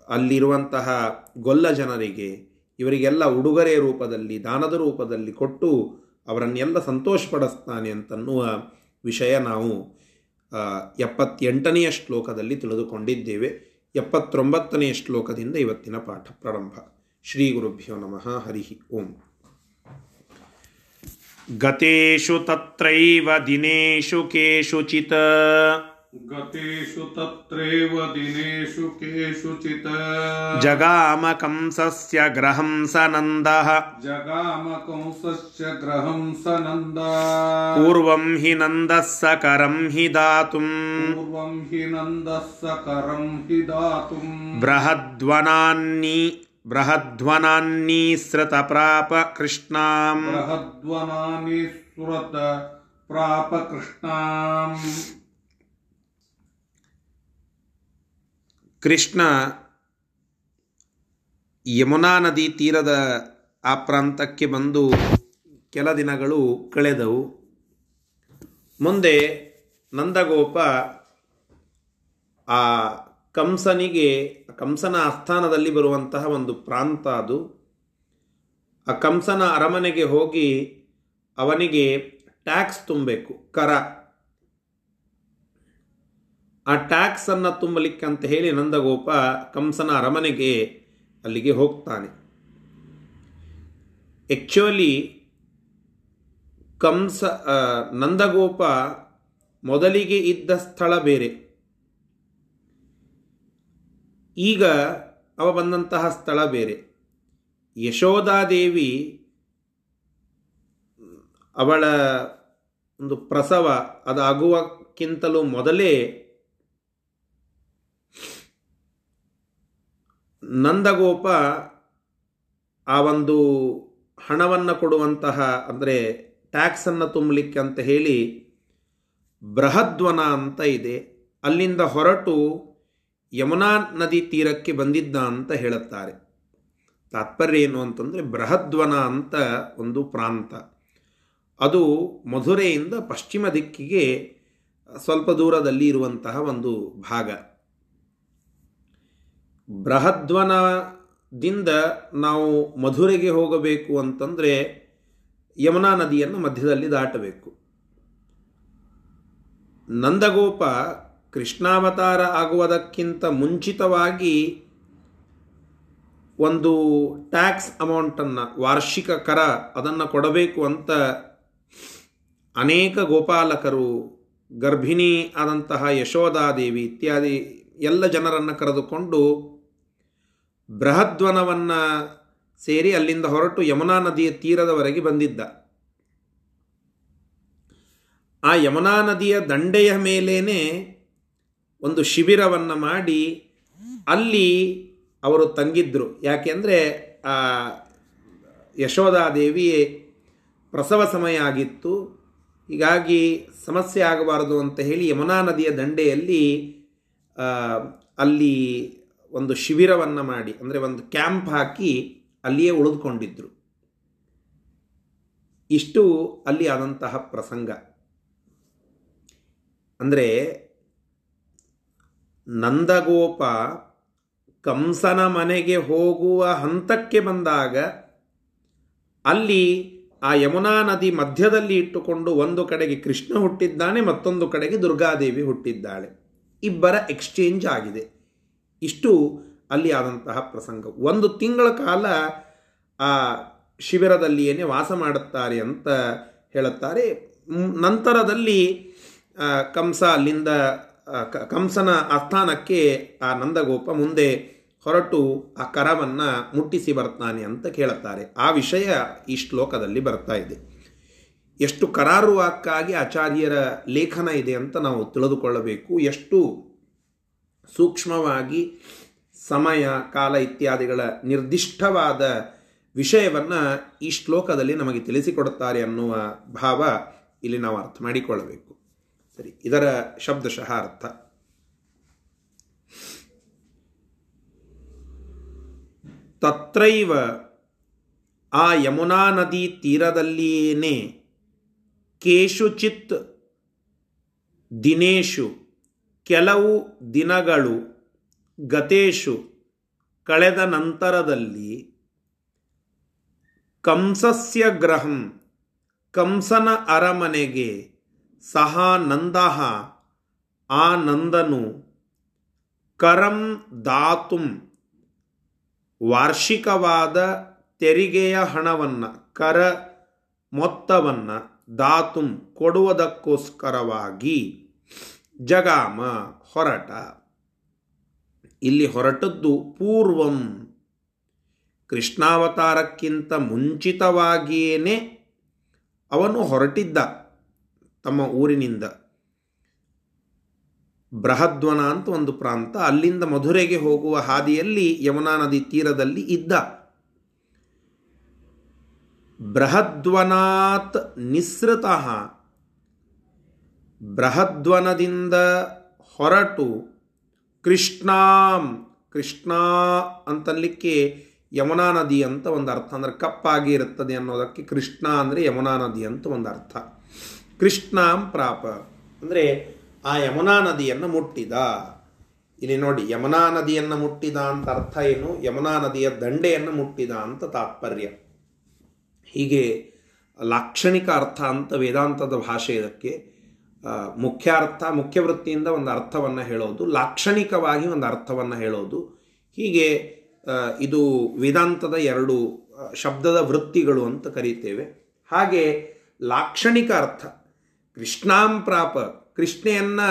ಅಲ್ಲಿರುವಂತಹ ಗೊಲ್ಲ ಜನರಿಗೆ ಇವರಿಗೆಲ್ಲ ಉಡುಗೊರೆ ರೂಪದಲ್ಲಿ, ದಾನದ ರೂಪದಲ್ಲಿ ಕೊಟ್ಟು ಅವರನ್ನೆಲ್ಲ ಸಂತೋಷಪಡಿಸ್ತಾನೆ ಅಂತನ್ನುವ ವಿಷಯ ನಾವು ಎಪ್ಪತ್ತೆಂಟನೆಯ ಶ್ಲೋಕದಲ್ಲಿ ತಿಳಿದುಕೊಂಡಿದ್ದೇವೆ. ಎಪ್ಪತ್ತೊಂಬತ್ತನೆಯ ಶ್ಲೋಕದಿಂದ ಇವತ್ತಿನ ಪಾಠ ಪ್ರಾರಂಭ. ಶ್ರೀ ಗುರುಭ್ಯೋ ನಮಃ. ಹರಿ ಓಂ. ಗತೇಶು ತತ್ರೈವ ದಿನೇಶು ಕೇಶುಚಿತ್ गतेषु तत्रैव दिनेषु केषुचित् जगाम कंसस्य ग्रहं स नन्दः जगाम कंसस्य ग्रहं स नन्दा पूर्वं हि नन्दः सकरं हि दातुम् पूर्वं हि नन्दः सकरं हि दातुम् बृहद्वनान्नी बृहध्वनान्नीसृतप्राप कृष्णाम् बृहद्वनानि स्फुरत प्राप कृष्णाम् ಕೃಷ್ಣ ಯಮುನಾ ನದಿ ತೀರದ ಆ ಪ್ರಾಂತಕ್ಕೆ ಬಂದು ಕೆಲ ದಿನಗಳು ಕಳೆದವು. ಮುಂದೆ ನಂದಗೋಪ ಆ ಕಂಸನಿಗೆ, ಕಂಸನ ಆಸ್ಥಾನದಲ್ಲಿ ಬರುವಂತಹ ಒಂದು ಪ್ರಾಂತ ಅದು. ಆ ಕಂಸನ ಅರಮನೆಗೆ ಹೋಗಿ ಅವನಿಗೆ ಟ್ಯಾಕ್ಸ್ ತುಂಬಬೇಕು, ಕರ. ಆ ಟ್ಯಾಕ್ಸನ್ನು ತುಂಬಲಿಕ್ಕೆ ಅಂತ ಹೇಳಿ ನಂದಗೋಪ ಕಂಸನ ಅರಮನೆಗೆ ಅಲ್ಲಿಗೆ ಹೋಗ್ತಾನೆ. ಆ್ಯಕ್ಚುಲಿ ಕಂಸ ನಂದಗೋಪ ಮೊದಲಿಗೆ ಇದ್ದ ಸ್ಥಳ ಬೇರೆ. ಈಗ ಅವ ಬಂದಂತಹ ಸ್ಥಳ ಬೇರೆ. ಯಶೋಧಾದೇವಿ ಅವಳ ಒಂದು ಪ್ರಸವ ಅದಾಗುವಕ್ಕಿಂತಲೂ ಮೊದಲೇ ನಂದಗೋಪ ಆ ಒಂದು ಹಣವನ್ನು ಕೊಡುವಂತಹ ಅಂದರೆ ಟ್ಯಾಕ್ಸನ್ನು ತುಂಬಲಿಕ್ಕೆ ಅಂತ ಹೇಳಿ ಬೃಹದ್ವನ ಅಂತ ಇದೆ. ಅಲ್ಲಿಂದ ಹೊರಟು ಯಮುನಾ ನದಿ ತೀರಕ್ಕೆ ಬಂದಿದ್ದ ಅಂತ ಹೇಳುತ್ತಾರೆ. ತಾತ್ಪರ್ಯ ಏನು ಅಂತಂದರೆ ಬೃಹದ್ವನ ಅಂತ ಒಂದು ಪ್ರಾಂತ. ಅದು ಮಧುರೆಯಿಂದ ಪಶ್ಚಿಮ ದಿಕ್ಕಿಗೆ ಸ್ವಲ್ಪ ದೂರದಲ್ಲಿ ಇರುವಂತಹ ಒಂದು ಭಾಗ. ಬೃಹದ್ವನ ದಿಂದ ನಾವು ಮಧುರೆಗೆ ಹೋಗಬೇಕು ಅಂತಂದರೆ ಯಮುನಾ ನದಿಯನ್ನು ಮಧ್ಯದಲ್ಲಿ ದಾಟಬೇಕು. ನಂದಗೋಪ ಕೃಷ್ಣಾವತಾರ ಆಗುವುದಕ್ಕಿಂತ ಮುಂಚಿತವಾಗಿ ಒಂದು ಟ್ಯಾಕ್ಸ್ ಅಮೌಂಟನ್ನು, ವಾರ್ಷಿಕ ಕರ ಅದನ್ನು ಕೊಡಬೇಕು ಅಂತ ಅನೇಕ ಗೋಪಾಲಕರು, ಗರ್ಭಿಣಿ ಆದಂತಹ ಯಶೋಧಾದೇವಿ ಇತ್ಯಾದಿ ಎಲ್ಲ ಜನರನ್ನು ಕರೆದುಕೊಂಡು ಬೃಹದ್ವನವನ್ನು ಸೇರಿ ಅಲ್ಲಿಂದ ಹೊರಟು ಯಮುನಾ ನದಿಯ ತೀರದವರೆಗೆ ಬಂದಿದ್ದ. ಆ ಯಮುನಾ ನದಿಯ ದಂಡೆಯ ಮೇಲೇ ಒಂದು ಶಿಬಿರವನ್ನು ಮಾಡಿ ಅಲ್ಲಿ ಅವರು ತಂಗಿದ್ರು. ಯಾಕೆಂದರೆ ಆ ಯಶೋಧಾದೇವಿ ಪ್ರಸವ ಸಮಯ ಆಗಿತ್ತು. ಹೀಗಾಗಿ ಸಮಸ್ಯೆ ಆಗಬಾರದು ಅಂತ ಹೇಳಿ ಯಮುನಾ ನದಿಯ ದಂಡೆಯಲ್ಲಿ ಅಲ್ಲಿ ಒಂದು ಶಿಬಿರವನ್ನು ಮಾಡಿ, ಅಂದರೆ ಒಂದು ಕ್ಯಾಂಪ್ ಹಾಕಿ ಅಲ್ಲಿಯೇ ಉಳಿದುಕೊಂಡಿದ್ರು. ಇಷ್ಟು ಅಲ್ಲಿ ಆದಂತಹ ಪ್ರಸಂಗ. ಅಂದರೆ ನಂದಗೋಪ ಕಂಸನ ಮನೆಗೆ ಹೋಗುವ ಹಂತಕ್ಕೆ ಬಂದಾಗ ಅಲ್ಲಿ ಆ ಯಮುನಾ ನದಿ ಮಧ್ಯದಲ್ಲಿ ಇಟ್ಟುಕೊಂಡು ಒಂದು ಕಡೆಗೆ ಕೃಷ್ಣ ಹುಟ್ಟಿದ್ದಾನೆ, ಮತ್ತೊಂದು ಕಡೆಗೆ ದುರ್ಗಾದೇವಿ ಹುಟ್ಟಿದ್ದಾಳೆ. ಇಬ್ಬರ ಎಕ್ಸ್ಚೇಂಜ್ ಆಗಿದೆ. ಇಷ್ಟು ಅಲ್ಲಿ ಆದಂತಹ ಪ್ರಸಂಗ. ಒಂದು ತಿಂಗಳ ಕಾಲ ಆ ಶಿಬಿರದಲ್ಲಿಯೇ ವಾಸ ಮಾಡುತ್ತಾರೆ ಅಂತ ಹೇಳುತ್ತಾರೆ. ನಂತರದಲ್ಲಿ ಕಂಸ ಅಲ್ಲಿಂದ ಕಂಸನ ಆಸ್ಥಾನಕ್ಕೆ ಆ ನಂದಗೋಪ ಮುಂದೆ ಹೊರಟು ಆ ಕರವನ್ನು ಮುಟ್ಟಿಸಿ ಬರ್ತಾನೆ ಅಂತ ಕೇಳುತ್ತಾರೆ. ಆ ವಿಷಯ ಈ ಶ್ಲೋಕದಲ್ಲಿ ಬರ್ತಾ ಇದೆ. ಎಷ್ಟು ಕರಾರುವಾಕ್ಕಾಗಿ ಆಚಾರ್ಯರ ಲೇಖನ ಇದೆ ಅಂತ ನಾವು ತಿಳಿದುಕೊಳ್ಳಬೇಕು. ಎಷ್ಟು ಸೂಕ್ಷ್ಮವಾಗಿ ಸಮಯ, ಕಾಲ ಇತ್ಯಾದಿಗಳ ನಿರ್ದಿಷ್ಟವಾದ ವಿಷಯವನ್ನು ಈ ಶ್ಲೋಕದಲ್ಲಿ ನಮಗೆ ತಿಳಿಸಿಕೊಡುತ್ತಾರೆ ಅನ್ನುವ ಭಾವ ಇಲ್ಲಿ ನಾವು ಅರ್ಥ ಮಾಡಿಕೊಳ್ಳಬೇಕು. ಸರಿ, ಇದರ ಶಬ್ದಶಃ ಅರ್ಥ. ತತ್ರೈವ ಆ ಯಮುನಾ ನದಿ ತೀರದಲ್ಲಿಯೇನೇ ಕೇಶುಚಿತ್ ದಿನೇಶು ಕೆಲವು ದಿನಗಳು ಗತೇಶು ಕಳೆದ ನಂತರದಲ್ಲಿ ಕಂಸಸ್ಯ ಗ್ರಹಂ ಕಂಸನ ಅರಮನೆಗೆ ಸಹ ನಂದ ಆ ನಂದನು ಕರಂ ದಾತುಂ, ವಾರ್ಷಿಕವಾದ ತೆರಿಗೆಯ ಹಣವನ್ನು, ಕರ ಮೊತ್ತವನ್ನು ದಾತುಂ ಕೊಡುವುದಕ್ಕೋಸ್ಕರವಾಗಿ ಜಗಾಮ, ಹೊರಟ. ಇಲ್ಲಿ ಹೊರಟದ್ದು ಪೂರ್ವಂ. ಕೃಷ್ಣಾವತಾರಕ್ಕಿಂತ ಮುಂಚಿತವಾಗಿಯೇ ಅವನು ಹೊರಟಿದ್ದ ತಮ್ಮ ಊರಿನಿಂದ. ಬೃಹದ್ವನ ಅಂತ ಒಂದು ಪ್ರಾಂತ, ಅಲ್ಲಿಂದ ಮಧುರೆಗೆ ಹೋಗುವ ಹಾದಿಯಲ್ಲಿ ಯಮುನಾ ನದಿ ತೀರದಲ್ಲಿ ಇದ್ದ. ಬೃಹದ್ವನಾತ್ ನಿಸೃತಃ ಬೃಹದ್ವನದಿಂದ ಹೊರಟು ಕೃಷ್ಣಾಂ, ಕೃಷ್ಣ ಅಂತಲಿಕ್ಕೆ ಯಮುನಾ ನದಿ ಅಂತ ಒಂದು ಅರ್ಥ. ಅಂದರೆ ಕಪ್ಪಾಗಿ ಇರುತ್ತದೆ ಅನ್ನೋದಕ್ಕೆ ಕೃಷ್ಣ ಅಂದರೆ ಯಮುನಾ ನದಿ ಅಂತ ಒಂದು ಅರ್ಥ. ಕೃಷ್ಣಾಂ ಪ್ರಾಪ. ಅಂದರೆ ಆ ಯಮುನಾ ನದಿಯನ್ನು ಮುಟ್ಟಿದ. ಇಲ್ಲಿ ನೋಡಿ, ಯಮುನಾ ನದಿಯನ್ನು ಮುಟ್ಟಿದ ಅಂತ ಅರ್ಥ ಏನು? ಯಮುನಾ ನದಿಯ ದಂಡೆಯನ್ನು ಮುಟ್ಟಿದ ಅಂತ ತಾತ್ಪರ್ಯ. ಹೀಗೆ ಲಾಕ್ಷಣಿಕ ಅರ್ಥ ಅಂತ ವೇದಾಂತದ ಭಾಷೆ ಇದಕ್ಕೆ ಮುಖ್ಯ ಅರ್ಥ ಮುಖ್ಯ ವೃತ್ತಿಯಿಂದ ಒಂದು ಅರ್ಥವನ್ನು ಹೇಳೋದು, ಲಾಕ್ಷಣಿಕವಾಗಿ ಒಂದು ಅರ್ಥವನ್ನು ಹೇಳೋದು. ಹೀಗೆ ಇದು ವೇದಾಂತದ ಎರಡು ಶಬ್ದದ ವೃತ್ತಿಗಳು ಅಂತ ಕರೀತೇವೆ. ಹಾಗೆ ಲಾಕ್ಷಣಿಕ ಅರ್ಥ ಕೃಷ್ಣಾಂಪ್ರಾಪ ಕೃಷ್ಣೆಯನ್ನು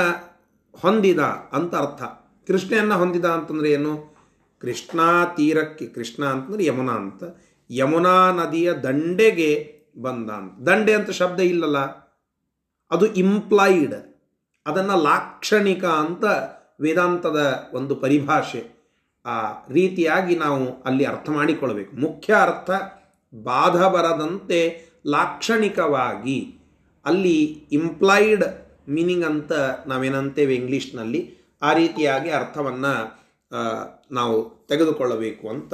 ಹೊಂದಿದ ಅಂತ ಅರ್ಥ. ಕೃಷ್ಣೆಯನ್ನು ಹೊಂದಿದ ಅಂತಂದರೆ ಏನು? ಕೃಷ್ಣಾ ತೀರಕ್ಕೆ, ಕೃಷ್ಣ ಅಂತಂದ್ರೆ ಯಮುನಾ ಅಂತ. ಯಮುನಾ ನದಿಯ ದಂಡೆಗೆ ಬಂದ ಅಂತ. ದಂಡೆ ಅಂತ ಶಬ್ದ ಇಲ್ಲಲ್ಲ? ಅದು ಇಂಪ್ಲಾಯ್ಡ್ ಅದನ್ನು ಲಾಕ್ಷಣಿಕ ಅಂತ ವೇದಾಂತದ ಒಂದು ಪರಿಭಾಷೆ, ಆ ರೀತಿಯಾಗಿ ನಾವು ಅಲ್ಲಿ ಅರ್ಥ ಮಾಡಿಕೊಳ್ಳಬೇಕು ಮುಖ್ಯ ಅರ್ಥ, ಬಾಧ ಬರದಂತೆ ಲಾಕ್ಷಣಿಕವಾಗಿ ಅಲ್ಲಿ ಇಂಪ್ಲಾಯ್ಡ್ ಮೀನಿಂಗ್ ಅಂತ ನಾವೇನಂತೇವೆ ಇಂಗ್ಲೀಷ್ನಲ್ಲಿ, ಆ ರೀತಿಯಾಗಿ ಅರ್ಥವನ್ನು ನಾವು ತೆಗೆದುಕೊಳ್ಳಬೇಕು ಅಂತ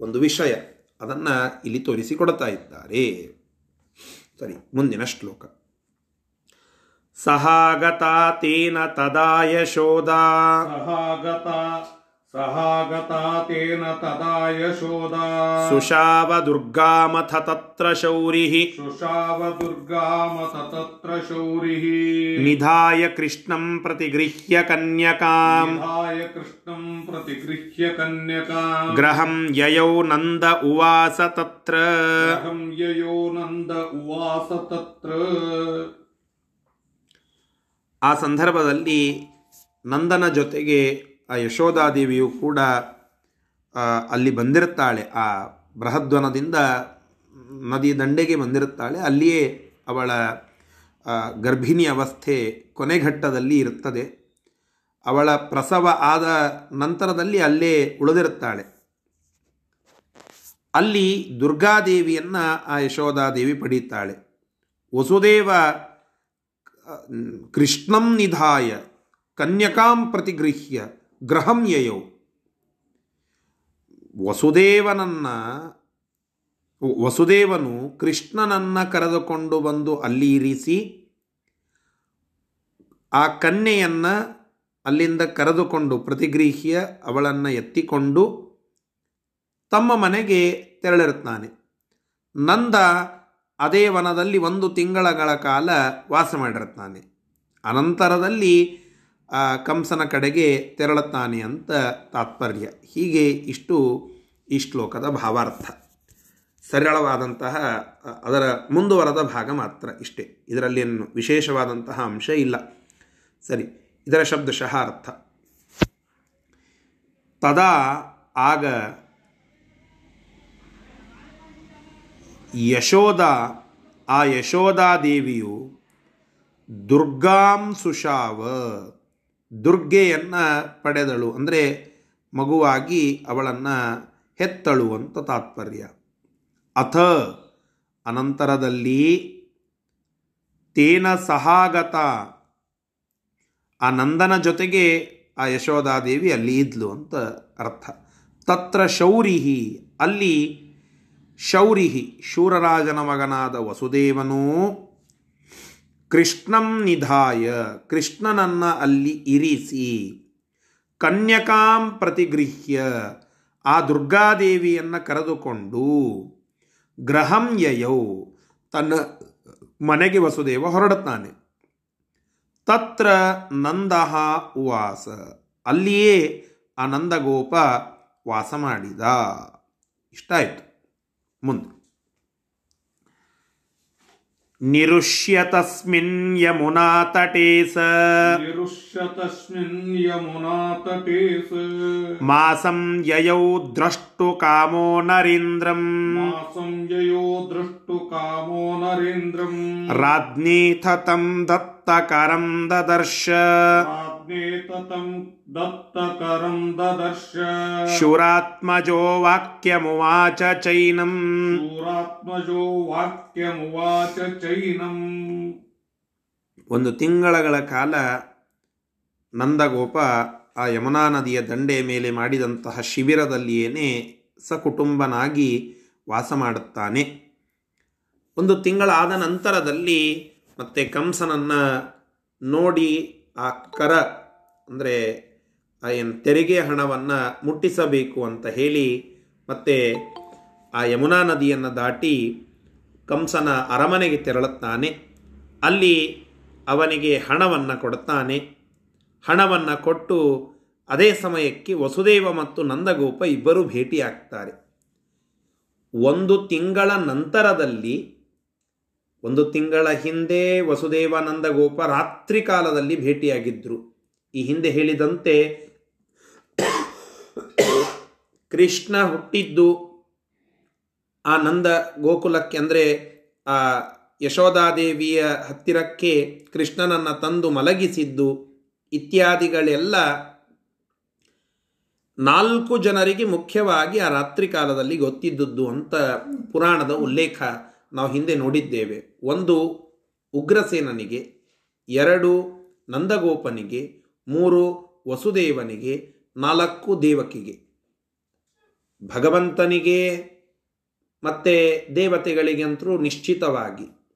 ಒಂದು ವಿಷಯ ಅದನ್ನು ಇಲ್ಲಿ ತೋರಿಸಿಕೊಡ್ತಾ ಇದ್ದಾರೆ. ಸರಿ, ಮುಂದಿನ ಶ್ಲೋಕ. सहागता तेन तदा यशोदा सहागता सहागता तेन तदा यशोदा सुषावदुर्गामथ तत्र शौरिः सुषावदुर्गामथ तत्र शौरिः निधाय कृष्णं प्रतिगृह्य कन्यकाम्। निधाय कृष्णं प्रतिगृह्य कन्यकाम्। ग्रहं ययौ नन्द उवास तत्र। ग्रहं ययौ नन्द उवास तत्र। ಆ ಸಂದರ್ಭದಲ್ಲಿ ನಂದನ ಜೊತೆಗೆ ಆ ಯಶೋಧಾದೇವಿಯು ಕೂಡ ಅಲ್ಲಿ ಬಂದಿರುತ್ತಾಳೆ. ಆ ಬೃಹದ್ವನದಿಂದ ನದಿ ದಂಡೆಗೆ ಬಂದಿರುತ್ತಾಳೆ. ಅಲ್ಲಿಯೇ ಅವಳ ಗರ್ಭಿಣಿ ಅವಸ್ಥೆ ಕೊನೆಘಟ್ಟದಲ್ಲಿ ಇರುತ್ತದೆ. ಅವಳ ಪ್ರಸವ ಆದ ನಂತರದಲ್ಲಿ ಅಲ್ಲೇ ಉಳಿದಿರುತ್ತಾಳೆ. ಅಲ್ಲಿ ದುರ್ಗಾದೇವಿಯನ್ನು ಆ ಯಶೋಧಾದೇವಿ ಪಡೀತಾಳೆ. ವಸುದೇವ ಕೃಷ್ಣಂ ನಿಧಾಯ, ಕನ್ಯಕಾಂ ಪ್ರತಿಗೃಹ್ಯ ಗ್ರಹಂ ಯಯೌ. ವಸುದೇವನನ್ನ, ವಸುದೇವನು ಕೃಷ್ಣನನ್ನ ಕರೆದುಕೊಂಡು ಬಂದು ಅಲ್ಲಿ ಇರಿಸಿ, ಆ ಕನ್ಯೆಯನ್ನು ಅಲ್ಲಿಂದ ಕರೆದುಕೊಂಡು ಪ್ರತಿಗೃಹ್ಯ ಅವಳನ್ನು ಎತ್ತಿಕೊಂಡು ತಮ್ಮ ಮನೆಗೆ ತೆರಳಿರುತ್ತಾನೆ. ನಂದ ಅದೇ ವನದಲ್ಲಿ ಒಂದು ತಿಂಗಳಗಳ ಕಾಲ ವಾಸ ಮಾಡಿರುತ್ತಾನೆ. ಅನಂತರದಲ್ಲಿ ಕಂಸನ ಕಡೆಗೆ ತೆರಳುತ್ತಾನೆ ಅಂತ ತಾತ್ಪರ್ಯ. ಹೀಗೆ ಇಷ್ಟು ಈ ಶ್ಲೋಕದ ಭಾವಾರ್ಥ. ಸರಳವಾದಂತಹ, ಅದರ ಮುಂದುವರೆದ ಭಾಗ ಮಾತ್ರ ಇಷ್ಟೇ. ಇದರಲ್ಲಿ ಏನು ವಿಶೇಷವಾದಂತಹ ಅಂಶ ಇಲ್ಲ. ಸರಿ, ಇದರ ಶಬ್ದಶಃ ಅರ್ಥ. ತದಾ ಆಗ ಯಶೋದ, ಆ ಯಶೋದಾದೇವಿಯು ದುರ್ಗಾಂ ಸುಶಾವ, ದುರ್ಗೆಯನ್ನು ಪಡೆದಳು. ಅಂದರೆ ಮಗುವಾಗಿ ಅವಳನ್ನು ಹೆತ್ತಳು ಅಂತ ತಾತ್ಪರ್ಯ. ಅಥ ಅನಂತರದಲ್ಲಿ ತೇನ ಸಹಾಗತ. ಆ ನಂದನ ಜೊತೆಗೆ ಆ ಯಶೋದಾದೇವಿ ಅಲ್ಲಿ ಇದ್ಲು ಅಂತ ಅರ್ಥ. ತತ್ರ ಶೌರಿಹಿ, ಅಲ್ಲಿ ಶೌರಿಹಿ, ಶೂರರಾಜನ ಮಗನಾದ ವಸುದೇವನೂ, ಕೃಷ್ಣಂ ನಿಧಾಯ, ಕೃಷ್ಣನನ್ನು ಅಲ್ಲಿ ಇರಿಸಿ, ಕನ್ಯಕಾಂ ಪ್ರತಿಗೃಹ್ಯ, ಆ ದುರ್ಗಾದೇವಿಯನ್ನು ಕರೆದುಕೊಂಡು ಗ್ರಹಂ ಯಯೌ, ತನ್ನ ಮನೆಗೆ ವಸುದೇವ ಹೊರಡುತ್ತಾನೆ. ತತ್ರ ನಂದಹ ಉವಾಸ, ಅಲ್ಲಿಯೇ ಆ ನಂದಗೋಪ ವಾಸ ಮಾಡಿದ. ಇಷ್ಟ ಆಯಿತು. ಮುಂದೆ निरुष्य तस्मिन् यमुनातटे स निरुष्य तस्मिन् यमुनातटे स मासं ययौ द्रष्टुकामो नरिन्द्रं मासं ययौ दृष्टु कामो राज्ञीथ तं दत्तकरं ददर्श दत्तकरं ददर्श ಶುರಾತ್ಮಜೋ ವಾಕ್ಯಮುವಾಚ ಚೈನಂ शूरात्मजो वाक्यमुवाच चैनम् ಒಂದು ತಿಂಗಳಗಳ ಕಾಲ ನಂದಗೋಪ ಆ ಯಮುನಾ ನದಿಯ ದಂಡೆ ಮೇಲೆ ಮಾಡಿದಂತಹ ಶಿಬಿರದಲ್ಲಿಯೇನೇ ಸಕುಟುಂಬನಾಗಿ ವಾಸ ಮಾಡುತ್ತಾನೆ ಒಂದು ತಿಂಗಳಾದ ನಂತರದಲ್ಲಿ ಮತ್ತೆ ಕಂಸನನ್ನು ನೋಡಿ ಆ ಕರ ಅಂದರೆ ಆ ಏನು ತೆರಿಗೆ ಹಣವನ್ನು ಮುಟ್ಟಿಸಬೇಕು ಅಂತ ಹೇಳಿ ಮತ್ತೆ ಆ ಯಮುನಾ ನದಿಯನ್ನು ದಾಟಿ ಕಂಸನ ಅರಮನೆಗೆ ತೆರಳುತ್ತಾನೆ. ಅಲ್ಲಿ ಅವನಿಗೆ ಹಣವನ್ನು ಕೊಡುತ್ತಾನೆ ಹಣವನ್ನು ಕೊಟ್ಟು ಅದೇ ಸಮಯಕ್ಕೆ ವಸುದೇವ ಮತ್ತು ನಂದಗೋಪ ಇಬ್ಬರೂ ಭೇಟಿಯಾಗ್ತಾರೆ. ಒಂದು ತಿಂಗಳ ನಂತರದಲ್ಲಿ ಒಂದು ತಿಂಗಳ ಹಿಂದೆ ವಸುದೇವ ನಂದಗೋಪ ರಾತ್ರಿ ಕಾಲದಲ್ಲಿ ಭೇಟಿಯಾಗಿದ್ದರು ಈ ಹಿಂದೆ ಹೇಳಿದಂತೆ ಕೃಷ್ಣ ಹುಟ್ಟಿದ್ದು ಆ ನಂದ ಗೋಕುಲಕ್ಕೆ ಅಂದರೆ ಆ ಯಶೋಧಾದೇವಿಯ ಹತ್ತಿರಕ್ಕೆ ಕೃಷ್ಣನನ್ನು ತಂದು ಮಲಗಿಸಿದ್ದು. ಇತ್ಯಾದಿಗಳೆಲ್ಲ ನಾಲ್ಕು ಜನರಿಗೆ ಮುಖ್ಯವಾಗಿ ಆ ರಾತ್ರಿ ಕಾಲದಲ್ಲಿ ಗೊತ್ತಿದ್ದದ್ದು ಅಂತ ಪುರಾಣದ ಉಲ್ಲೇಖ. ನಾವು ಹಿಂದೆ ನೋಡಿದ್ದೇವೆ. ಒಂದು, ಉಗ್ರಸೇನನಿಗೆ, ಎರಡು, ನಂದಗೋಪನಿಗೆ, ಮೂರು, ವಸುದೇವನಿಗೆ, ನಾಲ್ಕು, ದೇವಕಿಗೆ. ಭಗವಂತನಿಗೆ ಮತ್ತು ದೇವತೆಗಳಿಗಂತರೂ ನಿಶ್ಚಿತವಾಗಿ.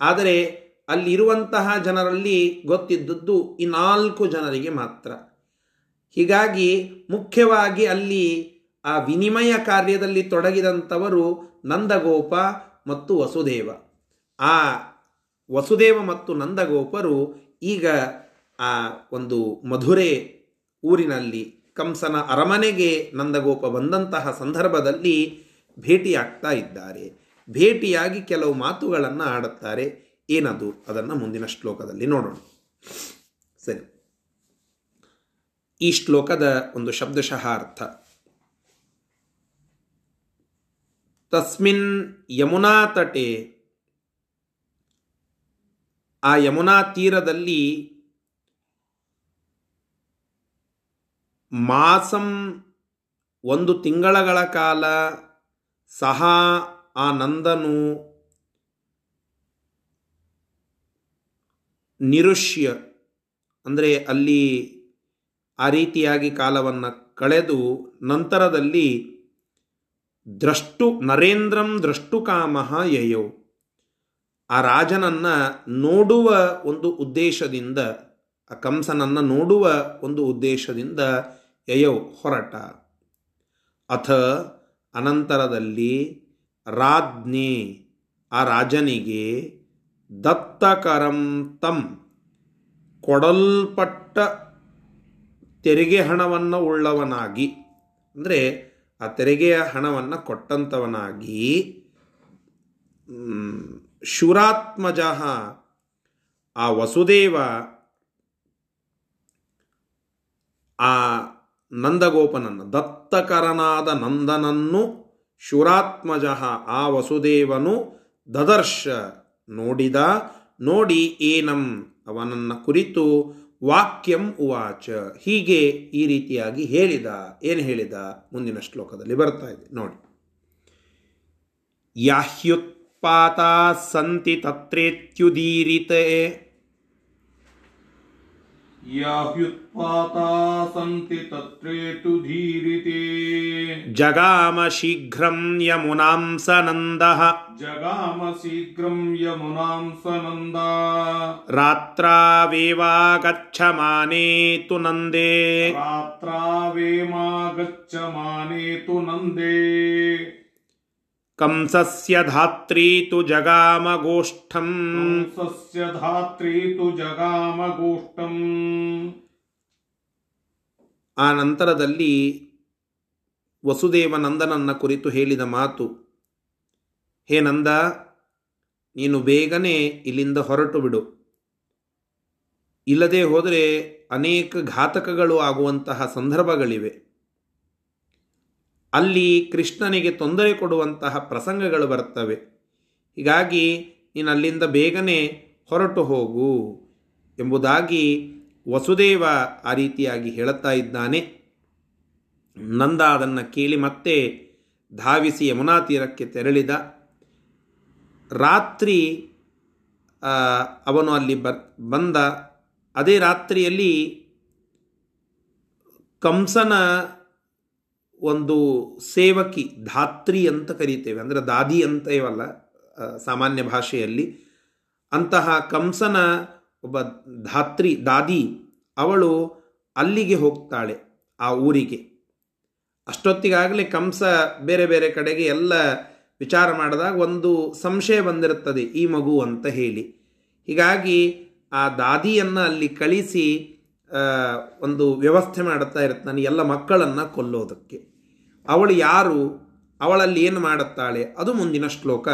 ಆದರೆ ಅಲ್ಲಿರುವಂತಹ ಜನರಲ್ಲಿ ಗೊತ್ತಿದ್ದದ್ದು ಈ ನಾಲ್ಕು ಜನರಿಗೆ ಮಾತ್ರ. ಹೀಗಾಗಿ ಮುಖ್ಯವಾಗಿ ಅಲ್ಲಿ ಆ ವಿನಿಮಯ ಕಾರ್ಯದಲ್ಲಿ ತೊಡಗಿದಂಥವರು ನಂದಗೋಪ ಮತ್ತು ವಸುದೇವ. ಆ ವಸುದೇವ ಮತ್ತು ನಂದಗೋಪರು ಈಗ ಆ ಒಂದು ಮಧುರೆ ಊರಿನಲ್ಲಿ ಕಂಸನ ಅರಮನೆಗೆ ನಂದಗೋಪ ಬಂದಂತಹ ಸಂದರ್ಭದಲ್ಲಿ ಭೇಟಿಯಾಗ್ತಾ ಇದ್ದಾರೆ. ಭೇಟಿಯಾಗಿ ಕೆಲವು ಮಾತುಗಳನ್ನು ಆಡುತ್ತಾರೆ. ಏನದು? ಅದನ್ನು ಮುಂದಿನ ಶ್ಲೋಕದಲ್ಲಿ ನೋಡೋಣ. ಸರಿ. ಈ ಶ್ಲೋಕದ ಒಂದು ಶಬ್ದಶಃ ಅರ್ಥ. ತಸ್ಮಿನ್ ಯಮುನಾ ತಟೆ. ಆ ಯಮುನಾ ತೀರದಲ್ಲಿ ಮಾಸಂ ಒಂದು ತಿಂಗಳಗಳ ಕಾಲ ಸಹ ಆ ನಂದನು ನಿರುಷ್ಯ, ಅಂದರೆ ಅಲ್ಲಿ ಆ ರೀತಿಯಾಗಿ ಕಾಲವನ್ನು ಕಳೆದು ನಂತರದಲ್ಲಿ ದ್ರಷ್ಟು ನರೇಂದ್ರಂ ದ್ರಷ್ಟು ಯಯೋ ಯಯೌ. ಆ ರಾಜನನ್ನು ನೋಡುವ ಒಂದು ಉದ್ದೇಶದಿಂದ, ಆ ಕಂಸನನ್ನು ನೋಡುವ ಒಂದು ಉದ್ದೇಶದಿಂದ ಯಯೌ ಹೊರಟ. ಅಥ ಅನಂತರದಲ್ಲಿ ರಾಜ್ಞೆ, ಆ ರಾಜನಿಗೆ ದತ್ತಕರಂ ತಂ, ಕೊಡಲ್ಪಟ್ಟ ತೆರಿಗೆ ಹಣವನ್ನು ಉಳ್ಳವನಾಗಿ. ಅಂದರೆ ಆ ತೆರಿಗೆಯ ಹಣವನ್ನು ಕೊಟ್ಟಂಥವನಾಗಿ ಶುರಾತ್ಮಜ ಆ ವಸುದೇವ ಆ ನಂದಗೋಪನನ್ನು ದತ್ತಕರನಾದ ನಂದನನ್ನು ಶುರಾತ್ಮಜ ಆ ವಸುದೇವನು ದದರ್ಶ ನೋಡಿದ. ನೋಡಿ, ಏನಂ ಅವನನ್ನು ಕುರಿತು ವಾಕ್ಯಂ ಉವಾಚ. ಹೀಗೆ ಈ ರೀತಿಯಾಗಿ ಹೇಳಿದ, ಏನು ಹೇಳಿದ? ಮುಂದಿನ ಶ್ಲೋಕದಲ್ಲಿ ಬರ್ತಾ ಇದೆ, ನೋಡಿ. ಯಾಹ್ಯುತ್ಪಾತ ಸಂತಿ ತತ್ರೇತ್ಯುದೀರಿತೆ. ಯಾಹ್ಯುತ್ಪಾತಾ ಸಂತಿ ತತ್ರೇತು ಧೀರಿತೆ ಜಗಾಮ ಶೀಘ್ರಂ ಯಮುನಾಂ ಸನಂದ ಜಗಾಮ ಶೀಘ್ರಂ ಯಮುನಾಂ ಸನಂದ ರಾತ್ರಾವೇವಾಗಚ್ಚಮಾನೇ ತು ನಂದೇ ರಾತ್ರಾವೇಮಾಗಚ್ಚಮಾನೇತು ನಂದೇ ಕಂಸಸ್ಯ ಧಾತ್ರೀ ತು ಜಗಾಮ जगामगोष्ठम्। कंसस्य ತು ಜಗಾಮ ಗೋಷ್ಠಂ ಆ ನಂತರದಲ್ಲಿ ವಸುದೇವ ನಂದನನ್ನ ಕುರಿತು ಹೇಳಿದ ಮಾತು ಹೇ ನಂದ ನೀನು ಬೇಗನೆ ಇಲ್ಲಿಂದ ಹೊರಟು ಬಿಡು. ಇಲ್ಲದೆ ಹೋದರೆ ಅನೇಕ ಘಾತಕಗಳು ಆಗುವಂತಹ ಸಂದರ್ಭಗಳಿವೆ. ಅಲ್ಲಿ ಕೃಷ್ಣನಿಗೆ ತೊಂದರೆ ಕೊಡುವಂತಹ ಪ್ರಸಂಗಗಳು ಬರ್ತವೆ ಹೀಗಾಗಿ ನೀನು ಅಲ್ಲಿಂದ ಬೇಗನೆ ಹೊರಟು ಹೋಗು ಎಂಬುದಾಗಿ ವಸುದೇವ ಆ ರೀತಿಯಾಗಿ ಹೇಳುತ್ತಾ ಇದ್ದಾನೆ. ನಂದ ಅದನ್ನು ಕೇಳಿ ಮತ್ತೆ ಧಾವಿಸಿ ಯಮುನಾ ತೀರಕ್ಕೆ ತೆರಳಿದ. ರಾತ್ರಿ ಅವನು ಅಲ್ಲಿ ಬ ಬಂದ. ಅದೇ ರಾತ್ರಿಯಲ್ಲಿ ಕಂಸನ ಒಂದು ಸೇವಕಿ, ಧಾತ್ರಿ ಅಂತ ಕರೀತೇವೆ. ಅಂದರೆ ದಾದಿ ಅಂತ ಇವಲ್ಲ ಸಾಮಾನ್ಯ ಭಾಷೆಯಲ್ಲಿ. ಅಂತಹ ಕಂಸನ ಒಬ್ಬ ಧಾತ್ರಿ, ದಾದಿ, ಅವಳು ಅಲ್ಲಿಗೆ ಹೋಗ್ತಾಳೆ, ಆ ಊರಿಗೆ. ಅಷ್ಟೊತ್ತಿಗಾಗಲೇ ಕಂಸ ಬೇರೆ ಬೇರೆ ಕಡೆಗೆ ಎಲ್ಲ ವಿಚಾರ ಮಾಡಿದಾಗ ಒಂದು ಸಂಶಯ ಬಂದಿರುತ್ತದೆ, ಈ ಮಗು ಅಂತ ಹೇಳಿ. ಹೀಗಾಗಿ ಆ ದಾದಿಯನ್ನು ಅಲ್ಲಿ ಕಳಿಸಿ ಒಂದು ವ್ಯವಸ್ಥೆ ಮಾಡುತ್ತಾ ಇರ್ತಾನೆ ಎಲ್ಲ ಮಕ್ಕಳನ್ನು ಕೊಲ್ಲೋದಕ್ಕೆ. ಅವಳು ಯಾರು, ಅವಳಲ್ಲಿ ಏನು ಮಾಡುತ್ತಾಳೆ, ಅದು ಮುಂದಿನ ಶ್ಲೋಕ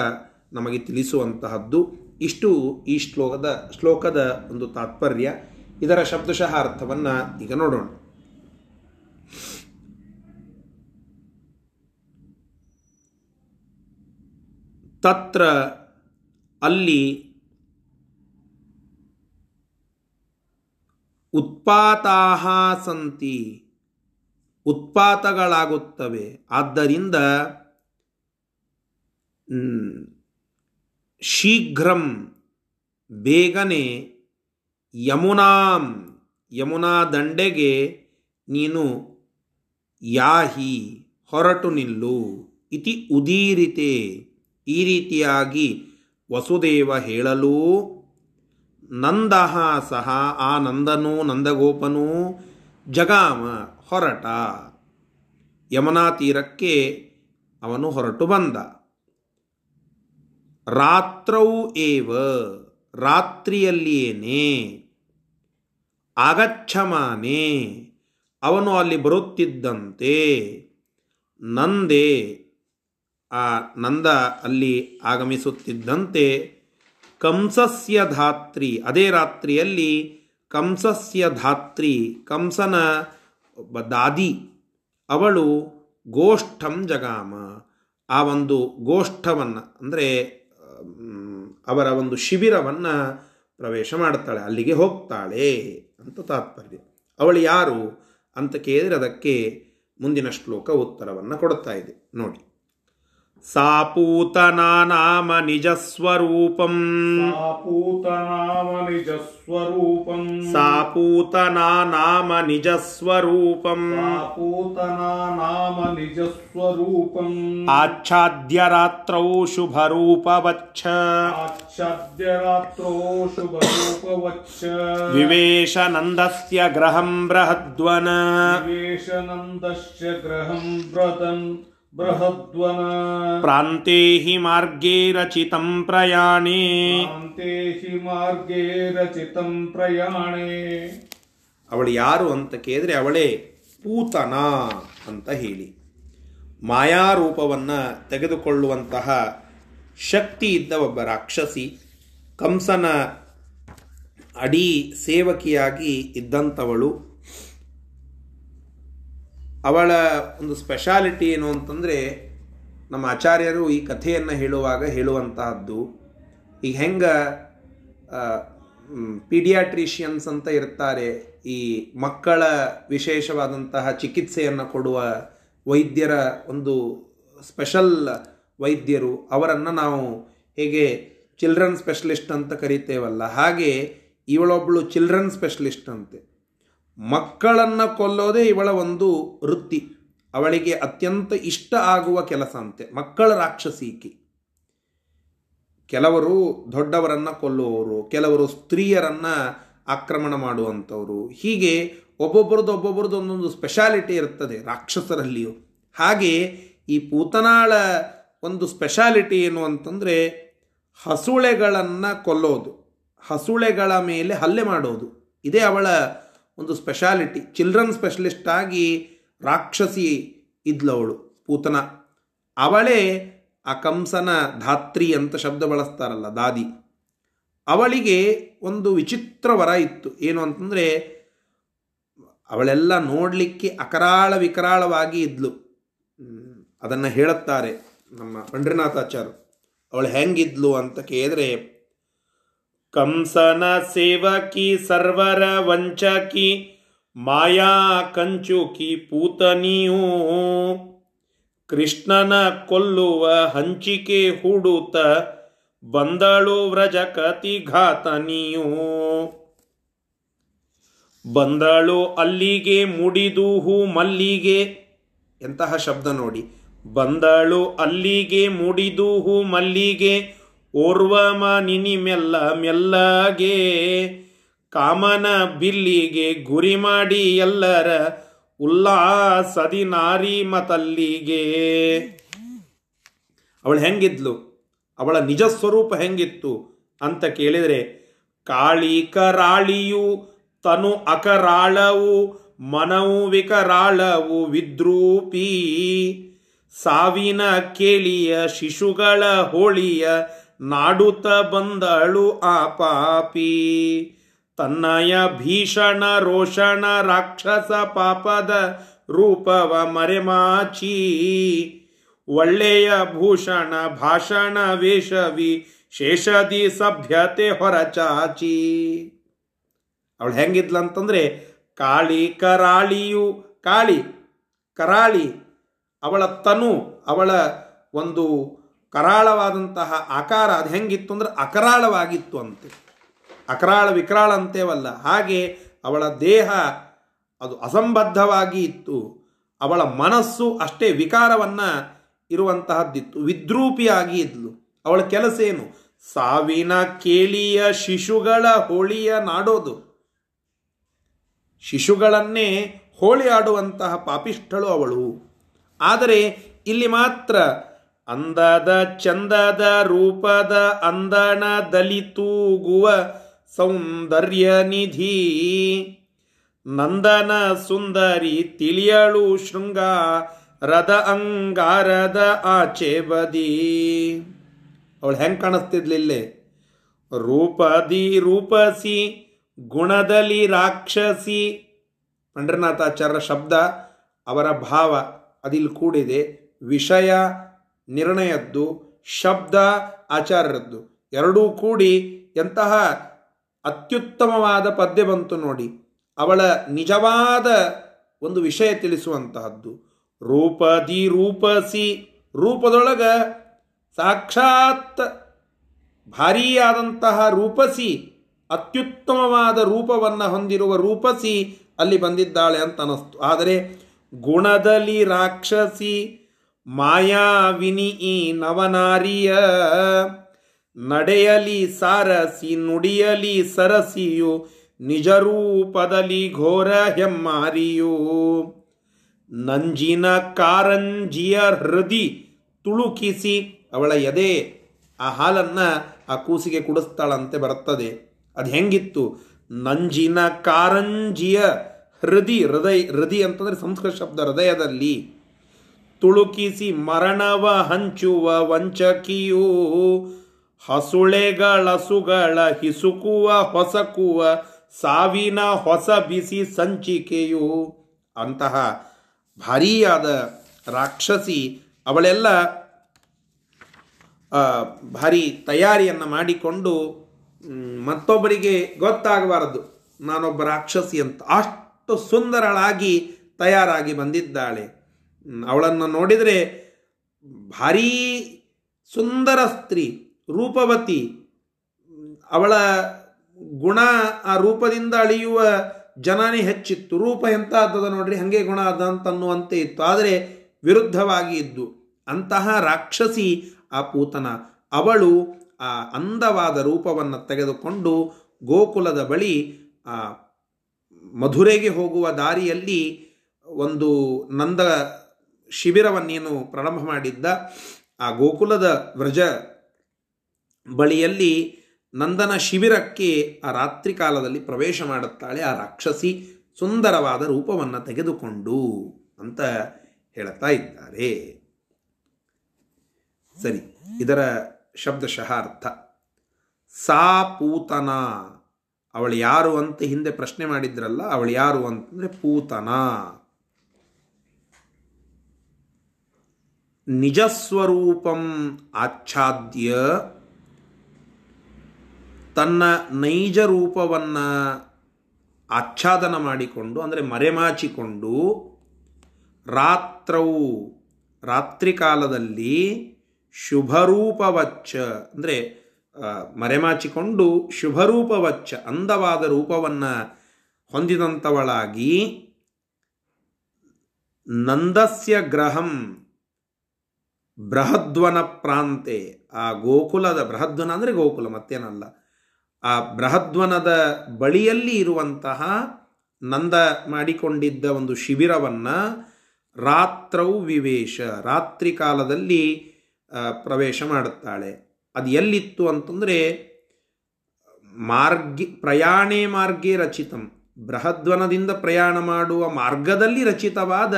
ನಮಗೆ ತಿಳಿಸುವಂತಹದ್ದು. ಇಷ್ಟು ಈ ಶ್ಲೋಕದ ಶ್ಲೋಕದ ಒಂದು ತಾತ್ಪರ್ಯ. ಇದರ ಶಬ್ದಶಃ ಅರ್ಥವನ್ನು ಈಗ ನೋಡೋಣ. ತತ್ರ ಅಲ್ಲಿ ಉತ್ಪಾತಾಹ ಸಂತಿ. ಉತ್ಪಾತಗಳಾಗುತ್ತವೆ. ಆದ್ದರಿಂದ ಶೀಘ್ರಂ ಬೇಗನೆ ಯಮುನಾಂ, ಯಮುನಾ ದಂಡೆಗೆ ನೀನು ಯಾಹಿ, ಹೊರಟು ನಿಲ್ಲು. ಇತಿ ಉದೀರಿತೆ. ಈ ರೀತಿಯಾಗಿ ವಸುದೇವ ಹೇಳಲು ನಂದಹ ಸಹ ಆ ನಂದನು ನಂದಗೋಪನೂ ಜಗಾಮ ಹೊರಟ. ಯಮುನಾ ತೀರಕ್ಕೆ ಅವನು ಹೊರಟು ಬಂದ. ರಾತ್ರೌ ಏವ, ರಾತ್ರಿಯಲ್ಲಿಯೇನೆ, ಆಗಚ್ಛಮಾನೆ, ಅವನು ಅಲ್ಲಿ ಬರುತ್ತಿದ್ದಂತೆ, ನಂದೆ, ಆ ನಂದ ಅಲ್ಲಿ ಆಗಮಿಸುತ್ತಿದ್ದಂತೆ ಕಂಸಸ್ಯ ಧಾತ್ರಿ. ಅದೇ ರಾತ್ರಿಯಲ್ಲಿ ಕಂಸಸ್ಯ ಧಾತ್ರಿ, ಕಂಸನ ದಾದಿ, ಅವಳು ಗೋಷ್ಠಂ ಜಗಾಮ. ಆ ಒಂದು ಗೋಷ್ಠವನ್ನು, ಅಂದರೆ ಅವರ ಒಂದು ಶಿಬಿರವನ್ನು ಪ್ರವೇಶ ಮಾಡ್ತಾಳೆ, ಅಲ್ಲಿಗೆ ಹೋಗ್ತಾಳೆ ಅಂತ ತಾತ್ಪರ್ಯ. ಅವಳು ಯಾರು ಅಂತ ಕೇಳಿದರೆ ಅದಕ್ಕೆ ಮುಂದಿನ ಶ್ಲೋಕ ಉತ್ತರವನ್ನು ಕೊಡ್ತಾ ಇದೆ. ನೋಡಿ. सा पूतनानाम निजस्वरूपम् सा पूतनाम निजस्वरूपम् सा निजस्वरूपम् पूतनानाम निजस्वरूपम् आच्छाद्य रात्रौ शुभरूपवच्छ आच्छाद्य रात्रौ शुभरूपवच्छ विवेशनन्दस्य ग्रहं बृहद्वन विवेशनन्दस्य ग्रहं बृहदन् व्रतन् बृहद्वन ಪ್ರಾಂತೆ ಹಿ ಮಾರ್ಗೇ ರಚಿತಂ ಪ್ರಯಾಣೇ अन्ते हि मार्गे रचितम् प्रयाणे ಅವಳು ಯಾರು ಅಂತ ಕೇಳಿದ್ರೆ ಅವಳೇ ಪೂತನ ಅಂತ ಹೇಳಿ ಮಾಯಾರೂಪವನ್ನು ತೆಗೆದುಕೊಳ್ಳುವಂತಹ ಶಕ್ತಿ ಇದ್ದ ಒಬ್ಬ ರಾಕ್ಷಸಿ ಕಂಸನ ಅಡಿ ಸೇವಕಿಯಾಗಿ ಇದ್ದಂಥವಳು ಅವಳ ಒಂದು ಸ್ಪೆಷಾಲಿಟಿ ಏನು ಅಂತಂದರೆ ನಮ್ಮ ಆಚಾರ್ಯರು ಈ ಕಥೆಯನ್ನು ಹೇಳುವಾಗ ಹೇಳುವಂತಹದ್ದು. ಈಗ ಹೆಂಗೆ ಪೀಡಿಯಾಟ್ರಿಷಿಯನ್ಸ್ ಅಂತ ಇರ್ತಾರೆ, ಈ ಮಕ್ಕಳ ವಿಶೇಷವಾದಂತಹ ಚಿಕಿತ್ಸೆಯನ್ನು ಕೊಡುವ ವೈದ್ಯರ ಒಂದು ಸ್ಪೆಷಲ್ ವೈದ್ಯರು, ಅವರನ್ನು ನಾವು ಹೇಗೆ ಚಿಲ್ಡ್ರನ್ ಸ್ಪೆಷಲಿಸ್ಟ್ ಅಂತ ಕರಿತೇವಲ್ಲ, ಹಾಗೆ ಇವಳೊಬ್ಬಳು ಚಿಲ್ಡ್ರನ್ ಸ್ಪೆಷಲಿಸ್ಟ್ ಅಂತೆ. ಮಕ್ಕಳನ್ನು ಕೊಲ್ಲೋದೇ ಇವಳ ಒಂದು ವೃತ್ತಿ. ಅವಳಿಗೆ ಅತ್ಯಂತ ಇಷ್ಟ ಆಗುವ ಕೆಲಸ ಅಂತೆ. ಮಕ್ಕಳ ರಾಕ್ಷಸೀಕಿ ಕೆಲವರು ದೊಡ್ಡವರನ್ನು ಕೊಲ್ಲುವವರು, ಕೆಲವರು ಸ್ತ್ರೀಯರನ್ನು ಆಕ್ರಮಣ ಮಾಡುವಂಥವರು. ಹೀಗೆ ಒಬ್ಬೊಬ್ಬರದ್ದು ಒಬ್ಬೊಬ್ಬರದ್ದು ಒಂದೊಂದು ಸ್ಪೆಷಾಲಿಟಿ ಇರ್ತದೆ ರಾಕ್ಷಸರಲ್ಲಿಯೂ. ಹಾಗೆ ಈ ಪೂತನಾಳ ಒಂದು ಸ್ಪೆಷಾಲಿಟಿ ಏನು ಅಂತಂದರೆ ಹಸುಳೆಗಳನ್ನು ಕೊಲ್ಲೋದು. ಹಸುಳೆಗಳ ಮೇಲೆ ಹಲ್ಲೆ ಮಾಡೋದು. ಇದೇ ಅವಳ ಒಂದು ಸ್ಪೆಷಾಲಿಟಿ ಚಿಲ್ಡ್ರನ್ ಸ್ಪೆಷಲಿಸ್ಟ್ ಆಗಿ ರಾಕ್ಷಸಿ ಇದ್ಲವಳು, ಪೂತನ. ಅವಳೇ ಆ ಕಂಸನ ಧಾತ್ರಿ ಅಂತ ಶಬ್ದ ಬಳಸ್ತಾರಲ್ಲ, ದಾದಿ. ಅವಳಿಗೆ ಒಂದು ವಿಚಿತ್ರ ವರ ಇತ್ತು. ಏನು ಅಂತಂದರೆ, ಅವಳೆಲ್ಲ ನೋಡಲಿಕ್ಕೆ ಅಕರಾಳ ವಿಕರಾಳವಾಗಿ ಇದ್ಲು. ಅದನ್ನು ಹೇಳುತ್ತಾರೆ ನಮ್ಮ ಪಂಡ್ರಿನಾಥಾಚಾರ್ಯ ಅವಳು ಹೆಂಗಿದ್ಲು ಅಂತ ಕೇಳಿದ್ರೆ ಕಂಸನ ಸೇವಕಿ ಸರ್ವರ ವಂಚಕಿ, ಮಾಯಾ ಕಂಚುಕಿ ಪೂತನಿಯೂ ಕೃಷ್ಣನ ಕೊಲ್ಲುವ ಹಂಚಿಕೆ ಹೂಡುತ್ತ ಬಂದಳು ವ್ರಜಕತಿ ಘಾತನಿಯೂ ಬಂದಳು ಅಲ್ಲಿಗೆ ಮುಡಿದು ಹೂ ಮಲ್ಲಿಗೆ. ಎಂತಹ ಶಬ್ದ ನೋಡಿ. ಬಂದಳು ಅಲ್ಲಿಗೆ ಮುಡಿದು ಹೂ ಮಲ್ಲಿಗೆ. ಓರ್ವ ಮಾನಿನಿ ಮೆಲ್ಲ ಮೆಲ್ಲಗೆ, ಕಾಮನ ಬಿಲ್ಲಿಗೆ ಗುರಿ ಮಾಡಿ ಎಲ್ಲರ ಉಲ್ಲಾಸದಿ ನಾರಿ ಮತಲ್ಲಿಗೆ. ಅವಳು ಹೆಂಗಿದ್ಲು? ಅವಳ ನಿಜ ಸ್ವರೂಪ ಹೆಂಗಿತ್ತು ಅಂತ ಕೇಳಿದರೆ ಕಾಳಿ ಕರಾಳಿಯು ತನು ಅಕರಾಳವು, ಮನವು ವಿಕರಾಳವು ವಿದ್ರೂಪಿ. ಸಾವಿನ ಕೇಳಿಯ ಶಿಶುಗಳ ಹೋಳಿಯ ನಾಡುತ್ತ ಬಂದಳು ಆ ಪಾಪಿ. ತನ್ನಯ ಭೀಷಣ ರೋಷಣ ರಾಕ್ಷಸ ಪಾಪದ ರೂಪವ ಮರೆಮಾಚಿ. ಒಳ್ಳೆಯ ಭೂಷಣ ಭಾಷಣ ವೇಷವಿ ಶೇಷದಿ ಸಭ್ಯತೆ ಹೊರಚಾಚಿ. ಅವಳು ಹೆಂಗಿದ್ಲಂತಂದ್ರೆ ಕಾಳಿ ಕರಾಳಿಯು ಕಾಳಿ ಕರಾಳಿ ಅವಳ ತನು ಅವಳ ಒಂದು ಕರಾಳವಾದಂತಹ ಆಕಾರ ಅದು ಹೆಂಗಿತ್ತು ಅಂದ್ರೆ ಅಕರಾಳವಾಗಿತ್ತು ಅಂತೆ. ಅಕರಾಳ ವಿಕರಾಳ ಅಂತೇವಲ್ಲ. ಹಾಗೆ ಅವಳ ದೇಹ ಅದು ಅಸಂಬದ್ಧವಾಗಿ ಇತ್ತು. ಅವಳ ಮನಸ್ಸು ಅಷ್ಟೇ ವಿಕಾರವನ್ನು ಇರುವಂತಹದ್ದಿತ್ತು. ವಿದ್ರೂಪಿಯಾಗಿ ಇದ್ಲು. ಅವಳ ಕೆಲಸ ಏನು? ಸಾವಿನ ಕೇಳಿಯ ಶಿಶುಗಳ ಹೋಳಿಯ ನಾಡೋದು. ಶಿಶುಗಳನ್ನೇ ಹೋಳಿ ಆಡುವಂತಹ ಪಾಪಿಷ್ಠಳು ಅವಳು. ಆದರೆ ಇಲ್ಲಿ ಮಾತ್ರ ಅಂದದ ಚಂದದ ರೂಪದ ಅಂದಣ ದಲಿತೂಗುವ ಸೌಂದರ್ಯ ನಿಧಿ ನಂದನ ಸುಂದರಿ ತಿಳಿಯಳು ಶೃಂಗ ರದ ಅಂಗಾರದ ಆಚೆ ಬದಿ. ಅವಳು ಹೆಂಗೆ ಕಾಣಿಸ್ತಿದ್ಲಿಲ್ಲೇ ರೂಪದಿ ರೂಪಸಿ, ಗುಣದಲ್ಲಿ ರಾಕ್ಷಸಿ. ಪಂಡ್ರನಾಥಾಚಾರ್ಯ ಶಬ್ದ, ಅವರ ಭಾವ, ಅದಿಲ್ಲಿ ಕೂಡಿದೆ. ವಿಷಯ ನಿರ್ಣಯದ್ದು, ಶಬ್ದ ಆಚಾರ್ಯರದ್ದು. ಎರಡೂ ಕೂಡಿ ಎಂತಹ ಅತ್ಯುತ್ತಮವಾದ ಪದ್ಯ ಬಂತು ನೋಡಿ. ಅವಳ ನಿಜವಾದ ಒಂದು ವಿಷಯ ತಿಳಿಸುವಂತಹದ್ದು. ರೂಪದಿ ರೂಪಸಿ ರೂಪದೊಳಗ ಸಾಕ್ಷಾತ್ ಭಾರೀಯಾದಂತಹ ರೂಪಸಿ, ಅತ್ಯುತ್ತಮವಾದ ರೂಪವನ್ನು ಹೊಂದಿರುವ ರೂಪಸಿ ಅಲ್ಲಿ ಬಂದಿದ್ದಾಳೆ ಅಂತ ಅನ್ನಿಸ್ತು. ಆದರೆ ಗುಣದಲ್ಲಿ ರಾಕ್ಷಸಿ ಮಾಯಾವಿನಿ ಈ ನವನಾರಿಯ. ನಡೆಯಲಿ ಸಾರಸಿ ನುಡಿಯಲಿ ಸರಸಿಯು ನಿಜರೂಪದಲ್ಲಿ ಘೋರ ಹೆಮ್ಮಾರಿಯು. ನಂಜಿನ ಕಾರಂಜಿಯ ಹೃದಿ ತುಳುಕಿಸಿ ಅವಳ ಎದೆ ಆ ಹಾಲನ್ನು ಆ ಕೂಸಿಗೆ ಕುಡಿಸ್ತಾಳಂತೆ ಬರ್ತದೆ ಅದು ಹೆಂಗಿತ್ತು? ನಂಜಿನ ಕಾರಂಜಿಯ ಹೃದಿ, ಹೃದಯ, ಹೃದಿ ಅಂತಂದರೆ ಸಂಸ್ಕೃತ ಶಬ್ದ ಹೃದಯದಲ್ಲಿ. ತುಳುಕಿಸಿ ಮರಣವ ಹಂಚುವ ವಂಚಕಿಯು ಹಸುಳೆಗಳಸುಗಳ ಹಿಸುಕುವ ಹೊಸಕುವ, ಸಾವಿನ ಹೊಸ ಬಿಸಿ ಸಂಚಿಕೆಯು. ಅಂತಹ ಭಾರೀಯಾದ ರಾಕ್ಷಸಿ ಅವಳೆಲ್ಲ ಭಾರಿ ತಯಾರಿಯನ್ನು ಮಾಡಿಕೊಂಡು ಮತ್ತೊಬ್ಬರಿಗೆ ಗೊತ್ತಾಗಬಾರದು. ನಾನೊಬ್ಬ ರಾಕ್ಷಸಿ ಅಂತ. ಅಷ್ಟು ಸುಂದರಳಾಗಿ ತಯಾರಾಗಿ ಬಂದಿದ್ದಾಳೆ. ಅವಳನ್ನು ನೋಡಿದರೆ ಭಾರೀ ಸುಂದರ ಸ್ತ್ರೀ, ರೂಪವತಿ. ಅವಳ ಗುಣ ಆ ರೂಪದಿಂದ ಅಳಿಯುವ ಜನನೇ ಹೆಚ್ಚಿತ್ತು. ರೂಪ ಎಂತ ಆದದ ನೋಡ್ರಿ, ಹಾಗೆ ಗುಣ ಅದ ಅಂತನ್ನುವಂತೆ ಇತ್ತು. ಆದರೆ ವಿರುದ್ಧವಾಗಿ ಇದ್ದು ಅಂತಹ ರಾಕ್ಷಸಿ ಆ ಪೂತನ. ಅವಳು ಆ ಅಂದವಾದ ರೂಪವನ್ನು ತೆಗೆದುಕೊಂಡು ಗೋಕುಲದ ಬಳಿ ಆ ಮಧುರೆಗೆ ಹೋಗುವ ದಾರಿಯಲ್ಲಿ ಒಂದು ನಂದ ಶಿಬಿರವನ್ನೇನು ಪ್ರಾರಂಭ ಮಾಡಿದ್ದ ಆ ಗೋಕುಲದ ವ್ರಜ ಬಳಿಯಲ್ಲಿ ನಂದನ ಶಿಬಿರಕ್ಕೆ ಆ ರಾತ್ರಿ ಕಾಲದಲ್ಲಿ ಪ್ರವೇಶ ಮಾಡುತ್ತಾಳೆ ಆ ರಾಕ್ಷಸಿ ಸುಂದರವಾದ ರೂಪವನ್ನು ತೆಗೆದುಕೊಂಡು ಅಂತ ಹೇಳ್ತಾ ಇದ್ದಾರೆ. ಸರಿ, ಇದರ ಶಬ್ದಶಃ ಅರ್ಥ ಸಾ ಪೂತನ. ಅವಳು ಯಾರು ಅಂತ ಹಿಂದೆ ಪ್ರಶ್ನೆ ಮಾಡಿದ್ರಲ್ಲ, ಅವಳು ಯಾರು ಅಂತಂದರೆ ಪೂತನ. ನಿಜಸ್ವರೂಪಂ ಆಚ್ಛಾದ್ಯ. ತನ್ನ ನೈಜ ರೂಪವನ್ನು ಆಚ್ಛಾದನ ಮಾಡಿಕೊಂಡು, ಅಂದರೆ ಮರೆಮಾಚಿಕೊಂಡು ರಾತ್ರವು ರಾತ್ರಿ ಕಾಲದಲ್ಲಿ ಶುಭರೂಪವಚ್ಚ, ಅಂದರೆ ಮರೆಮಾಚಿಕೊಂಡು ಶುಭರೂಪವಚ್ಚ, ಅಂದವಾದ ರೂಪವನ್ನು ಹೊಂದಿದಂಥವಳಾಗಿ ನಂದಸ್ಯ ಗ್ರಹಂ ಬೃಹದ್ವನ ಪ್ರಾಂತೆ, ಆ ಗೋಕುಲದ ಬೃಹದ್ವನ ಅಂದರೆ ಗೋಕುಲ, ಮತ್ತೇನಲ್ಲ. ಆ ಬೃಹದ್ವನದ ಬಳಿಯಲ್ಲಿ ಇರುವಂತಹ ನಂದ ಮಾಡಿಕೊಂಡಿದ್ದ ಒಂದು ಶಿಬಿರವನ್ನು ರಾತ್ರೌ ವಿವೇಶ, ರಾತ್ರಿ ಕಾಲದಲ್ಲಿ ಪ್ರವೇಶ ಮಾಡುತ್ತಾಳೆ. ಅದು ಎಲ್ಲಿತ್ತು ಅಂತಂದರೆ, ಮಾರ್ಗಿ, ಪ್ರಯಾಣೇ ಮಾರ್ಗೇ ರಚಿತಂ. ಬೃಹದ್ವನದಿಂದ ಪ್ರಯಾಣ ಮಾಡುವ ಮಾರ್ಗದಲ್ಲಿ ರಚಿತವಾದ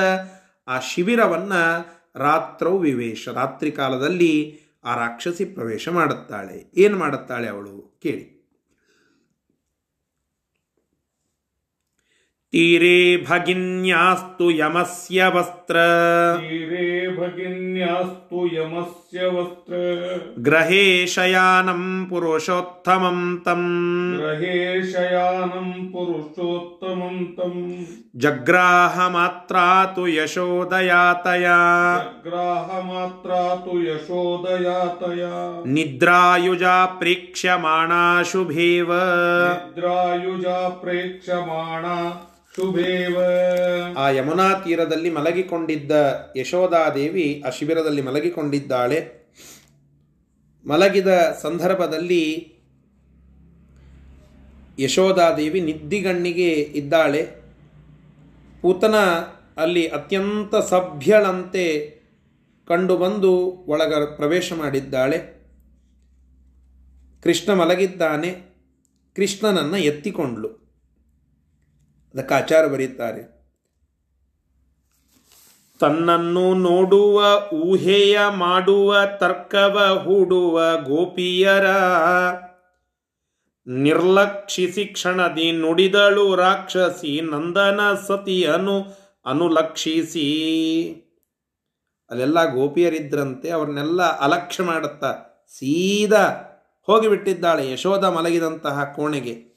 ಆ ಶಿಬಿರವನ್ನು ರಾತ್ರೌ ವಿವೇಶ. ರಾತ್ರಿ ಕಾಲದಲ್ಲಿ ಆ ರಾಕ್ಷಸಿ ಪ್ರವೇಶ ಮಾಡುತ್ತಾಳೆ. ಏನು ಮಾಡುತ್ತಾಳೆ ಅವಳು? ಕೇಳಿ. ಭಗಿನ್ಯಾಸ್ತು ಯಮಸ್ಯ ವಸ್ತ್ರ ತೀರೆ ಭಗಿನ್ಯಾಸ್ತು ಯಮಸ್ಯ ವಸ್ತ್ರ ಗ್ರಹೇ ಶಯಾನಂ ಪುರುಷೋತ್ತಮಂ ತಂ ಗ್ರಹೇ ಶಯಾನಂ ಪುರುಷೋತ್ತಮಂ ತಂ ಜಗ್ರಾಹ ಮಾತ್ರಾತು ಯಶೋದಯಾತಯ ಗ್ರಾಹ ಮಾತ್ರ ತು ಯಶೋದಯಾತಯ ನಿದ್ರಾಯುಜಾ ಪ್ರೇಕ್ಷ್ಯಮಾಣ ಶುಭೇವ ನಿದ್ರಾಯುಜ ಪ್ರೇಕ್ಷಮಾಣ ಶುಭೇವ. ಆ ಯಮುನಾ ತೀರದಲ್ಲಿ ಮಲಗಿಕೊಂಡಿದ್ದ ಯಶೋಧಾದೇವಿ ಆ ಶಿಬಿರದಲ್ಲಿ ಮಲಗಿಕೊಂಡಿದ್ದಾಳೆ. ಮಲಗಿದ ಸಂದರ್ಭದಲ್ಲಿ ಯಶೋಧಾದೇವಿ ನಿದ್ದಿಗಣ್ಣಿಗೆ ಇದ್ದಾಳೆ. ಪೂತನ ಅಲ್ಲಿ ಅತ್ಯಂತ ಸಭ್ಯಳಂತೆ ಕಂಡುಬಂದು ಒಳಗ ಪ್ರವೇಶ ಮಾಡಿದ್ದಾಳೆ. ಕೃಷ್ಣ ಮಲಗಿದ್ದಾನೆ. ಕೃಷ್ಣನನ್ನು ಎತ್ತಿಕೊಂಡ್ಲು ಅದಕ್ಕೆ ಆಚಾರ ಬರೀತಾರೆ. ತನ್ನನ್ನು ನೋಡುವ, ಊಹೆಯ ಮಾಡುವ, ತರ್ಕವ ಹೂಡುವ ಗೋಪಿಯರ ನಿರ್ಲಕ್ಷಿಸಿ ಕ್ಷಣದಿ ನುಡಿದಳು ರಾಕ್ಷಸಿ ನಂದನ ಸತಿಯನು ಅನುಲಕ್ಷಿಸಿ. ಅಲ್ಲೆಲ್ಲ ಗೋಪಿಯರಿದ್ರಂತೆ ಅವ್ರನ್ನೆಲ್ಲ ಅಲಕ್ಷ್ಯ ಮಾಡುತ್ತಾ ಸೀದಾ ಹೋಗಿಬಿಟ್ಟಿದ್ದಾಳೆ ಯಶೋಧ ಮಲಗಿದಂತಹ ಕೋಣೆಗೆ.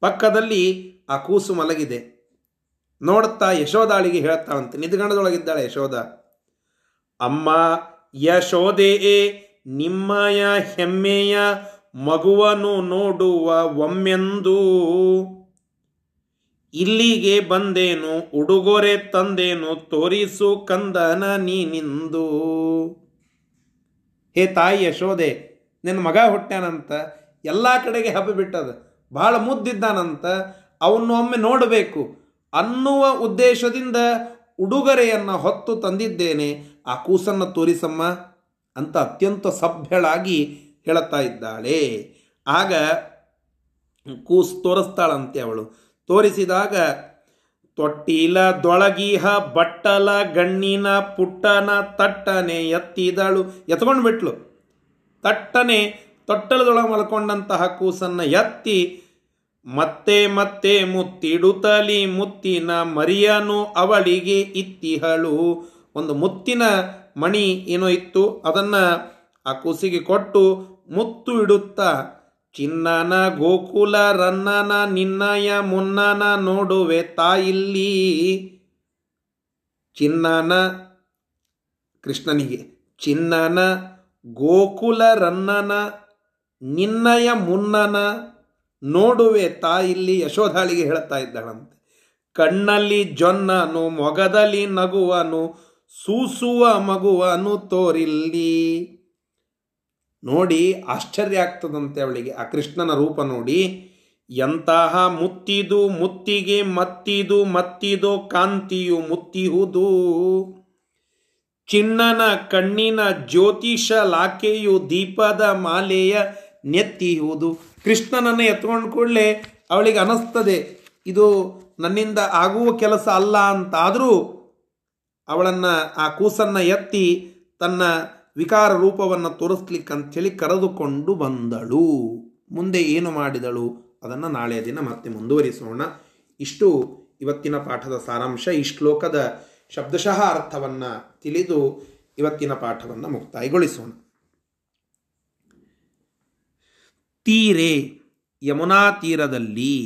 ಪಕ್ಕದಲ್ಲಿ ಆ ಕೂಸು ಮಲಗಿದೆ. ನೋಡುತ್ತಾ ಯಶೋದಾಳಿಗೆ ಹೇಳ್ತಾಳಂತೆ ನಿದ್ಗಣದೊಳಗಿದ್ದಾಳೆ ಯಶೋಧ ಅಮ್ಮ, ಯಶೋದೆ, ನಿಮ್ಮಯ ಹೆಮ್ಮೆಯ ಮಗುವನು ನೋಡುವ ಒಮ್ಮೆಂದು ಇಲ್ಲಿಗೆ ಬಂದೇನು, ಉಡುಗೊರೆ ತಂದೇನು, ತೋರಿಸು ಕಂದನ ನೀನಿಂದು. ಹೇ ತಾಯಿ ಯಶೋದೆ, ನಿನ್ನ ಮಗ ಹುಟ್ಟ್ಯಾನಂತ, ಎಲ್ಲ ಕಡೆಗೆ ಹಬ್ಬ ಬಿಟ್ಟದ ಭಾಳ ಮುದ್ದಿದ್ದಾನಂತ ಅವನ್ನೊಮ್ಮೆ ನೋಡಬೇಕು. ಅನ್ನುವ ಉದ್ದೇಶದಿಂದ ಉಡುಗೊರೆಯನ್ನು ಹೊತ್ತು ತಂದಿದ್ದೇನೆ. ಆ ಕೂಸನ್ನು ತೋರಿಸಮ್ಮ ಅಂತ ಅತ್ಯಂತ ಸಭ್ಯಳಾಗಿ ಹೇಳುತ್ತಾ ಇದ್ದಾಳೆ. ಆಗ ಕೂಸು ತೋರಿಸ್ತಾಳಂತೆ ಅವಳು. ತೋರಿಸಿದಾಗ ತೊಟ್ಟಿಲ ದೊಳಗೀಹ, ಬಟ್ಟಲ ಗಣ್ಣಿನ ಪುಟ್ಟನ ತಟ್ಟನೆ ಎತ್ತಿದಳು. ಎತ್ಕೊಂಡು ಬಿಟ್ಲು ತಟ್ಟನೆ ತೊಟ್ಟಲದೊಳಗೆ ಮಲ್ಕೊಂಡಂತಹ ಕೂಸನ್ನು ಎತ್ತಿ ಮತ್ತೆ ಮತ್ತೆ ಮುತ್ತಿಡುತ್ತಲಿ ಮುತ್ತಿನ ಮರಿಯನು ಅವಳಿಗೆ ಇತ್ತಿಹಳು. ಒಂದು ಮುತ್ತಿನ ಮಣಿ ಏನೋ ಇತ್ತು, ಅದನ್ನು ಆ ಕೂಸಿಗೆ ಕೊಟ್ಟು ಮುತ್ತು ಇಡುತ್ತ ಚಿನ್ನನ ಗೋಕುಲ ರನ್ನನ ನಿನ್ನಯ ಮುನ್ನನ ನೋಡುವೆ ತಾಯಿಲ್ಲಿ. ಚಿನ್ನನ, ಕೃಷ್ಣನಿಗೆ, ಚಿನ್ನನ ಗೋಕುಲ ರನ್ನನ ನಿನ್ನಯ ಮುನ್ನನ ನೋಡುವೆ ತಾಯಿಲ್ಲಿ ಯಶೋಧಾಳಿಗೆ ಹೇಳ್ತಾ ಇದ್ದಾಳಂತೆ. ಕಣ್ಣಲ್ಲಿ ಜೊನ್ನನು, ಮೊಗದಲ್ಲಿ ನಗುವನು, ಸೂಸುವ ಮಗುವನು ತೋರಿಲ್ಲಿ. ನೋಡಿ, ಆಶ್ಚರ್ಯ ಆಗ್ತದಂತೆ ಅವಳಿಗೆ. ಆ ಕೃಷ್ಣನ ರೂಪ ನೋಡಿ. ಎಂತಹ ಮುತ್ತಿದು ಮುತ್ತಿಗೆ ಮತ್ತಿದು ಮತ್ತಿದು ಕಾಂತಿಯು ಮುತ್ತಿಹುದು. ಚಿನ್ನನ ಕಣ್ಣಿನ ಜ್ಯೋತಿಷ ಲಾಕೆಯು ದೀಪದ ಮಾಲೆಯ ನೆತ್ತಿಯುವುದು ಕೃಷ್ಣನನ್ನು ಎತ್ಕೊಂಡು ಕೂಡಲೇ ಅವಳಿಗೆ ಅನಿಸ್ತದೆ, ಇದು ನನ್ನಿಂದ ಆಗುವ ಕೆಲಸ ಅಲ್ಲ ಅಂತಾದರೂ ಅವಳನ್ನು, ಆ ಕೂಸನ್ನು ಎತ್ತಿ ತನ್ನ ವಿಕಾರ ರೂಪವನ್ನು ತೋರಿಸ್ಲಿಕ್ಕಂಥೇಳಿ ಕರೆದುಕೊಂಡು ಬಂದಳು. ಮುಂದೆ ಏನು ಮಾಡಿದಳು? ಅದನ್ನು ನಾಳೆ ದಿನ ಮತ್ತೆ ಮುಂದುವರಿಸೋಣ. ಇಷ್ಟು ಇವತ್ತಿನ ಪಾಠದ ಸಾರಾಂಶ. ಈ ಶ್ಲೋಕದ ಶಬ್ದಶಃ ಅರ್ಥವನ್ನು ತಿಳಿದು ಇವತ್ತಿನ ಪಾಠವನ್ನು ಮುಕ್ತಾಯಗೊಳಿಸೋಣ. ತೀರೆ ಯಮುನಾ ತೀರದಲ್ಲಿ.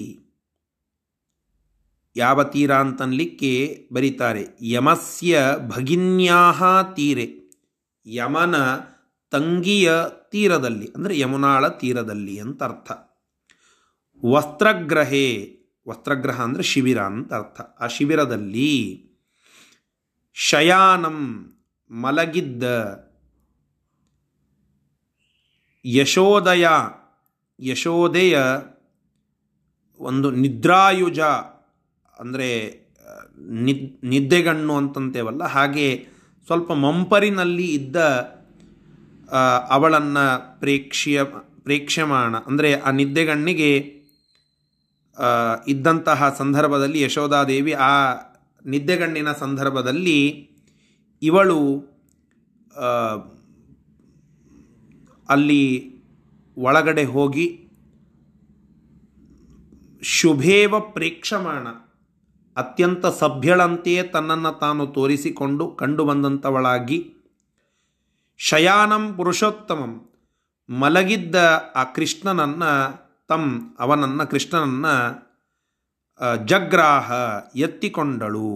ಯಾವ ತೀರ ಅಂತನ್ಲಿಕ್ಕೆ ಬರೀತಾರೆ. ಯಮಸ್ಯ ಭಗಿನ್ಯಾಹ ತೀರೆ. ಯಮನ ತಂಗಿಯ ತೀರದಲ್ಲಿ, ಅಂದರೆ ಯಮುನಾಳ ತೀರದಲ್ಲಿ ಅಂತ ಅರ್ಥ ವಸ್ತ್ರಗ್ರಹೇ, ವಸ್ತ್ರಗ್ರಹ ಅಂದರೆ ಶಿಬಿರ ಅಂತ ಅರ್ಥ ಆ ಶಿಬಿರದಲ್ಲಿ ಶಯಾನಂ ಮಲಗಿದ್ದ ಯಶೋದಯ ಯಶೋದೆಯ ಒಂದು ನಿದ್ರಾಯುಜ, ಅಂದರೆ ನಿದ್, ನಿದ್ದೆಗಣ್ಣು ಅಂತಂತೇವಲ್ಲ, ಹಾಗೆ ಸ್ವಲ್ಪ ಮಂಪರಿನಲ್ಲಿ ಇದ್ದ ಅವಳನ್ನು ಪ್ರೇಕ್ಷ್ಯ, ಪ್ರೇಕ್ಷಮಾಣ, ಅಂದರೆ ಆ ನಿದ್ದೆಗಣ್ಣಿಗೆ ಇದ್ದಂತಹ ಸಂದರ್ಭದಲ್ಲಿ ಯಶೋಧಾದೇವಿ ಆ ನಿದ್ದೆಗಣ್ಣಿನ ಸಂದರ್ಭದಲ್ಲಿ ಇವಳು ಅಲ್ಲಿ ಒಳಗಡೆ ಹೋಗಿ ಶುಭೇವ ಪ್ರೇಕ್ಷಮಾಣ. ಅತ್ಯಂತ ಸಭ್ಯಳಂತೆಯೇ ತನ್ನನ್ನು ತಾನು ತೋರಿಸಿಕೊಂಡು ಕಂಡು ಬಂದಂಥವಳಾಗಿ ಶಯಾನಂ ಪುರುಷೋತ್ತಮಂ. ಮಲಗಿದ್ದ ಆ ಕೃಷ್ಣನನ್ನು ತಮ್ ಅವನನ್ನು ಕೃಷ್ಣನನ್ನು ಜಗ್ರಾಹ ಎತ್ತಿಕೊಂಡಳು.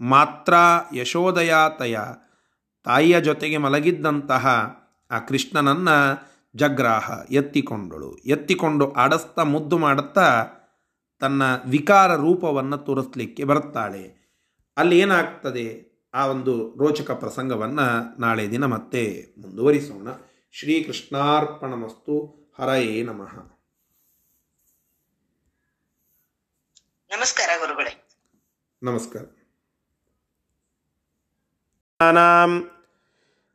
ಮಾತ್ರ ಯಶೋದಯಾತಯ ತಾಯಿಯ ಜೊತೆಗೆ ಮಲಗಿದ್ದಂತಹ ಆ ಕೃಷ್ಣನನ್ನು ಜಗ್ರಾಹ ಎತ್ತಿಕೊಂಡಳು. ಎತ್ತಿಕೊಂಡು ಆಡಸ್ತಾ ಮುದ್ದು ಮಾಡುತ್ತಾ ತನ್ನ ವಿಕಾರ ರೂಪವನ್ನು ತೋರಿಸ್ಲಿಕ್ಕೆ ಬರುತ್ತಾಳೆ. ಅಲ್ಲಿ ಏನಾಗ್ತದೆ? ಆ ಒಂದು ರೋಚಕ ಪ್ರಸಂಗವನ್ನು ನಾಳೆ ದಿನ ಮತ್ತೆ ಮುಂದುವರಿಸೋಣ. ಶ್ರೀಕೃಷ್ಣಾರ್ಪಣಮಸ್ತು. ಹರಯೇ ನಮಃ. ನಮಸ್ಕಾರ ಗುರುಗಳೇ. ನಮಸ್ಕಾರ.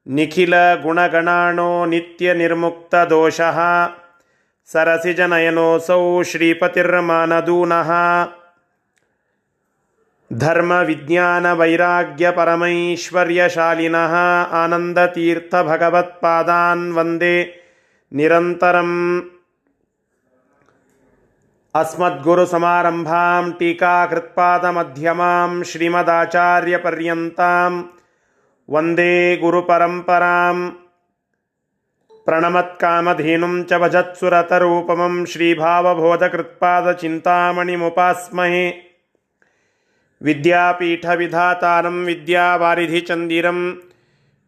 नानां निखिलगुणगणाणो नित्यनिर्मुक्तदोषः सरसिजनयनोऽसौ श्रीपतिर्मानदूनः धर्मविज्ञानवैराग्यपरमैश्वर्यशालिनः आनन्दतीर्थभगवत्पादान् वन्दे निरन्तरम् अस्मद्गुरुसमारम्भां टीकाकृत्पादमध्यमां श्रीमदाचार्यपर्यन्तां वन्दे गुरुपरम्परां प्रणमत्कामधेनुं च भजत्सुरतरूपमं श्रीभावबोधकृत्पादचिन्तामणिमुपास्महे विद्यापीठविधातारं विद्यावारिधिचन्दिरं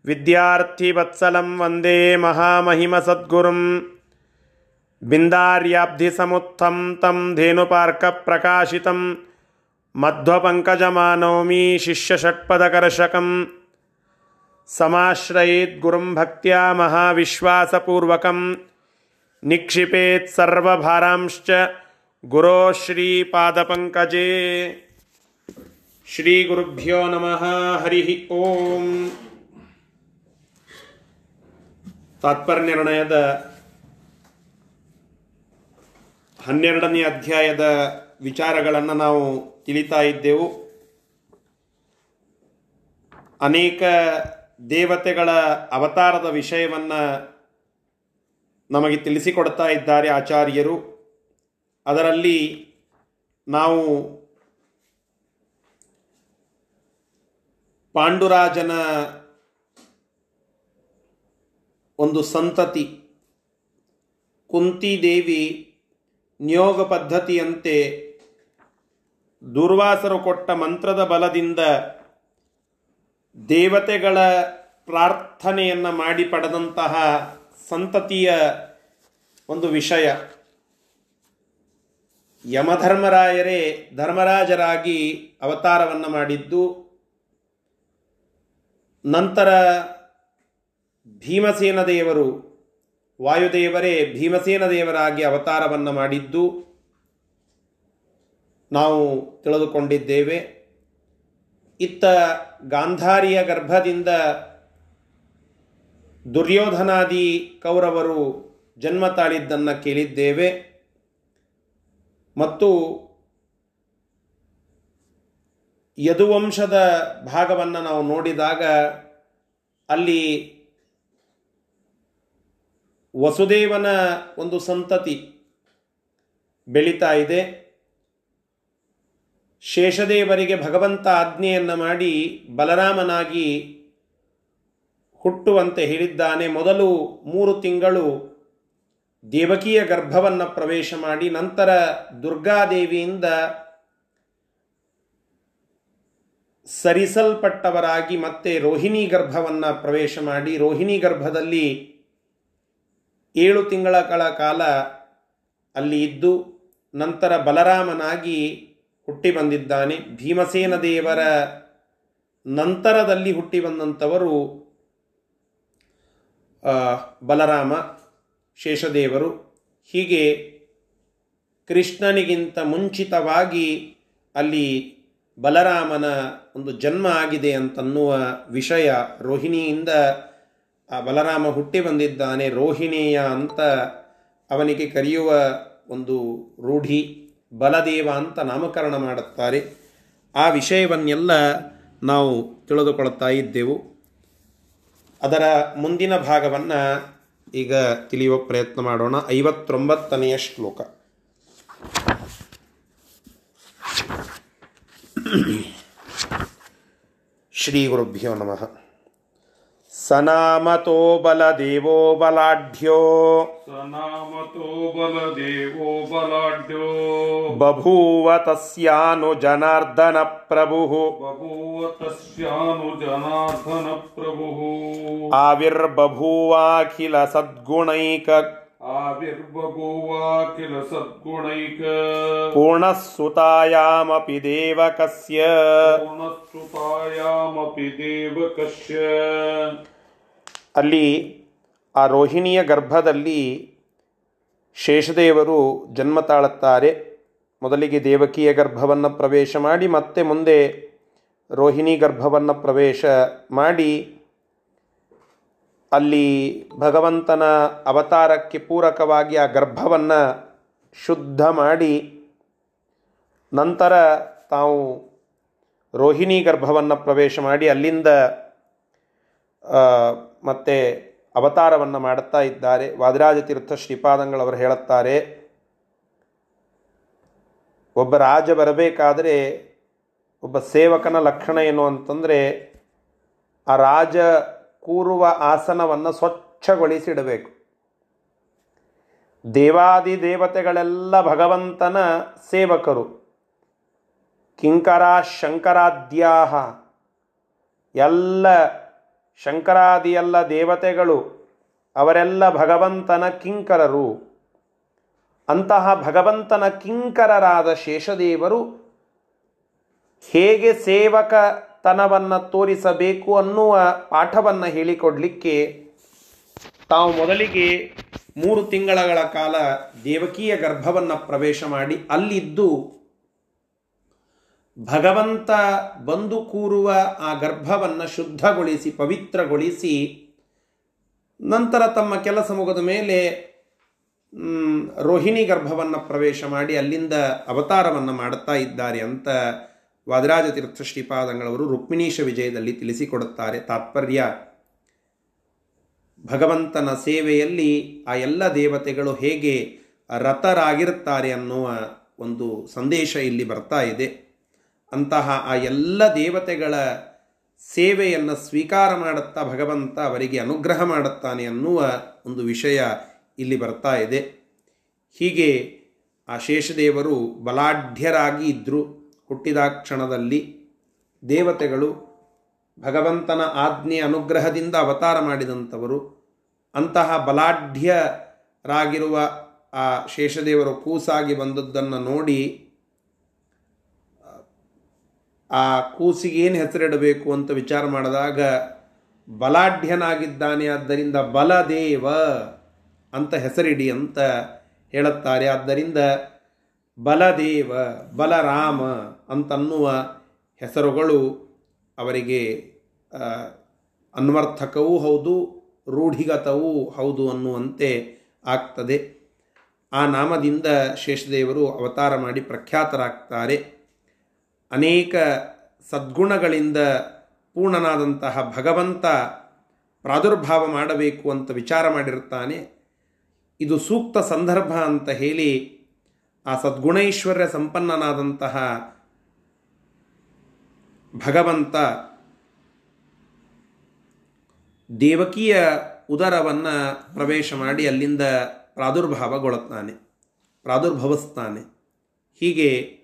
विद्यार्थिवत्सलं वन्दे महामहिमसद्गुरुम् बिन्दार्याब्धिसमुत्थं तं धेनुपार्कप्रकाशितं मध्वपङ्कजमानौमि शिष्यषट्पदकर्षकं समाश्रयेद्गुरुं भक्त्या महाविश्वासपूर्वकं निक्षिपेत् सर्वभारांश्च गुरोः श्रीपादपङ्कजे श्रीगुरुभ्यो नमः हरिः ಓಂ ತಾತ್ಪರ್ಯನಿರ್ಣಯದ ಹನ್ನೆರಡನೇ ಅಧ್ಯಾಯದ ವಿಚಾರಗಳನ್ನು ನಾವು ತಿಳಿತಾ ಇದ್ದೆವು ಅನೇಕ ದೇವತೆಗಳ ಅವತಾರದ ವಿಷಯವನ್ನು ನಮಗೆ ತಿಳಿಸಿಕೊಡ್ತಾ ಇದ್ದಾರೆ ಆಚಾರ್ಯರು. ಅದರಲ್ಲಿ ನಾವು ಪಾಂಡುರಾಜನ ಒಂದು ಸಂತತಿ, ಕುಂತಿದೇವಿ ನಿಯೋಗ ಪದ್ಧತಿಯಂತೆ ದುರ್ವಾಸರು ಕೊಟ್ಟ ಮಂತ್ರದ ಬಲದಿಂದ ದೇವತೆಗಳ ಪ್ರಾರ್ಥನೆಯನ್ನು ಮಾಡಿ ಪಡೆದಂತಹ ಸಂತತಿಯ ಒಂದು ವಿಷಯ. ಯಮಧರ್ಮರಾಯರೇ ಧರ್ಮರಾಜರಾಗಿ ಅವತಾರವನ್ನು ಮಾಡಿದ್ದು, ನಂತರ ಭೀಮಸೇನ ದೇವರು, ವಾಯುದೇವರೇ ಭೀಮಸೇನ ದೇವರಾಗಿ ಅವತಾರವನ್ನು ಮಾಡಿದ್ದು, ನಾವು ತಿಳಿದುಕೊಂಡಿದ್ದೇವೆ. ಇತ್ತ ಗಾಂಧಾರಿಯ ಗರ್ಭದಿಂದ ದುರ್ಯೋಧನಾದಿ ಕೌರವರು ಜನ್ಮ ತಾಳಿದ್ದನ್ನು ಕೇಳಿದ್ದೇವೆ. ಮತ್ತು ಯದುವಂಶದ ಭಾಗವನ್ನು ನಾವು ನೋಡಿದಾಗ ಅಲ್ಲಿ ವಸುದೇವನ ಒಂದು ಸಂತತಿ ಬೆಳೀತಾ ಇದೆ. ಶೇಷದೇವರಿಗೆ ಭಗವಂತ ಆಜ್ಞೆಯನ್ನು ಮಾಡಿ ಬಲರಾಮನಾಗಿ ಹುಟ್ಟುವಂತೆ ಹೇಳಿದ್ದಾನೆ. ಮೊದಲು ಮೂರು ತಿಂಗಳು ದೇವಕಿಯ ಗರ್ಭವನ್ನು ಪ್ರವೇಶ ಮಾಡಿ, ನಂತರ ದುರ್ಗಾದೇವಿಯಿಂದ ಸರಿಸಲ್ಪಟ್ಟವರಾಗಿ ಮತ್ತೆ ರೋಹಿಣಿ ಗರ್ಭವನ್ನು ಪ್ರವೇಶ ಮಾಡಿ. ರೋಹಿಣಿ ಗರ್ಭದಲ್ಲಿ ಏಳು ತಿಂಗಳ ಕಾಲ ಅಲ್ಲಿ ಇದ್ದು, ನಂತರ ಬಲರಾಮನಾಗಿ ಹುಟ್ಟಿ ಬಂದಿದ್ದಾನೆ. ಭೀಮಸೇನ ದೇವರ ನಂತರದಲ್ಲಿ ಹುಟ್ಟಿ ಬಂದಂಥವರು ಬಲರಾಮ, ಶೇಷದೇವರು. ಹೀಗೆ ಕೃಷ್ಣನಿಗಿಂತ ಮುಂಚಿತವಾಗಿ ಅಲ್ಲಿ ಬಲರಾಮನ ಒಂದು ಜನ್ಮ ಆಗಿದೆ ಅಂತನ್ನುವ ವಿಷಯ ರೋಹಿಣಿಯಿಂದ, ಆ, ಬಲರಾಮ ಹುಟ್ಟಿ ಬಂದಿದ್ದಾನೆ. ರೋಹಿಣಿಯ ಅಂತ ಅವನಿಗೆ ಕರೆಯುವ ಒಂದು ರೂಢಿ. ಬಲದೇವ ಅಂತ ನಾಮಕರಣ ಮಾಡುತ್ತಾರೆ. ಆ ವಿಷಯವನ್ನೆಲ್ಲ ನಾವು ತಿಳಿದುಕೊಳ್ತಾ ಇದ್ದೆವು. ಅದರ ಮುಂದಿನ ಭಾಗವನ್ನು ಈಗ ತಿಳಿಯುವ ಪ್ರಯತ್ನ ಮಾಡೋಣ. ಐವತ್ತೊಂಬತ್ತನೆಯ ಶ್ಲೋಕ. ಶ್ರೀ ಗುರುಭ್ಯೋ ನಮಃ. ಸನಾಮತೋ ಬಲದೇವೋ ಬಲಾಢ್ಯೋ. ಸನಾಮತೋ ಬಲದೇವೋ ಬಲಾಢ್ಯೋ. ಬಭೂವ ತಸ್ಯಾನು ಜನಾರ್ದನ ಪ್ರಭು. ಬಭೂವ ತಸ್ಯಾನು ಜನಾರ್ದನ ಪ್ರಭು. ಆವಿರ್ಬಭೂವಾಖಿಲ ಸದ್ಗುಣೈಕ. ಆವಿರ್ಬಭೂವಾಖಿಲ ಸದ್ಗುಣೈಕ. ಪೂರ್ಣಸ್ಸುತಾಯಾಮಪಿ ದೇವಕಸ್ಯ. ಪೂರ್ಣಸ್ಸುತಾಯಾಮಪಿ ದೇವಕಶ್ಯ ಅಲ್ಲಿ ಆ ರೋಹಿಣಿಯ ಗರ್ಭದಲ್ಲಿ ಶೇಷದೇವರು ಜನ್ಮ ತಾಳುತ್ತಾರೆ. ಮೊದಲಿಗೆ ದೇವಕಿಯ ಗರ್ಭವನ್ನು ಪ್ರವೇಶ ಮಾಡಿ, ಮತ್ತೆ ಮುಂದೆ ರೋಹಿಣಿ ಗರ್ಭವನ್ನು ಪ್ರವೇಶ ಮಾಡಿ, ಅಲ್ಲಿ ಭಗವಂತನ ಅವತಾರಕ್ಕೆ ಪೂರಕವಾಗಿ ಆ ಗರ್ಭವನ್ನು ಶುದ್ಧ ಮಾಡಿ, ನಂತರ ತಾವು ರೋಹಿಣಿ ಗರ್ಭವನ್ನು ಪ್ರವೇಶ ಮಾಡಿ, ಅಲ್ಲಿಂದ ಮತ್ತೆ ಅವತಾರವನ್ನು ಮಾಡುತ್ತಾ ಇದ್ದಾರೆ. ವಾದಿರಾಜತೀರ್ಥ ಶ್ರೀಪಾದಂಗಳವರು ಹೇಳುತ್ತಾರೆ, ಒಬ್ಬ ರಾಜ ಬರಬೇಕಾದರೆ ಒಬ್ಬ ಸೇವಕನ ಲಕ್ಷಣ ಏನು ಅಂತಂದರೆ, ಆ ರಾಜ ಕೂರುವ ಆಸನವನ್ನು ಸ್ವಚ್ಛಗೊಳಿಸಿಡಬೇಕು. ದೇವಾದಿ ದೇವತೆಗಳೆಲ್ಲ ಭಗವಂತನ ಸೇವಕರು. ಕಿಂಕರ ಶಂಕರಾದ್ಯಾಹ ಎಲ್ಲ ಶಂಕರಾದಿ ಎಲ್ಲ ದೇವತೆಗಳು, ಅವರೆಲ್ಲ ಭಗವಂತನ ಕಿಂಕರರು. ಅಂತಹ ಭಗವಂತನ ಕಿಂಕರರಾದ ಶೇಷದೇವರು ಹೇಗೆ ಸೇವಕತನವನ್ನು ತೋರಿಸಬೇಕು ಅನ್ನುವ ಪಾಠವನ್ನು ಹೇಳಿಕೊಡಲಿಕ್ಕೆ ತಾವು ಮೊದಲಿಗೆ ಮೂರು ತಿಂಗಳ ಕಾಲ ದೇವಕೀಯ ಗರ್ಭವನ್ನು ಪ್ರವೇಶ ಮಾಡಿ ಅಲ್ಲಿದ್ದು ಭಗವಂತ ಬಂದು ಕೂರುವ ಆ ಗರ್ಭವನ್ನು ಶುದ್ಧಗೊಳಿಸಿ, ಪವಿತ್ರಗೊಳಿಸಿ, ನಂತರ ತಮ್ಮ ಕೆಲಸ ಮುಗಿದ ಮೇಲೆ ರೋಹಿಣಿ ಗರ್ಭವನ್ನು ಪ್ರವೇಶ ಮಾಡಿ ಅಲ್ಲಿಂದ ಅವತಾರವನ್ನು ಮಾಡುತ್ತಾ ಇದ್ದಾರೆ ಅಂತ ವಾದರಾಜ ತೀರ್ಥ ಶ್ರೀಪಾದಂಗಳವರು ರುಕ್ಮಿಣೀಶ ವಿಜಯದಲ್ಲಿ ತಿಳಿಸಿಕೊಡುತ್ತಾರೆ. ತಾತ್ಪರ್ಯ, ಭಗವಂತನ ಸೇವೆಯಲ್ಲಿ ಆ ಎಲ್ಲ ದೇವತೆಗಳು ಹೇಗೆ ರಥರಾಗಿರುತ್ತಾರೆ ಅನ್ನುವ ಒಂದು ಸಂದೇಶ ಇಲ್ಲಿ ಬರ್ತಾ ಇದೆ. ಅಂತಹ ಆ ಎಲ್ಲ ದೇವತೆಗಳ ಸೇವೆಯನ್ನು ಸ್ವೀಕಾರ ಮಾಡುತ್ತಾ ಭಗವಂತ ಅವರಿಗೆ ಅನುಗ್ರಹ ಮಾಡುತ್ತಾನೆ ಅನ್ನುವ ಒಂದು ವಿಷಯ ಇಲ್ಲಿ ಬರ್ತಾ ಇದೆ. ಹೀಗೆ ಆ ಶೇಷದೇವರು ಬಲಾಢ್ಯರಾಗಿ ಇದ್ದರು ಹುಟ್ಟಿದ ಕ್ಷಣದಲ್ಲಿ ದೇವತೆಗಳು ಭಗವಂತನ ಆಜ್ಞೆ ಅನುಗ್ರಹದಿಂದ ಅವತಾರ ಮಾಡಿದಂಥವರು. ಅಂತಹ ಬಲಾಢ್ಯರಾಗಿರುವ ಆ ಶೇಷದೇವರು ಕೂಸಾಗಿ ಬಂದದ್ದನ್ನು ನೋಡಿ ಆ ಕೂಸಿಗೆ ಏನು ಹೆಸರಿಡಬೇಕು ಅಂತ ವಿಚಾರ ಮಾಡಿದಾಗ, ಬಲಾಢ್ಯನಾಗಿದ್ದಾನೆ, ಆದ್ದರಿಂದ ಬಲದೇವ ಅಂತ ಹೆಸರಿಡಿ ಅಂತ ಹೇಳುತ್ತಾರೆ. ಆದ್ದರಿಂದ ಬಲದೇವ, ಬಲರಾಮ ಅಂತನ್ನುವ ಹೆಸರುಗಳು ಅವರಿಗೆ ಅನ್ವರ್ಥಕವೂ ಹೌದು, ರೂಢಿಗತವೂ ಹೌದು ಅನ್ನುವಂತೆ ಆಗ್ತದೆ. ಆ ನಾಮದಿಂದ ಶೇಷದೇವರು ಅವತಾರ ಮಾಡಿ ಪ್ರಖ್ಯಾತರಾಗ್ತಾರೆ. ಅನೇಕ ಸದ್ಗುಣಗಳಿಂದ ಪೂರ್ಣನಾದಂತಹ ಭಗವಂತ ಪ್ರಾದುರ್ಭಾವ ಮಾಡಬೇಕು ಅಂತ ವಿಚಾರ ಮಾಡಿರುತ್ತಾನೆ. ಇದು ಸೂಕ್ತ ಸಂದರ್ಭ ಅಂತ ಹೇಳಿ ಆ ಸದ್ಗುಣೈಶ್ವರ್ಯ ಸಂಪನ್ನನಾದಂತಹ ಭಗವಂತ ದೇವಕಿಯ ಉದರವನ್ನು ಪ್ರವೇಶ ಮಾಡಿ ಅಲ್ಲಿಂದ ಪ್ರಾದುರ್ಭಾವಗೊಳ್ಳುತ್ತಾನೆ, ಪ್ರಾದುರ್ಭವಿಸ್ತಾನೆ. ಹೀಗೆ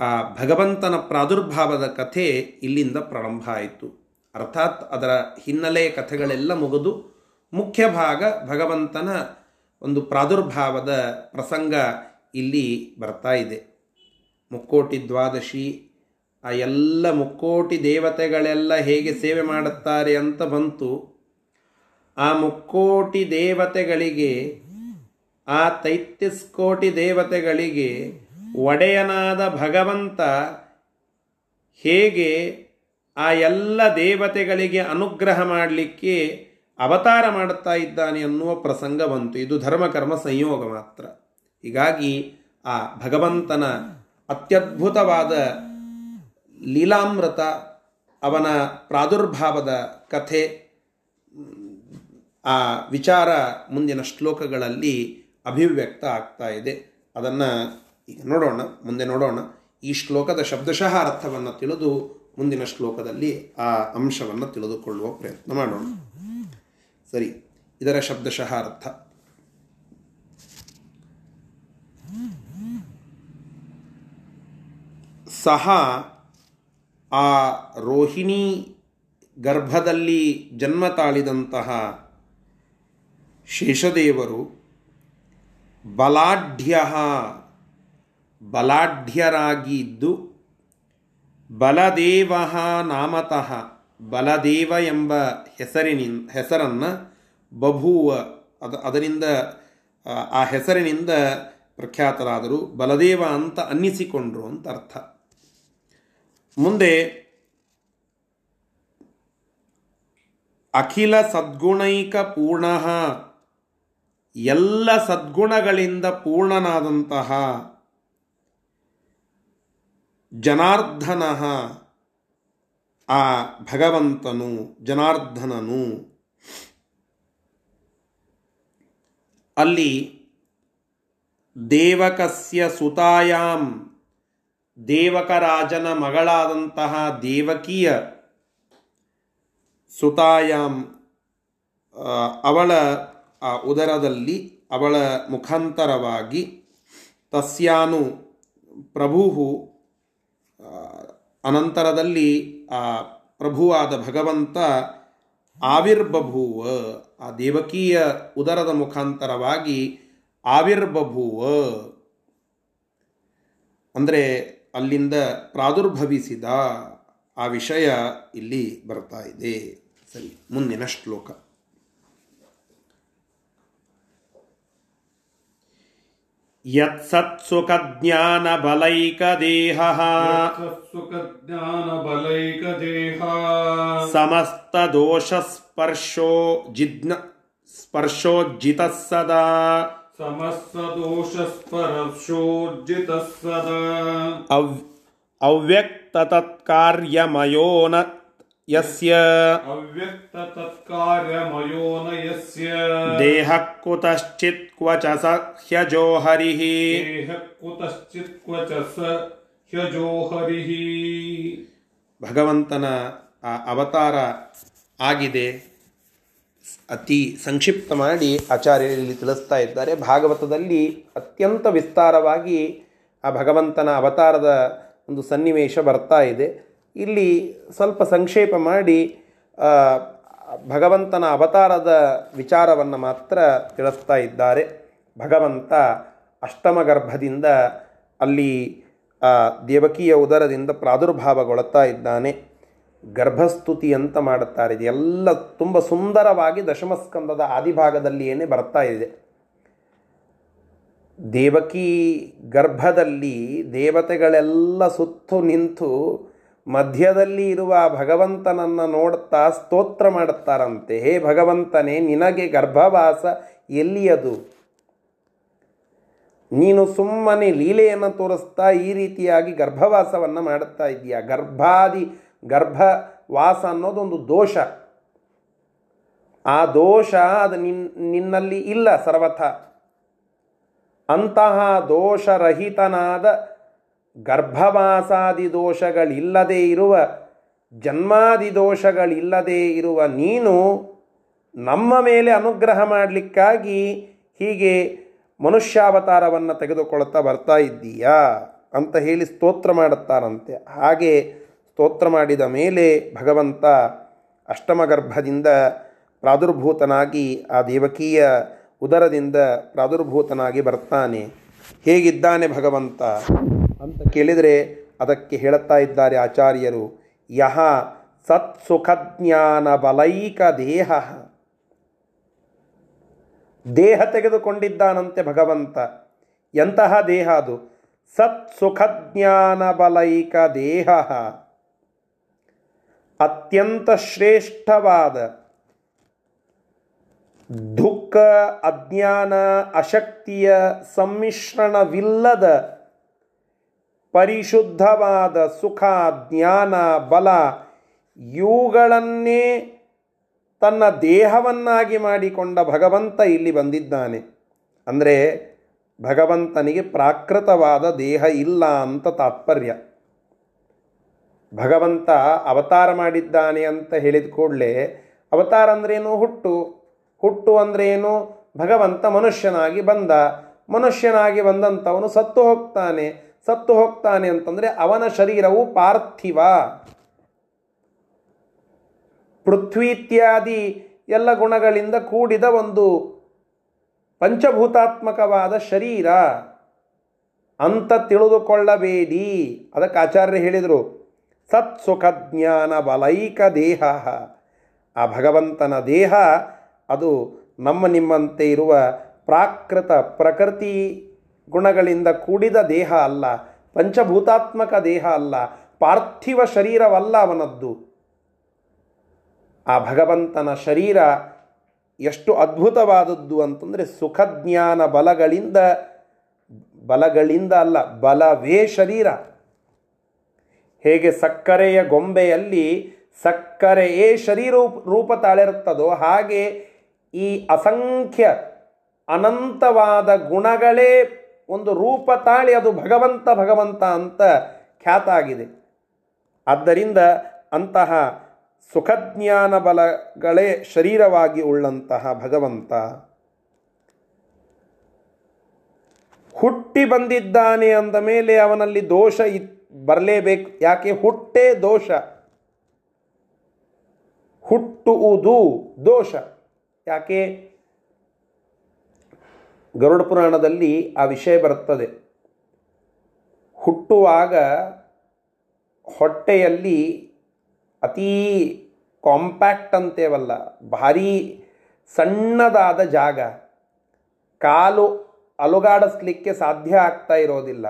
ಆ ಭಗವಂತನ ಪ್ರಾದುರ್ಭಾವದ ಕಥೆ ಇಲ್ಲಿಂದ ಪ್ರಾರಂಭ ಆಯಿತು. ಅರ್ಥಾತ್ ಅದರ ಹಿನ್ನೆಲೆ ಕಥೆಗಳೆಲ್ಲ ಮುಗಿದು ಮುಖ್ಯ ಭಾಗ ಭಗವಂತನ ಒಂದು ಪ್ರಾದುರ್ಭಾವದ ಪ್ರಸಂಗ ಇಲ್ಲಿ ಬರ್ತಾ ಇದೆ. ಮುಕ್ಕೋಟಿ ದ್ವಾದಶಿ, ಆ ಎಲ್ಲ ಮುಕ್ಕೋಟಿ ದೇವತೆಗಳೆಲ್ಲ ಹೇಗೆ ಸೇವೆ ಮಾಡುತ್ತಾರೆ ಅಂತ ಬಂತು. ಆ ಮುಕ್ಕೋಟಿ ದೇವತೆಗಳಿಗೆ, ಆ ತೈತ್ಯಸ್ಕೋಟಿ ದೇವತೆಗಳಿಗೆ ಒಡೆಯನಾದ ಭಗವಂತ ಹೇಗೆ ಆ ಎಲ್ಲ ದೇವತೆಗಳಿಗೆ ಅನುಗ್ರಹ ಮಾಡಲಿಕ್ಕೆ ಅವತಾರ ಮಾಡುತ್ತಾ ಇದ್ದಾನೆ ಅನ್ನುವ ಪ್ರಸಂಗ ಬಂತು. ಇದು ಧರ್ಮಕರ್ಮ ಸಂಯೋಗ ಮಾತ್ರ. ಹೀಗಾಗಿ ಆ ಭಗವಂತನ ಅತ್ಯದ್ಭುತವಾದ ಲೀಲಾಮೃತ, ಅವನ ಪ್ರಾದುರ್ಭಾವದ ಕಥೆ, ಆ ವಿಚಾರ ಮುಂದಿನ ಶ್ಲೋಕಗಳಲ್ಲಿ ಅಭಿವ್ಯಕ್ತ ಆಗ್ತಾ ಇದೆ. ಅದನ್ನು ಈಗ ನೋಡೋಣ, ಮುಂದೆ ನೋಡೋಣ. ಈ ಶ್ಲೋಕದ ಶಬ್ದಶಃ ಅರ್ಥವನ್ನು ತಿಳಿದು ಮುಂದಿನ ಶ್ಲೋಕದಲ್ಲಿ ಆ ಅಂಶವನ್ನು ತಿಳಿದುಕೊಳ್ಳುವ ಪ್ರಯತ್ನ ಮಾಡೋಣ. ಸರಿ, ಇದರ ಶಬ್ದಶಃ ಅರ್ಥ. ಸಹ ಆ ರೋಹಿಣಿ ಗರ್ಭದಲ್ಲಿ ಜನ್ಮ ತಾಳಿದಂತಹ ಶೇಷದೇವರು ಬಲಾಢ್ಯ ಬಲಾಢ್ಯರಾಗಿದ್ದು ಬಲದೇವ ನಾಮತಃ ಬಲದೇವ ಎಂಬ ಹೆಸರಿನಿಂದ ಹೆಸರನ್ನು ಬಭೂವ, ಅದ, ಅದರಿಂದ ಆ ಹೆಸರಿನಿಂದ ಪ್ರಖ್ಯಾತರಾದರು. ಬಲದೇವ ಅಂತ ಅನ್ನಿಸಿಕೊಂಡ್ರು ಅಂತ ಅರ್ಥ. ಮುಂದೆ ಅಖಿಲ ಸದ್ಗುಣೈಕ ಪೂರ್ಣ, ಎಲ್ಲ ಸದ್ಗುಣಗಳಿಂದ ಪೂರ್ಣನಾದಂತಹ ಜನಾರ್ದನ ಆ ಭಗವಂತನು, ಜನಾರ್ಧನನು. ಅಲ್ಲಿ ದೇವಕಸ್ಯ ಸುತಾಯಾಮ್ ದೇವಕರಾಜನ ಮಗಳಾದಂತಹ ದೇವಕಿಯ ಸುತಾಯಾಮ್ ಅವಳ, ಆ, ಉದರದಲ್ಲಿ ಅವಳ ಮುಖಾಂತರವಾಗಿ ತಸ್ಯಾನು ಪ್ರಭು ಅನಂತರದಲ್ಲಿ ಆ ಪ್ರಭುವಾದ ಭಗವಂತ ಆವಿರ್ಬಭೂವ, ಆ ದೇವಕೀಯ ಉದರದ ಮುಖಾಂತರವಾಗಿ ಆವಿರ್ಬಭೂವ. ಅಂದರೆ ಅಲ್ಲಿಂದ ಪ್ರಾದುರ್ಭವಿಸಿದ ಆ ವಿಷಯ ಇಲ್ಲಿ ಬರ್ತಾ ಇದೆ. ಸರಿ, ಮುಂದಿನ ಶ್ಲೋಕ. यत्सत्सुखज्ञानबलैकदेहः सुखज्ञानबलैकदेहा समस्तदोषस्पर्शो जिज्ञ स्पर्शोज्जितः सदा समस्तदोषस्परशोर्जितः सदा अव् अव्यक्ततत्कार्यमयो न ಯಸ್ಯ ಅವ್ಯಕ್ತ ತತ್ಕಾರ್ಯಮಯೋ ಯಸ್ಯ ದೇಹ ಕುತಶ್ಚಿತ್ ಕ್ವಚ ಸ ಹ್ಯಜೋ ದೇಹ ಕುತಶ್ಚಿತ್ ಕ್ವಚ ಭಗವಂತನ ಆ ಅವತಾರ ಆಗಿದೆ. ಅತಿ ಸಂಕ್ಷಿಪ್ತ ಮಾಡಿ ಆಚಾರ್ಯರಲ್ಲಿ ತಿಳಿಸ್ತಾ ಇದ್ದಾರೆ. ಭಾಗವತದಲ್ಲಿ ಅತ್ಯಂತ ವಿಸ್ತಾರವಾಗಿ ಆ ಭಗವಂತನ ಅವತಾರದ ಒಂದು ಸನ್ನಿವೇಶ ಬರ್ತಾ ಇದೆ. ಇಲ್ಲಿ ಸ್ವಲ್ಪ ಸಂಕ್ಷೇಪ ಮಾಡಿ ಭಗವಂತನ ಅವತಾರದ ವಿಚಾರವನ್ನು ಮಾತ್ರ ತಿಳಿಸ್ತಾ ಇದ್ದಾರೆ. ಭಗವಂತ ಅಷ್ಟಮ ಗರ್ಭದಿಂದ ಅಲ್ಲಿ ದೇವಕಿಯ ಉದರದಿಂದ ಪ್ರಾದುರ್ಭಾವಗೊಳ್ತಾ ಇದ್ದಾನೆ. ಗರ್ಭಸ್ತುತಿ ಅಂತ ಮಾಡುತ್ತಾರೆ. ಇದೆಲ್ಲ ತುಂಬ ಸುಂದರವಾಗಿ ದಶಮಸ್ಕಂದದ ಆದಿಭಾಗದಲ್ಲಿಯೇ ಬರ್ತಾ ಇದೆ. ದೇವಕಿ ಗರ್ಭದಲ್ಲಿ ದೇವತೆಗಳೆಲ್ಲ ಸುತ್ತು ನಿಂತು ಮಧ್ಯದಲ್ಲಿ ಇರುವ ಭಗವಂತನನ್ನು ನೋಡ್ತಾ ಸ್ತೋತ್ರ ಮಾಡುತ್ತಾರಂತೆ, ಹೇ ಭಗವಂತನೇ, ನಿನಗೆ ಗರ್ಭವಾಸ ಎಲ್ಲಿಯದು? ನೀನು ಸುಮ್ಮನೆ ಲೀಲೆಯನ್ನು ತೋರಿಸ್ತಾ ಈ ರೀತಿಯಾಗಿ ಗರ್ಭವಾಸವನ್ನು ಮಾಡುತ್ತಾ ಇದೆಯಾ ಗರ್ಭಾದಿ, ಗರ್ಭವಾಸ ಅನ್ನೋದೊಂದು ದೋಷ. ಆ ದೋಷ ಅದು ನಿನ್, ನಿನ್ನಲ್ಲಿ ಇಲ್ಲ ಸರ್ವಥ. ಅಂತಹ ದೋಷರಹಿತನಾದ ಗರ್ಭವಾಸಾದಿ ದೋಷಗಳಿಲ್ಲದೆ ಇರುವ ಜನ್ಮಾದಿ ದೋಷಗಳಿಲ್ಲದೆ ಇರುವ ನೀನು ನಮ್ಮ ಮೇಲೆ ಅನುಗ್ರಹ ಮಾಡಲಿಕ್ಕಾಗಿ ಹೀಗೆ ಮನುಷ್ಯಾವತಾರವನ್ನು ತೆಗೆದುಕೊಳ್ತಾ ಬರ್ತಾ ಇದ್ದೀಯಾ ಅಂತ ಹೇಳಿ ಸ್ತೋತ್ರ ಮಾಡುತ್ತಾರಂತೆ ಹಾಗೆ ಸ್ತೋತ್ರ ಮಾಡಿದ ಮೇಲೆ ಭಗವಂತ ಅಷ್ಟಮ ಗರ್ಭದಿಂದ ಪ್ರಾದುರ್ಭೂತನಾಗಿ ಆ ದೇವಕೀಯ ಉದರದಿಂದ ಪ್ರಾದುರ್ಭೂತನಾಗಿ ಬರ್ತಾನೆ. ಹೇಗಿದ್ದಾನೆ ಭಗವಂತ? ಅಂತ ಕೇಳಿದರೆ ಅದಕ್ಕೆ ಹೇಳುತ್ತಾ ಇದ್ದಾರೆ ಆಚಾರ್ಯರು, ಯಹ ಸತ್ಸುಖಜ್ಞಾನ ಬಲೈಕ ದೇಹ. ದೇಹ ತೆಗೆದುಕೊಂಡಿದ್ದಾನಂತೆ ಭಗವಂತ. ಎಂತಹ ದೇಹ ಅದು? ಸತ್ಸುಖಜ್ಞಾನ ಬಲೈಕ ದೇಹ. ಅತ್ಯಂತ ಶ್ರೇಷ್ಠವಾದ ದುಃಖ, ಅಜ್ಞಾನ, ಅಶಕ್ತಿಯ ಸಮ್ಮಿಶ್ರಣವಿಲ್ಲದ ಪರಿಶುದ್ಧವಾದ ಸುಖ, ಜ್ಞಾನ, ಬಲ ಇವುಗಳನ್ನೇ ತನ್ನ ದೇಹವನ್ನಾಗಿ ಮಾಡಿಕೊಂಡ ಭಗವಂತ ಇಲ್ಲಿ ಬಂದಿದ್ದಾನೆ. ಅಂದರೆ ಭಗವಂತನಿಗೆ ಪ್ರಾಕೃತವಾದ ದೇಹ ಇಲ್ಲ ಅಂತ ತಾತ್ಪರ್ಯ. ಭಗವಂತ ಅವತಾರ ಮಾಡಿದ್ದಾನೆ ಅಂತ ಹೇಳಿದ ಕೂಡಲೇ ಅವತಾರ ಅಂದ್ರೇನು? ಹುಟ್ಟು. ಹುಟ್ಟು ಅಂದ್ರೇನು? ಭಗವಂತ ಮನುಷ್ಯನಾಗಿ ಬಂದ. ಮನುಷ್ಯನಾಗಿ ಬಂದಂಥವನು ಸತ್ತು ಹೋಗ್ತಾನೆ. ಸತ್ತು ಹೋಗ್ತಾನೆ ಅಂತಂದರೆ ಅವನ ಶರೀರವು ಪಾರ್ಥಿವ. ಪೃಥ್ವಿ ಇತ್ಯಾದಿ ಎಲ್ಲ ಗುಣಗಳಿಂದ ಕೂಡಿದ ಒಂದು ಪಂಚಭೂತಾತ್ಮಕವಾದ ಶರೀರ. ಅಂತ ತಿಳಿದುಕೊಳ್ಳಬೇಡಿ. ಅದಕ್ಕೆ ಆಚಾರ್ಯ ಹೇಳಿದರು, ಸತ್ ಸುಖ ಜ್ಞಾನ ಬಲೈಕ ದೇಹ. ಆ ಭಗವಂತನ ದೇಹ, ಅದು ನಮ್ಮ ನಿಮ್ಮಂತೆ ಇರುವ ಪ್ರಾಕೃತ ಪ್ರಕೃತಿ ಗುಣಗಳಿಂದ ಕೂಡಿದ ದೇಹ ಅಲ್ಲ, ಪಂಚಭೂತಾತ್ಮಕ ದೇಹ ಅಲ್ಲ, ಪಾರ್ಥಿವ ಶರೀರವಲ್ಲ ಅವನದ್ದು. ಆ ಭಗವಂತನ ಶರೀರ ಎಷ್ಟು ಅದ್ಭುತವಾದದ್ದು ಅಂತಂದರೆ ಸುಖಜ್ಞಾನ ಬಲಗಳಿಂದ ಬಲಗಳಿಂದ ಅಲ್ಲ, ಬಲವೇ ಶರೀರ. ಹೇಗೆ ಸಕ್ಕರೆಯ ಗೊಂಬೆಯಲ್ಲಿ ಸಕ್ಕರೆಯೇ ಶರೀರ ರೂಪ ತಾಳಿರುತ್ತದೋ ಹಾಗೆ ಈ ಅಸಂಖ್ಯ ಅನಂತವಾದ ಗುಣಗಳೇ ಒಂದು ರೂಪ ತಾಳಿ ಅದು ಭಗವಂತ ಭಗವಂತ ಅಂತ ಖ್ಯಾತ ಆಗಿದೆ ಆದ್ದರಿಂದ ಅಂತಹ ಸುಖಜ್ಞಾನ ಬಲಗಳೇ ಶರೀರವಾಗಿ ಉಳ್ಳಂತಹ ಭಗವಂತ ಹುಟ್ಟಿ ಬಂದಿದ್ದಾನೆ ಅಂದ ಮೇಲೆ ಅವನಲ್ಲಿ ದೋಷ ಬರಲೇಬೇಕು. ಯಾಕೆ? ಹುಟ್ಟೇ ದೋಷ. ಹುಟ್ಟುವುದು ದೋಷ. ಯಾಕೆ? ಗರುಡ ಪುರಾಣದಲ್ಲಿ ಆ ವಿಷಯ ಬರುತ್ತದೆ. ಹುಟ್ಟುವಾಗ ಹೊಟ್ಟೆಯಲ್ಲಿ ಅತೀ ಕಾಂಪ್ಯಾಕ್ಟ್ ಅಂತೇವಲ್ಲ, ಭಾರೀ ಸಣ್ಣದಾದ ಜಾಗ. ಕಾಲು ಅಲುಗಾಡಿಸ್ಲಿಕ್ಕೆ ಸಾಧ್ಯ ಆಗ್ತಾ ಇರೋದಿಲ್ಲ.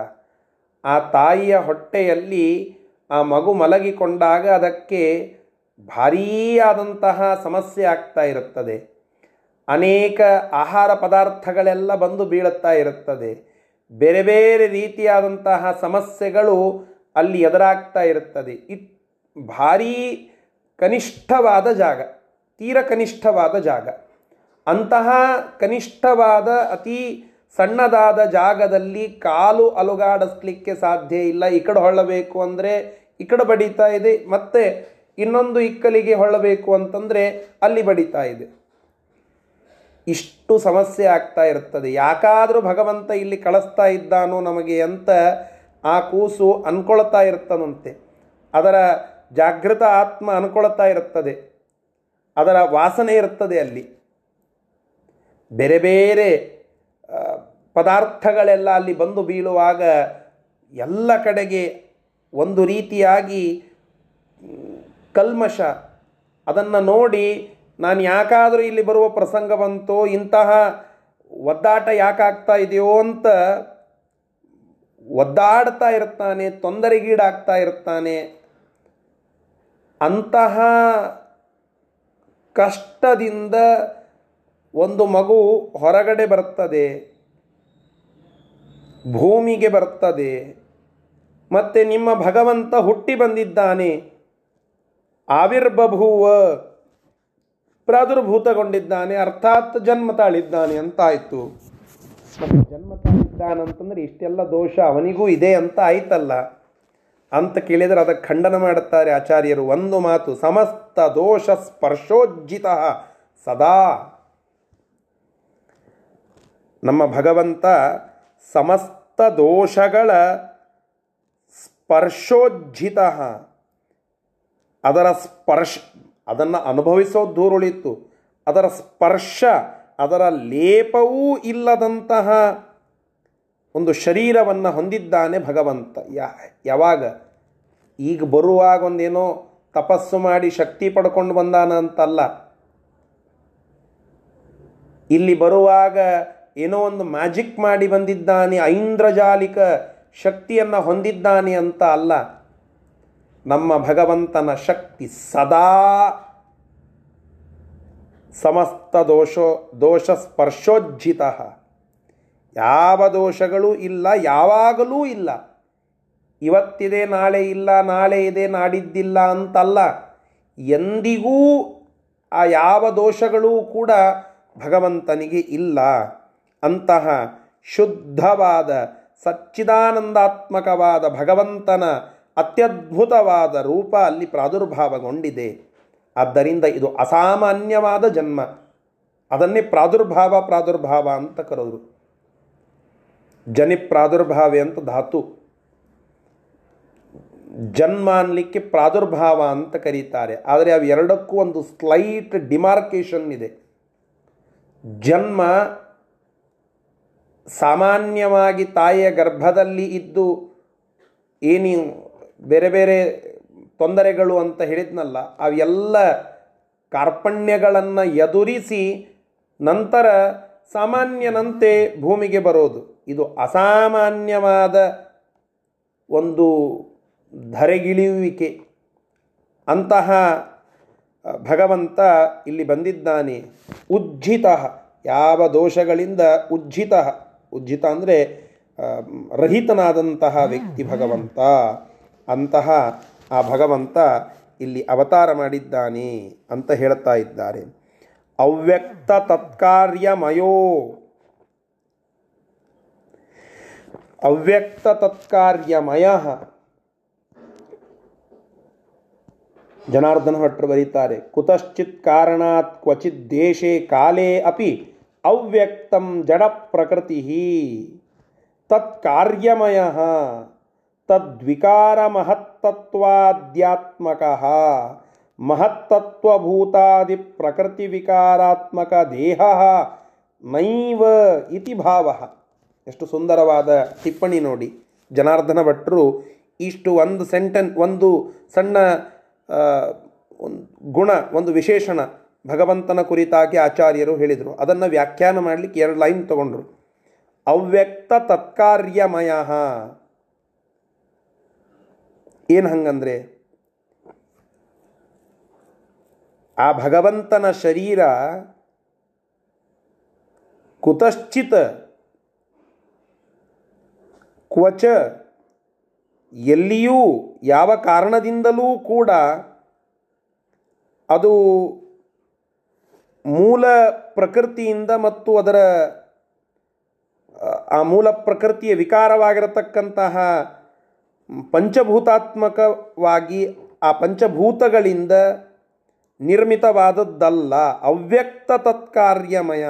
ಆ ತಾಯಿಯ ಹೊಟ್ಟೆಯಲ್ಲಿ ಆ ಮಗು ಮಲಗಿಕೊಂಡಾಗ ಅದಕ್ಕೆ ಭಾರೀ ಆದಂತಹ ಸಮಸ್ಯೆ ಆಗ್ತಾ ಇರುತ್ತದೆ. ಅನೇಕ ಆಹಾರ ಪದಾರ್ಥಗಳೆಲ್ಲ ಬಂದು ಬೀಳುತ್ತಾ ಇರುತ್ತದೆ. ಬೇರೆ ಬೇರೆ ರೀತಿಯಾದಂತಹ ಸಮಸ್ಯೆಗಳು ಅಲ್ಲಿ ಎದುರಾಗ್ತಾ ಇರುತ್ತದೆ. ಇ ಭಾರೀ ಕನಿಷ್ಠವಾದ ಜಾಗ, ತೀರ ಕನಿಷ್ಠವಾದ ಜಾಗ. ಅಂತಹ ಕನಿಷ್ಠವಾದ, ಅತಿ ಸಣ್ಣದಾದ ಜಾಗದಲ್ಲಿ ಕಾಲು ಅಲುಗಾಡಿಸ್ಲಿಕ್ಕೆ ಸಾಧ್ಯ ಇಲ್ಲ. ಈ ಕಡೆ ಹೊಳ್ಳಬೇಕು ಅಂದರೆ ಈ ಕಡೆ ಬಡಿತಾ ಇದೆ, ಮತ್ತೆ ಇನ್ನೊಂದು ಇಕ್ಕಲಿಗೆ ಹೊಳ್ಳಬೇಕು ಅಂತಂದರೆ ಅಲ್ಲಿ ಬಡಿತಾ ಇದೆ. ಇಷ್ಟು ಸಮಸ್ಯೆ ಆಗ್ತಾ ಇರ್ತದೆ. ಯಾಕಾದರೂ ಭಗವಂತ ಇಲ್ಲಿ ಕಳಿಸ್ತಾ ಇದ್ದಾನೋ ನಮಗೆ ಅಂತ ಆ ಕೂಸು ಅನ್ಕೊಳ್ತಾ ಇರ್ತದಂತೆ. ಅದರ ಜಾಗೃತ ಆತ್ಮ ಅನ್ಕೊಳ್ತಾ ಇರ್ತದೆ. ಅದರ ವಾಸನೆ ಇರ್ತದೆ ಅಲ್ಲಿ. ಬೇರೆ ಬೇರೆ ಪದಾರ್ಥಗಳೆಲ್ಲ ಅಲ್ಲಿ ಬಂದು ಬೀಳುವಾಗ ಎಲ್ಲ ಕಡೆಗೆ ಒಂದು ರೀತಿಯಾಗಿ ಕಲ್ಮಶ ಅದನ್ನು ನೋಡಿ ನಾನು ಯಾಕಾದರೂ ಇಲ್ಲಿ ಬರುವ ಪ್ರಸಂಗ ಬಂತೋ ಇಂತಹ ಒದ್ದಾಟ ಯಾಕಾಗ್ತಾ ಇದೆಯೋ ಅಂತ ಒದ್ದಾಡ್ತಾ ಇರ್ತಾನೆ ತೊಂದರೆಗೀಡಾಗ್ತಾ ಇರ್ತಾನೆ ಅಂತಹ ಕಷ್ಟದಿಂದ ಒಂದು ಮಗು ಹೊರಗಡೆ ಬರ್ತದೆ, ಭೂಮಿಗೆ ಬರ್ತದೆ, ಮತ್ತು ನಿಮ್ಮ ಭಗವಂತ ಹುಟ್ಟಿ ಬಂದಿದ್ದಾನೆ. ಆವಿರ್ಬಭೂವ. ಪ್ರಾದುರ್ಭೂತಗೊಂಡಿದ್ದಾನೆ, ಅರ್ಥಾತ್ ಜನ್ಮ ತಾಳಿದ್ದಾನೆ ಅಂತಾಯಿತು. ಮತ್ತು ಜನ್ಮ ತಾಳಿದ್ದಾನಂತಂದ್ರೆ ಇಷ್ಟೆಲ್ಲ ದೋಷ ಅವನಿಗೂ ಇದೆ ಅಂತ ಆಯ್ತಲ್ಲ. ಅಂತ ಕೇಳಿದರೆ ಅದಕ್ಕೆ ಖಂಡನ ಮಾಡುತ್ತಾರೆ ಆಚಾರ್ಯರು. ಒಂದು ಮಾತು, ಸಮಸ್ತ ದೋಷ ಸ್ಪರ್ಶೋಜ್ಜಿತ ಸದಾ. ನಮ್ಮ ಭಗವಂತ ಸಮಸ್ತ ದೋಷಗಳ ಸ್ಪರ್ಶೋಜ್ಜಿತ. ಅದರ ಸ್ಪರ್ಶ ಅದನ್ನು ಅನುಭವಿಸೋ ದೂರುಳಿತು ಅದರ ಸ್ಪರ್ಶ, ಅದರ ಲೇಪವೂ ಇಲ್ಲದಂತಹ ಒಂದು ಶರೀರವನ್ನು ಹೊಂದಿದ್ದಾನೆ ಭಗವಂತ. ಯಾವಾಗ? ಈಗ ಬರುವಾಗ ಒಂದೇನೋ ತಪಸ್ಸು ಮಾಡಿ ಶಕ್ತಿ ಪಡ್ಕೊಂಡು ಬಂದಾನ ಅಂತಲ್ಲ. ಇಲ್ಲಿ ಬರುವಾಗ ಏನೋ ಒಂದು ಮ್ಯಾಜಿಕ್ ಮಾಡಿ ಬಂದಿದ್ದಾನೆ, ಐಂದ್ರಜಾಲಿಕ ಶಕ್ತಿಯನ್ನು ಹೊಂದಿದ್ದಾನೆ ಅಂತ ಅಲ್ಲ. ನಮ್ಮ ಭಗವಂತನ ಶಕ್ತಿ ಸದಾ ಸಮಸ್ತ ದೋಷೋ ದೋಷ ಸ್ಪರ್ಶೋಜ್ಜಿತ ಯಾವ ದೋಷಗಳೂ ಇಲ್ಲ, ಯಾವಾಗಲೂ ಇಲ್ಲ. ಇವತ್ತಿದೆ, ನಾಳೆ ಇಲ್ಲ, ನಾಳೆ ಇದೆ, ನಾಡಿದ್ದಿಲ್ಲ ಅಂತಲ್ಲ, ಎಂದಿಗೂ ಆ ಯಾವ ದೋಷಗಳೂ ಕೂಡ ಭಗವಂತನಿಗೆ ಇಲ್ಲ. ಅಂತಹ ಶುದ್ಧವಾದ, ಸಚ್ಚಿದಾನಂದಾತ್ಮಕವಾದ ಭಗವಂತನ ಅತ್ಯದ್ಭುತವಾದ ರೂಪ ಅಲ್ಲಿ ಪ್ರಾದುರ್ಭಾವಗೊಂಡಿದೆ. ಆದ್ದರಿಂದ ಇದು ಅಸಾಮಾನ್ಯವಾದ ಜನ್ಮ. ಅದನ್ನೇ ಪ್ರಾದುರ್ಭಾವ ಪ್ರಾದುರ್ಭಾವ ಅಂತ ಕರೋದು ಜನಿ ಪ್ರಾದುರ್ಭಾವೆ ಅಂತ ಧಾತು. ಜನ್ಮ ಅನ್ನಲಿಕ್ಕೆ ಪ್ರಾದುರ್ಭಾವ ಅಂತ ಕರೀತಾರೆ. ಆದರೆ ಅವೆರಡಕ್ಕೂ ಒಂದು ಸ್ಲೈಟ್ ಡಿಮಾರ್ಕೇಶನ್ ಇದೆ. ಜನ್ಮ ಸಾಮಾನ್ಯವಾಗಿ ತಾಯಿಯ ಗರ್ಭದಲ್ಲಿ ಇದ್ದು ಏನಿ ಬೇರೆ ಬೇರೆ ತೊಂದರೆಗಳು ಅಂತ ಹೇಳಿದ್ನಲ್ಲ, ಅವೆಲ್ಲ ಕಾರ್ಪಣ್ಯಗಳನ್ನು ಎದುರಿಸಿ ನಂತರ ಸಾಮಾನ್ಯನಂತೆ ಭೂಮಿಗೆ ಬರೋದು. ಇದು ಅಸಾಮಾನ್ಯವಾದ ಒಂದು ಧರೆಗಿಳಿಯುವಿಕೆ. ಅಂತಹ ಭಗವಂತ ಇಲ್ಲಿ ಬಂದಿದ್ದಾನೆ. ಉಜ್ಜಿತ, ಯಾವ ದೋಷಗಳಿಂದ ಉಜ್ಜಿತ. ಉಜ್ಜಿತ ಅಂದರೆ ರಹಿತನಾದಂತಹ ವ್ಯಕ್ತಿ ಭಗವಂತ. ಅಂತಹ ಆ ಭಗವಂತ ಇಲ್ಲಿ ಅವತಾರ ಮಾಡಿದ್ದಾನೆ ಅಂತ ಹೇಳ್ತಾ ಇದ್ದಾರೆ. ಅವ್ಯಕ್ತ ತತ್ಕಾರ್ಯಮಯೋ. ಅವ್ಯಕ್ತ ತತ್ಕಾರ್ಯಮಯ. ಜನಾರ್ದನ ಭಟ್ರು ಬರೀತಾರೆ, ಕುತಶ್ಚಿತ್ ಕಾರಣಾತ್ ಕ್ವಚಿತ್ ದೇಶೇ ಕಾಲೇ ಅಪಿ ಅವ್ಯಕ್ತಂ ಜಡ ಪ್ರಕೃತಿ ತತ್ಕಾರ್ಯಮಯ. ತದ್ವಿಕಾರ ಮಹತ್ತತ್ವಾದ್ಯಾತ್ಮಕ ಮಹತ್ತತ್ವಭೂತಾದಿ ಪ್ರಕೃತಿ ವಿಕಾರಾತ್ಮಕ ದೇಹ ನೈವ ಇತಿ ಭಾವ. ಎಷ್ಟು ಸುಂದರವಾದ ಟಿಪ್ಪಣಿ ನೋಡಿ. ಜನಾರ್ದನ ಭಟ್ರು ಇಷ್ಟು ಒಂದು ಸೆಂಟೆನ್ ಒಂದು ಸಣ್ಣ ಒಂದು ಗುಣ, ಒಂದು ವಿಶೇಷಣ ಭಗವಂತನ ಕುರಿತಾಗಿ ಆಚಾರ್ಯರು ಹೇಳಿದರು. ಅದನ್ನು ವ್ಯಾಖ್ಯಾನ ಮಾಡಲಿಕ್ಕೆ ಎರಡು ಲೈನ್ ತಗೊಂಡ್ರು. ಅವ್ಯಕ್ತ ತತ್ಕಾರ್ಯಮಯ. ಏನು ಹಂಗಂದ್ರೆ ಆ ಭಗವಂತನ ಶರೀರ ಕುತಶ್ಚಿತ ಕ್ವಚ ಎಲ್ಲಿಯೂ ಯಾವ ಕಾರಣದಿಂದಲೂ ಕೂಡ ಅದು ಮೂಲ ಪ್ರಕೃತಿಯಿಂದ ಮತ್ತು ಅದರ, ಆ ಮೂಲ ಪ್ರಕೃತಿಯ ವಿಕಾರವಾಗಿರತಕ್ಕಂತಹ ಪಂಚಭೂತಾತ್ಮಕವಾಗಿ ಆ ಪಂಚಭೂತಗಳಿಂದ ನಿರ್ಮಿತವಾದದ್ದಲ್ಲ, ಅವ್ಯಕ್ತ ತತ್ಕಾರ್ಯಮಯ.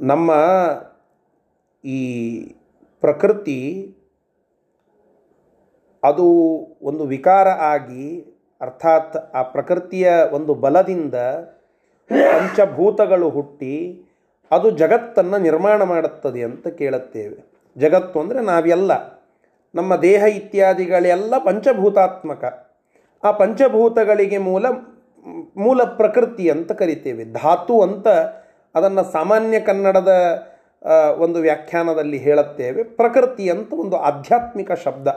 ನಮ್ಮ ಈ ಪ್ರಕೃತಿ ಅದು ಒಂದು ವಿಕಾರ ಆಗಿ, ಅರ್ಥಾತ್ ಆ ಪ್ರಕೃತಿಯ ಒಂದು ಬಲದಿಂದ ಪಂಚಭೂತಗಳು ಹುಟ್ಟಿ ಅದು ಜಗತ್ತನ್ನು ನಿರ್ಮಾಣ ಮಾಡುತ್ತದೆ ಅಂತ ಕೇಳುತ್ತೇವೆ. ಜಗತ್ತು ಅಂದರೆ ನಾವೆಲ್ಲ, ನಮ್ಮ ದೇಹ ಇತ್ಯಾದಿಗಳೆಲ್ಲ ಪಂಚಭೂತಾತ್ಮಕ. ಆ ಪಂಚಭೂತಗಳಿಗೆ ಮೂಲ ಮೂಲ ಪ್ರಕೃತಿ ಅಂತ ಕರಿತೇವೆ. ಧಾತು ಅಂತ ಅದನ್ನು ಸಾಮಾನ್ಯ ಕನ್ನಡದ ಒಂದು ವ್ಯಾಖ್ಯಾನದಲ್ಲಿ ಹೇಳುತ್ತೇವೆ. ಪ್ರಕೃತಿ ಅಂತ ಒಂದು ಆಧ್ಯಾತ್ಮಿಕ ಶಬ್ದ.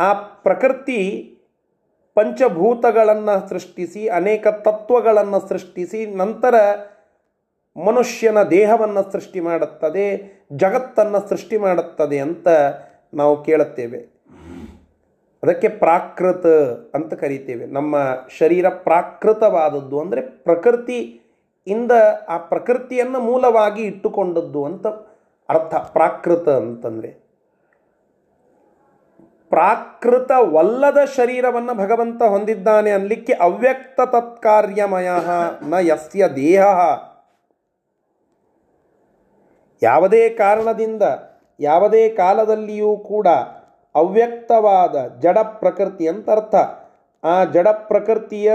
ಆ ಪ್ರಕೃತಿ ಪಂಚಭೂತಗಳನ್ನು ಸೃಷ್ಟಿಸಿ, ಅನೇಕ ತತ್ವಗಳನ್ನು ಸೃಷ್ಟಿಸಿ, ನಂತರ ಮನುಷ್ಯನ ದೇಹವನ್ನು ಸೃಷ್ಟಿ ಮಾಡುತ್ತದೆ, ಜಗತ್ತನ್ನು ಸೃಷ್ಟಿ ಮಾಡುತ್ತದೆ ಅಂತ ನಾವು ಕೇಳುತ್ತೇವೆ. ಅದಕ್ಕೆ ಪ್ರಾಕೃತ ಅಂತ ಕರಿತೇವೆ. ನಮ್ಮ ಶರೀರ ಪ್ರಾಕೃತವಾದದ್ದು ಅಂದರೆ ಪ್ರಕೃತಿಯಿಂದ ಆ ಪ್ರಕೃತಿಯನ್ನು ಮೂಲವಾಗಿ ಇಟ್ಟುಕೊಂಡದ್ದು ಅಂತ ಅರ್ಥ. ಪ್ರಾಕೃತ ಅಂತಂದರೆ ಪ್ರಾಕೃತವಲ್ಲದ ಶರೀರವನ್ನು ಭಗವಂತ ಹೊಂದಿದ್ದಾನೆ ಅನ್ಲಿಕ್ಕೆ ಅವ್ಯಕ್ತ ತತ್ಕಾರ್ಯಮಯ ನ ಯಸ್ಯ ದೇಹ ಯಾವುದೇ ಕಾರಣದಿಂದ, ಯಾವುದೇ ಕಾಲದಲ್ಲಿಯೂ ಕೂಡ ಅವ್ಯಕ್ತವಾದ ಜಡ ಪ್ರಕೃತಿ ಅಂತ ಅರ್ಥ ಆ ಜಡ ಪ್ರಕೃತಿಯ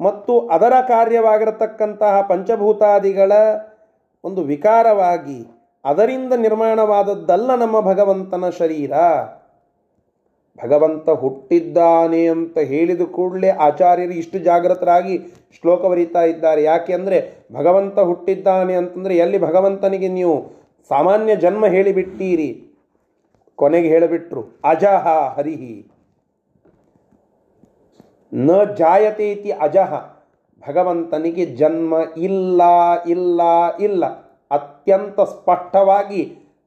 ಮತ್ತು ಅದರ ಕಾರ್ಯವಾಗಿರತಕ್ಕಂತಹ ಪಂಚಭೂತಾದಿಗಳ ಒಂದು ವಿಕಾರವಾಗಿ ಅದರಿಂದ ನಿರ್ಮಾಣವಾದದ್ದಲ್ಲ ನಮ್ಮ ಭಗವಂತನ ಶರೀರ. ಭಗವಂತ ಹುಟ್ಟಿದ್ದಾನೆ ಅಂತ ಹೇಳಿದ ಕೂಡಲೇ ಆಚಾರ್ಯರು ಇಷ್ಟು ಜಾಗೃತರಾಗಿ ಶ್ಲೋಕ ಬರೀತಾ ಇದ್ದಾರೆ. ಯಾಕೆ ಅಂದರೆ ಭಗವಂತ ಹುಟ್ಟಿದ್ದಾನೆ ಅಂತಂದರೆ ಎಲ್ಲಿ ಭಗವಂತನಿಗೆ ನೀವು ಸಾಮಾನ್ಯ ಜನ್ಮ ಹೇಳಿಬಿಟ್ಟೀರಿ. ಕೊನೆಗೆ ಹೇಳಿಬಿಟ್ರು, ಅಜಹ ಹರಿಹಿ. ನ ಜಾಯತೆ ಇತಿ ಅಜಹ. ಭಗವಂತನಿಗೆ ಜನ್ಮ ಇಲ್ಲ ಇಲ್ಲ ಇಲ್ಲ. ಅತ್ಯಂತ ಸ್ಪಷ್ಟವಾಗಿ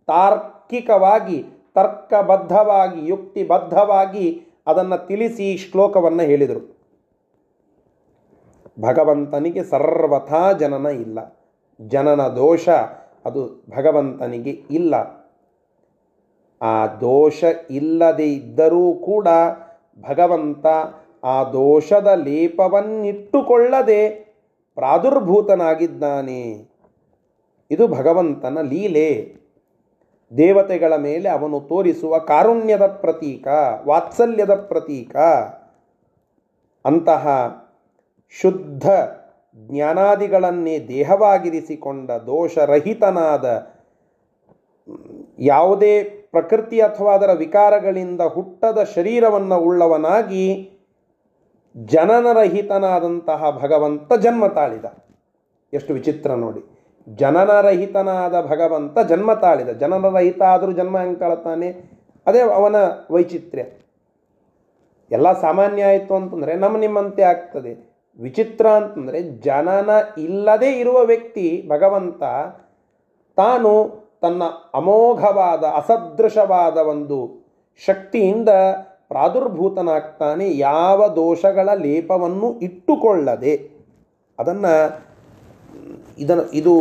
ತಾರ್ಕಿಕವಾಗಿ ತರ್ಕಬದ್ಧವಾಗಿ, ಯುಕ್ತಿಬದ್ಧವಾಗಿ ಅದನ್ನು ತಿಳಿಸಿ ಶ್ಲೋಕವನ್ನು ಹೇಳಿದರು. ಭಗವಂತನಿಗೆ ಸರ್ವಥಾ ಜನನ ಇಲ್ಲ. ಜನನ ದೋಷ ಅದು ಭಗವಂತನಿಗೆ ಇಲ್ಲ. ಆ ದೋಷ ಇಲ್ಲದೆ ಇದ್ದರೂ ಕೂಡ ಭಗವಂತ ಆ ದೋಷದ ಲೇಪವನ್ನಿಟ್ಟುಕೊಳ್ಳದೆ ಪ್ರಾದುರ್ಭೂತನಾಗಿದ್ದಾನೆ. ಇದು ಭಗವಂತನ ಲೀಲೆ. ದೇವತೆಗಳ ಮೇಲೆ ಅವನು ತೋರಿಸುವ ಕಾರುಣ್ಯದ ಪ್ರತೀಕ, ವಾತ್ಸಲ್ಯದ ಪ್ರತೀಕ. ಅಂತಹ ಶುದ್ಧ ಜ್ಞಾನಾದಿಗಳನ್ನೇ ದೇಹವಾಗಿರಿಸಿಕೊಂಡ ದೋಷರಹಿತನಾದ ಯಾವುದೇ ಪ್ರಕೃತಿ ಅಥವಾ ಅದರ ವಿಕಾರಗಳಿಂದ ಹುಟ್ಟದ ಶರೀರವನ್ನು ಉಳ್ಳವನಾಗಿ ಜನನರಹಿತನಾದಂತಹ ಭಗವಂತ ಜನ್ಮ ತಾಳಿದ. ಎಷ್ಟು ವಿಚಿತ್ರ ನೋಡಿ. ಜನನರಹಿತನಾದ ಭಗವಂತ ಜನ್ಮ ತಾಳಿದ. ಜನನರಹಿತ ಆದರೂ ಜನ್ಮ ಹೆಂಗೆ ತಾಳ್ತಾನೆ ಅದೇ ಅವನ ವೈಚಿತ್ರ್ಯ. ಎಲ್ಲ ಸಾಮಾನ್ಯ ಆಯಿತು ಅಂತಂದರೆ ನಮ್ಮ ನಿಮ್ಮಂತೆ ಆಗ್ತದೆ. ವಿಚಿತ್ರ ಅಂತಂದರೆ ಜನನ ಇಲ್ಲದೆ ಇರುವ ವ್ಯಕ್ತಿ ಭಗವಂತ ತಾನು ತನ್ನ ಅಮೋಘವಾದ, ಅಸದೃಶವಾದ ಒಂದು ಶಕ್ತಿಯಿಂದ ಪ್ರಾದುರ್ಭೂತನಾಗ್ತಾನೆ. ಯಾವ ದೋಷಗಳ ಲೇಪವನ್ನು ಇಟ್ಟುಕೊಳ್ಳದೆ. ಅದನ್ನು ಇದನ್ನು ಇದು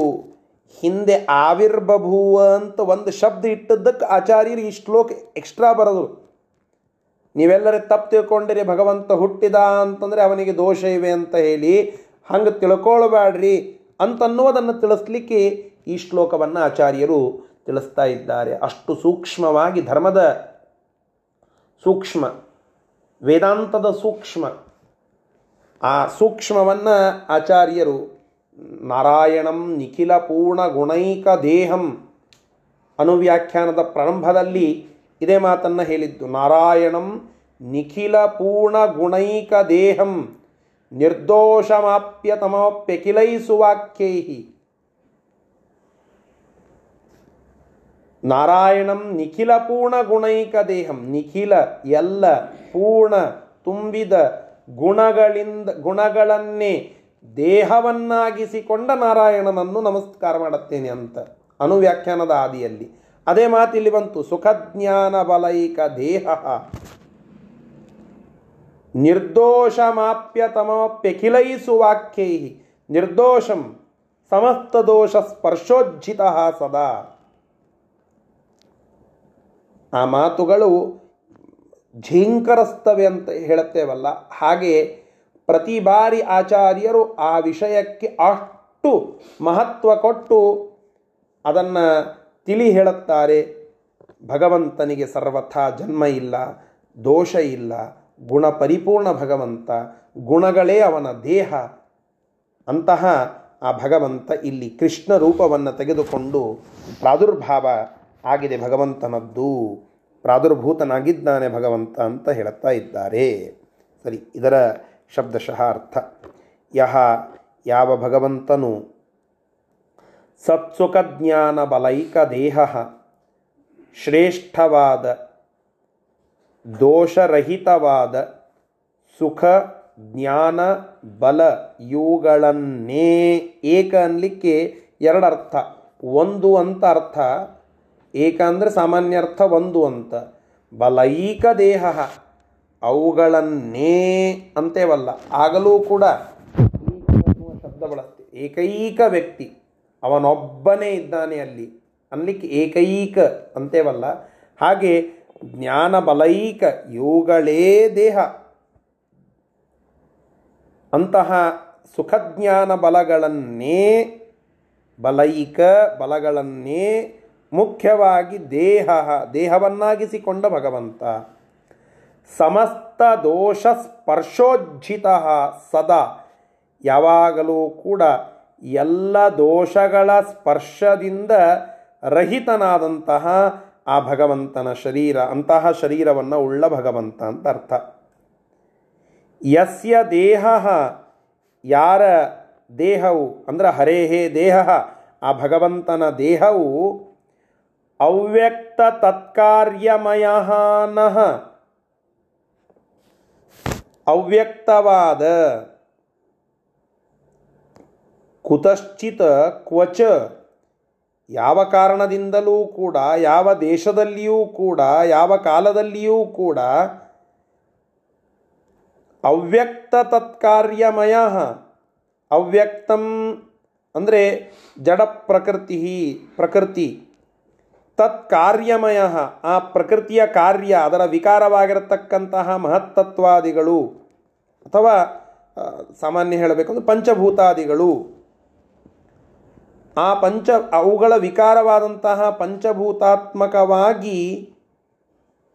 ಹಿಂದೆ ಆವಿರ್ಬಭೂವ ಅಂತ ಒಂದು ಶಬ್ದ ಇಟ್ಟದ್ದಕ್ಕೆ ಆಚಾರ್ಯರು ಈ ಶ್ಲೋಕ ಎಕ್ಸ್ಟ್ರಾ ಬರೋದು ನೀವೆಲ್ಲರೂ ತಪ್ಪು ತಿಳ್ಕೊಂಡಿರಿ, ಭಗವಂತ ಹುಟ್ಟಿದ ಅಂತಂದರೆ ಅವನಿಗೆ ದೋಷ ಇವೆ ಅಂತ ಹೇಳಿ, ಹಂಗೆ ತಿಳ್ಕೊಳ್ಬೇಡ್ರಿ ಅಂತನ್ನುವುದನ್ನು ತಿಳಿಸ್ಲಿಕ್ಕೆ ಈ ಶ್ಲೋಕವನ್ನು ಆಚಾರ್ಯರು ತಿಳಿಸ್ತಾ ಇದ್ದಾರೆ. ಅಷ್ಟು ಸೂಕ್ಷ್ಮವಾಗಿ ಧರ್ಮದ ಸೂಕ್ಷ್ಮ, ವೇದಾಂತದ ಸೂಕ್ಷ್ಮ. ಆ ಸೂಕ್ಷ್ಮವನ್ನು ಆಚಾರ್ಯರು ನಾರಾಯಣಂ ನಿಖಿಲ ಪೂರ್ಣ ಗುಣೈಕ ದೇಹಂ ಅನುವ್ಯಾಖ್ಯಾನದ ಪ್ರಾರಂಭದಲ್ಲಿ ಇದೇ ಮಾತನ್ನು ಹೇಳಿದ್ದು. ನಾರಾಯಣಂ ನಿಖಿಲ ಪೂರ್ಣ ಗುಣೈಕ ದೇಹಂ ನಿರ್ದೋಷಮಾಪ್ಯ ತಮಪ್ಯಕಿಲೈಸುವಾಕ್ಯೈ ನಾರಾಯಣಂ ನಿಖಿಲ ಪೂರ್ಣ ಗುಣೈಕ ದೇಹಂ. ನಿಖಿಲ ಎಲ್ಲ ಪೂರ್ಣ ತುಂಬಿದ ಗುಣಗಳಿಂದ ಗುಣಗಳನ್ನೇ ದೇಹವನ್ನಾಗಿಸಿಕೊಂಡ ನಾರಾಯಣನನ್ನು ನಮಸ್ಕಾರ ಮಾಡುತ್ತೇನೆ ಅಂತ ಅನುವ್ಯಾಖ್ಯಾನದ ಆದಿಯಲ್ಲಿ. ಅದೇ ಮಾತಿಲ್ಲಿ ಬಂತು ಸುಖಜ್ಞಾನ ಬಲೈಕ ದೇಹ. ವಾಕ್ಯೈ ನಿರ್ದೋಷಂ ಸಮಸ್ತ ದೋಷ ಸ್ಪರ್ಶೋಜ್ಜಿತ ಸದಾ. ಆ ಮಾತುಗಳು ಝೀಂಕರಿಸ್ತವೆ ಅಂತ ಹೇಳುತ್ತೇವಲ್ಲ, ಹಾಗೆ ಪ್ರತಿ ಬಾರಿ ಆಚಾರ್ಯರು ಆ ವಿಷಯಕ್ಕೆ ಅಷ್ಟು ಮಹತ್ವ ಕೊಟ್ಟು ಅದನ್ನು ತಿಳಿ ಹೇಳುತ್ತಾರೆ, ಭಗವಂತನಿಗೆ ಸರ್ವಥಾ ಜನ್ಮ ಇಲ್ಲ, ದೋಷ ಇಲ್ಲ, ಗುಣ ಪರಿಪೂರ್ಣ ಭಗವಂತ, ಗುಣಗಳೇ ಅವನ ದೇಹ. ಅಂತಹ ಆ ಭಗವಂತ ಇಲ್ಲಿ ಕೃಷ್ಣ ರೂಪವನ್ನು ತೆಗೆದುಕೊಂಡು ಪ್ರಾದುರ್ಭಾವ ಆಗಿದೆ ಭಗವಂತನದ್ದು, ಪ್ರಾದುರ್ಭೂತನಾಗಿದ್ದಾನೆ ಭಗವಂತ ಅಂತ ಹೇಳುತ್ತಾ ಇದ್ದಾರೆ. ಸರಿ, ಇದರ ಶಬ್ದಶಃ ಅರ್ಥ ಯಹ ಯಾವ ಭಗವಂತನು ಸತ್ಸುಖಜ್ಞಾನ ಬಲೈಕ ದೇಹ ಶ್ರೇಷ್ಠವಾದ, ದೋಷರಹಿತವಾದ ಸುಖ ಜ್ಞಾನ ಬಲ ಇವುಗಳನ್ನೇ ಏಕ ಅನ್ನಲಿಕ್ಕೆ ಎರಡು ಅರ್ಥ ಒಂದು ಅಂತ ಅರ್ಥ. ಏಕ ಅಂದರೆ ಸಾಮಾನ್ಯ ಅರ್ಥ ಒಂದು ಅಂತ. ಬಲೈಕ ದೇಹ ಅವುಗಳನ್ನೇ ಅಂತೇವಲ್ಲ, ಆಗಲೂ ಕೂಡ ಶಬ್ದ ಬಳಸ್ತೆ. ಏಕೈಕ ವ್ಯಕ್ತಿ, ಅವನೊಬ್ಬನೇ ಇದ್ದಾನೆ ಅಲ್ಲಿ. ಅನ್ಲಿಕ್ಕೆ ಏಕೈಕ ಅಂತೇವಲ್ಲ, ಹಾಗೆ ಜ್ಞಾನ ಬಲೈಕ ಇವುಗಳೇ ದೇಹ. ಅಂತಹ ಸುಖಜ್ಞಾನ ಬಲಗಳನ್ನೇ, ಬಲೈಕ ಬಲಗಳನ್ನೇ ಮುಖ್ಯವಾಗಿ ದೇಹ, ದೇಹವನ್ನಾಗಿಸಿಕೊಂಡ ಭಗವಂತ. ಸಮಸ್ತ ದೋಷ ಸ್ಪರ್ಶೋಜ್ಜಿತ ಸದಾ. ಯಾವಾಗಲೂ ಕೂಡ ಎಲ್ಲ ದೋಷಗಳ ಸ್ಪರ್ಶದಿಂದ ರಹಿತನಾದಂತಹ ಆ ಭಗವಂತನ ಶರೀರ, ಅಂತಹ ಶರೀರವನ್ನು ಉಳ್ಳ ಭಗವಂತ ಅಂತ ಅರ್ಥ. ಯಸ್ಯ ದೇಹ, ಯಾರ ದೇಹವು, ಅಂದರೆ ಹರೇಹೇ ದೇಹ, ಆ ಭಗವಂತನ ದೇಹವು ಅವ್ಯಕ್ತ ತತ್ಕಾರ್ಯಮಯನಃ ಅವ್ಯಕ್ತವಾದ. ಕುತಶ್ಚಿತ ಕ್ವಚ. ಯಾವ ಕಾರಣದಿಂದಲೂ ಕೂಡ, ಯಾವ ದೇಶದಲ್ಲಿಯೂ ಕೂಡ, ಯಾವ ಕಾಲದಲ್ಲಿಯೂ ಕೂಡ ಅವ್ಯಕ್ತ ತತ್ಕಾರ್ಯಮಯ. ಅವ್ಯಕ್ತಂ ಅಂದರೆ ಜಡ ಪ್ರಕೃತಿ ಪ್ರಕೃತಿ. ತತ್ಕಾರ್ಯಮಯ, ಆ ಪ್ರಕೃತಿಯ ಕಾರ್ಯ, ಅದರ ವಿಕಾರವಾಗಿರತಕ್ಕಂತಹ ಮಹತ್ತತ್ವಾದಿಗಳು, ಅಥವಾ ಸಾಮಾನ್ಯ ಹೇಳಬೇಕು ಅಂದರೆ ಪಂಚಭೂತಾದಿಗಳು. ಆ ಪಂಚ, ಅವುಗಳ ವಿಕಾರವಾದಂತಹ ಪಂಚಭೂತಾತ್ಮಕವಾಗಿ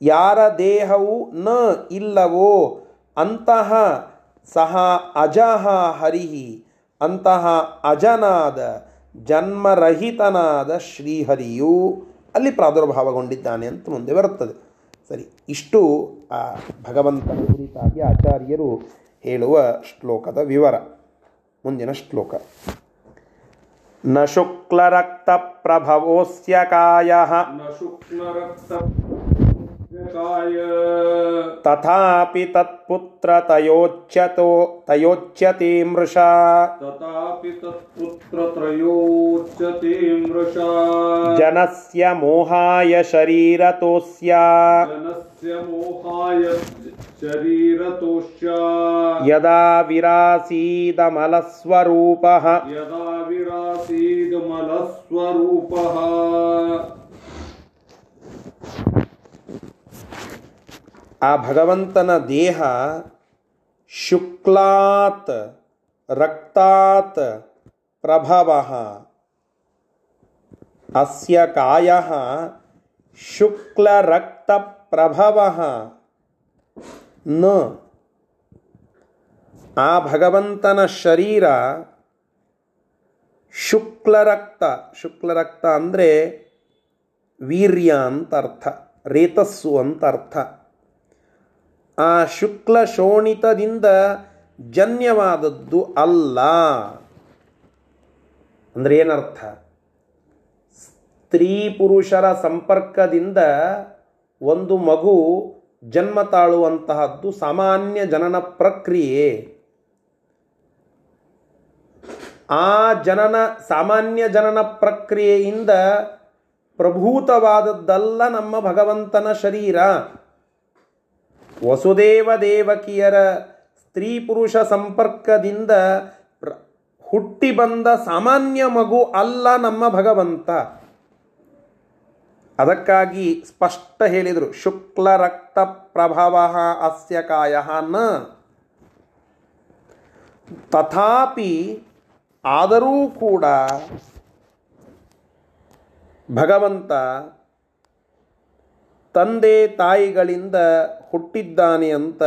ಯಾರ ದೇಹವು ನ ಇಲ್ಲವೋ, ಅಂತಹ ಸಹ ಅಜಹ ಹರಿಹಿ, ಅಂತಹ ಅಜನಾದ, ಜನ್ಮರಹಿತನಾದ ಶ್ರೀಹರಿಯು ಅಲ್ಲಿ ಪ್ರಾದುರ್ಭಾವಗೊಂಡಿದ್ದಾನೆ ಅಂತ ಮುಂದೆ ಬರುತ್ತದೆ. ಸರಿ, ಇಷ್ಟು ಆ ಭಗವಂತನ ಕುರಿತಾಗಿ ಆಚಾರ್ಯರು ಹೇಳುವ ಶ್ಲೋಕದ ವಿವರ. ಮುಂದಿನ ಶ್ಲೋಕ. ನ ಶುಕ್ಲರಕ್ತಪ್ರಭವೋಸ್ಯ ಕಾಯಃ तथापि तत्पुत्र तयोच्यतो तयोच्यति मृषा। तथापि तत्पुत्र त्रयोच्यते मृषा जनस्य मोहाय शरीरतोस्य जनस्य मोहाय शरीरतोस्य यदा विरासीदमलस्वरूपः। यदा विरासीदमलस्वरूपः। ಆ ಭಗವಂತನ ದೇಹ ಶುಕ್ಲಾತ್, ರಕ್ತಾತ್, ಪ್ರಭವ, ಅಸ್ಯ ಕಾಯ ಶುಕ್ಲರಕ್ತಪ್ರಭವ ನ. ಆ ಭಗವಂತನ ಶರೀರ ಶುಕ್ಲರಕ್ತ ಶುಕ್ಲರಕ್ತ ಅಂದರೆ ವೀರ್ಯ ಅಂತ ಅರ್ಥ, ರೇತಸ್ಸು ಅಂತ ಅರ್ಥ. ಆ ಶುಕ್ಲ ಶೋಣಿತದಿಂದ ಜನ್ಯವಾದದ್ದು ಅಲ್ಲ. ಅಂದರೆ ಏನರ್ಥ? ಸ್ತ್ರೀ ಪುರುಷರ ಸಂಪರ್ಕದಿಂದ ಒಂದು ಮಗು ಜನ್ಮ ತಾಳುವಂತಹದ್ದು ಸಾಮಾನ್ಯ ಜನನ ಪ್ರಕ್ರಿಯೆ. ಆ ಜನನ, ಸಾಮಾನ್ಯ ಜನನ ಪ್ರಕ್ರಿಯೆಯಿಂದ ಪ್ರಭೂತವಾದದ್ದಲ್ಲ ನಮ್ಮ ಭಗವಂತನ ಶರೀರ. ವಸುದೇವ ದೇವಕಿಯರ ಸ್ತ್ರೀ ಪುರುಷ ಸಂಪರ್ಕದಿಂದ ಪ್ರ- ಹುಟ್ಟಿ ಬಂದ ಸಾಮಾನ್ಯ ಮಗು ಅಲ್ಲ ನಮ್ಮ ಭಗವಂತ. ಅದಕ್ಕಾಗಿ ಸ್ಪಷ್ಟ ಹೇಳಿದರು, ಶುಕ್ಲ ರಕ್ತ ಪ್ರಭವ ಅಸ್ಯ ಕಾಯ ನ. ತಥಾಪಿ ಆದರೂ ಕೂಡ ಭಗವಂತ ತಂದೆ ತಾಯಿಗಳಿಂದ ಹುಟ್ಟಿದ್ದಾನೆ ಅಂತ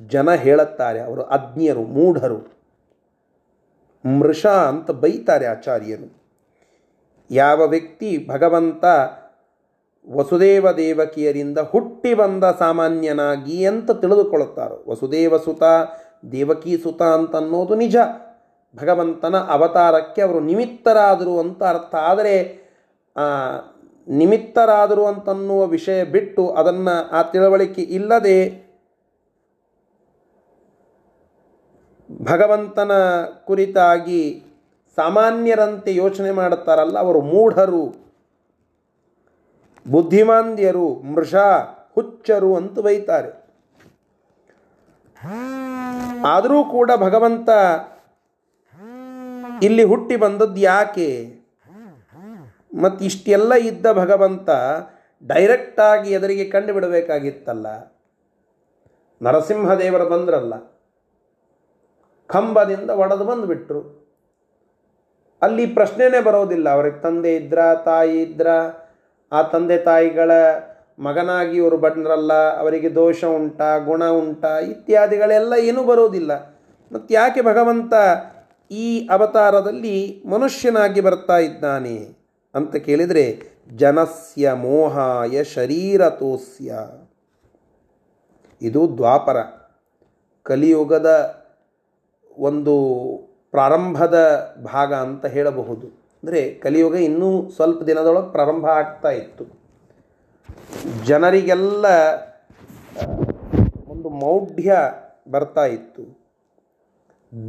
ಜನ ಹೇಳುತ್ತಾರೆ. ಅವರು ಅಜ್ಞರು, ಮೂಢರು. ಮೃಷ ಅಂತ ಬೈತಾರೆ ಆಚಾರ್ಯರು. ಯಾವ ವ್ಯಕ್ತಿ ಭಗವಂತ ವಸುದೇವ ದೇವಕಿಯರಿಂದ ಹುಟ್ಟಿ ಬಂದ ಸಾಮಾನ್ಯನಾಗಿ ಅಂತ ತಿಳಿದುಕೊಳ್ಳುತ್ತಾರೋ? ವಸುದೇವ ಸುತ, ದೇವಕಿ ಸುತ ಅಂತ ಅನ್ನೋದು ನಿಜ. ಭಗವಂತನ ಅವತಾರಕ್ಕೆ ಅವರು ನಿಮಿತ್ತರಾದರು ಅಂತ ಅರ್ಥ. ಆದರೆ ನಿಮಿತ್ತರಾದರು ಅಂತನ್ನುವ ವಿಷಯ ಬಿಟ್ಟು ಅದನ್ನು ಆ ತಿಳುವಳಿಕೆ ಇಲ್ಲದೆ ಭಗವಂತನ ಕುರಿತಾಗಿ ಸಾಮಾನ್ಯರಂತೆ ಯೋಚನೆ ಮಾಡುತ್ತಾರಲ್ಲ, ಅವರು ಮೂಢರು, ಬುದ್ಧಿಮಾಂದ್ಯರು, ಮೃಷ, ಹುಚ್ಚರು ಅಂತ ಬೈತಾರೆ. ಆದರೂ ಕೂಡ ಭಗವಂತ ಇಲ್ಲಿ ಹುಟ್ಟಿ ಬಂದದ್ದು ಯಾಕೆ? ಮತ್ತು ಇಷ್ಟೆಲ್ಲ ಇದ್ದ ಭಗವಂತ ಡೈರೆಕ್ಟಾಗಿ ಎದುರಿಗೆ ಕಂಡು ಬಿಡಬೇಕಾಗಿತ್ತಲ್ಲ? ನರಸಿಂಹದೇವರು ಬಂದ್ರಲ್ಲ. ಕಂಬದಿಂದ ಒಡೆದು ಬಂದುಬಿಟ್ರು. ಅಲ್ಲಿ ಪ್ರಶ್ನೆನೇ ಬರೋದಿಲ್ಲ. ಅವ್ರಿಗೆ ತಂದೆ ಇದ್ರ, ತಾಯಿ ಇದ್ರ? ಆ ತಂದೆ ತಾಯಿಗಳ ಮಗನಾಗಿ ಇವರು ಬಂದ್ರಲ್ಲ, ಅವರಿಗೆ ದೋಷ ಉಂಟಾ, ಗುಣ ಉಂಟಾ, ಇತ್ಯಾದಿಗಳೆಲ್ಲ ಏನೂ ಬರೋದಿಲ್ಲ. ಮತ್ತು ಯಾಕೆ ಭಗವಂತ ಈ ಅವತಾರದಲ್ಲಿ ಮನುಷ್ಯನಾಗಿ ಬರ್ತಾ ಇದ್ದಾನೆ? ಅಂತ ಕೇಳಿದರೆ, ಜನಸ್ಯ ಮೋಹಾಯ ಶರೀರತೋಸ್ಯ. ಇದು ದ್ವಾಪರ. ಕಲಿಯುಗದ ಒಂದು ಪ್ರಾರಂಭದ ಭಾಗ ಅಂತ ಹೇಳಬಹುದು. ಅಂದರೆ ಕಲಿಯುಗ ಇನ್ನೂ ಸ್ವಲ್ಪ ದಿನದೊಳಗೆ ಪ್ರಾರಂಭ ಆಗ್ತಾ ಇತ್ತು. ಜನರಿಗೆಲ್ಲ, ಒಂದು ಮೌಢ್ಯ ಬರ್ತಾ ಇತ್ತು.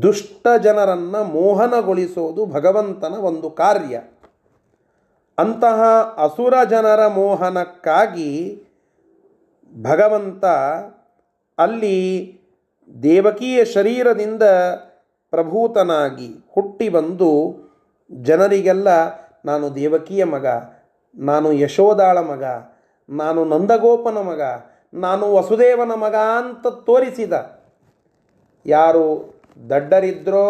ದುಷ್ಟ ಜನರನ್ನು ಮೋಹನಗೊಳಿಸೋದು ಭಗವಂತನ ಒಂದು ಕಾರ್ಯ. ಅಂತಹ ಅಸುರ ಜನರ ಮೋಹನಕ್ಕಾಗಿ ಭಗವಂತ ಅಲ್ಲಿ ದೇವಕೀಯ ಶರೀರದಿಂದ ಪ್ರಭೂತನಾಗಿ ಹುಟ್ಟಿ ಬಂದು ಜನರಿಗೆಲ್ಲ, ನಾನು ದೇವಕಿಯ ಮಗ, ನಾನು ಯಶೋದಾಳ ಮಗ, ನಾನು ನಂದಗೋಪನ ಮಗ, ನಾನು ವಸುದೇವನ ಮಗ ಅಂತ ತೋರಿಸಿದ. ಯಾರು ದಡ್ಡರಿದ್ದರೋ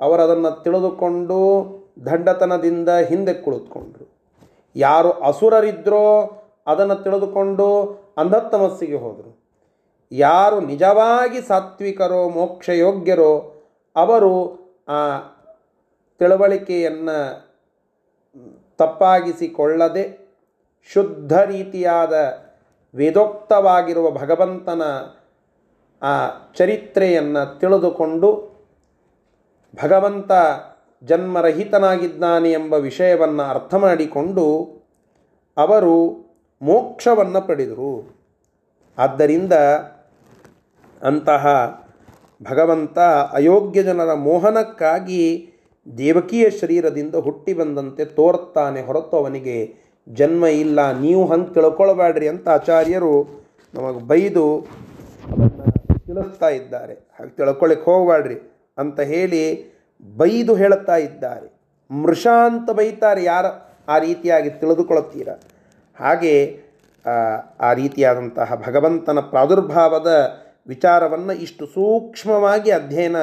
ಅವರದನ್ನು ತಿಳಿದುಕೊಂಡು ದಂಡತನದಿಂದ ಹಿಂದೆ ಕುಳಿತುಕೊಂಡ್ರು. ಯಾರು ಅಸುರರಿದ್ರೋ ಅದನ್ನು ತಿಳಿದುಕೊಂಡು ಅಂಧತಮಸ್ಸಿಗೆ ಹೋದರು. ಯಾರು ನಿಜವಾಗಿ ಸಾತ್ವಿಕರೋ, ಮೋಕ್ಷಯೋಗ್ಯರೋ, ಅವರು ಆ ತಿಳುವಳಿಕೆಯನ್ನು ತಪ್ಪಾಗಿಸಿಕೊಳ್ಳದೆ ಶುದ್ಧ ರೀತಿಯಾದ ವೇದೋಕ್ತವಾಗಿರುವ ಭಗವಂತನ ಆ ಚರಿತ್ರೆಯನ್ನು ತಿಳಿದುಕೊಂಡು ಭಗವಂತ ಜನ್ಮರಹಿತನಾಗಿದ್ದಾನೆ ಎಂಬ ವಿಷಯವನ್ನು ಅರ್ಥ ಮಾಡಿಕೊಂಡು ಅವರು ಮೋಕ್ಷವನ್ನು ಪಡೆದರು. ಆದ್ದರಿಂದ ಅಂತಹ ಭಗವಂತ ಅಯೋಗ್ಯ ಜನರ ಮೋಹನಕ್ಕಾಗಿ ದೇವಕೀಯ ಶರೀರದಿಂದ ಹುಟ್ಟಿ ಬಂದಂತೆ ತೋರ್ತಾನೆ ಹೊರತು ಅವನಿಗೆ ಜನ್ಮ ಇಲ್ಲ, ನೀವು ಹಂಗೆ ತಿಳ್ಕೊಳ್ಬೇಡ್ರಿ ಅಂತ ಆಚಾರ್ಯರು ನಮಗೆ ಬೈದು ಅದನ್ನು ತಿಳಿಸ್ತಾ ಇದ್ದಾರೆ. ಹಾಗೆ ತಿಳ್ಕೊಳ್ಳಿಕ್ಕೆ ಹೋಗಬೇಡ್ರಿ ಅಂತ ಹೇಳಿ ಬೈದು ಹೇಳುತ್ತಾ ಇದ್ದಾರೆ. ಮೃಷ ಅಂತ ಬೈತಾರೆ. ಯಾರು ಆ ರೀತಿಯಾಗಿ ತಿಳಿದುಕೊಳ್ಳುತ್ತೀರ? ಹಾಗೆ, ಆ ರೀತಿಯಾದಂತಹ ಭಗವಂತನ ಪ್ರಾದುರ್ಭಾವದ ವಿಚಾರವನ್ನು ಇಷ್ಟು ಸೂಕ್ಷ್ಮವಾಗಿ ಅಧ್ಯಯನ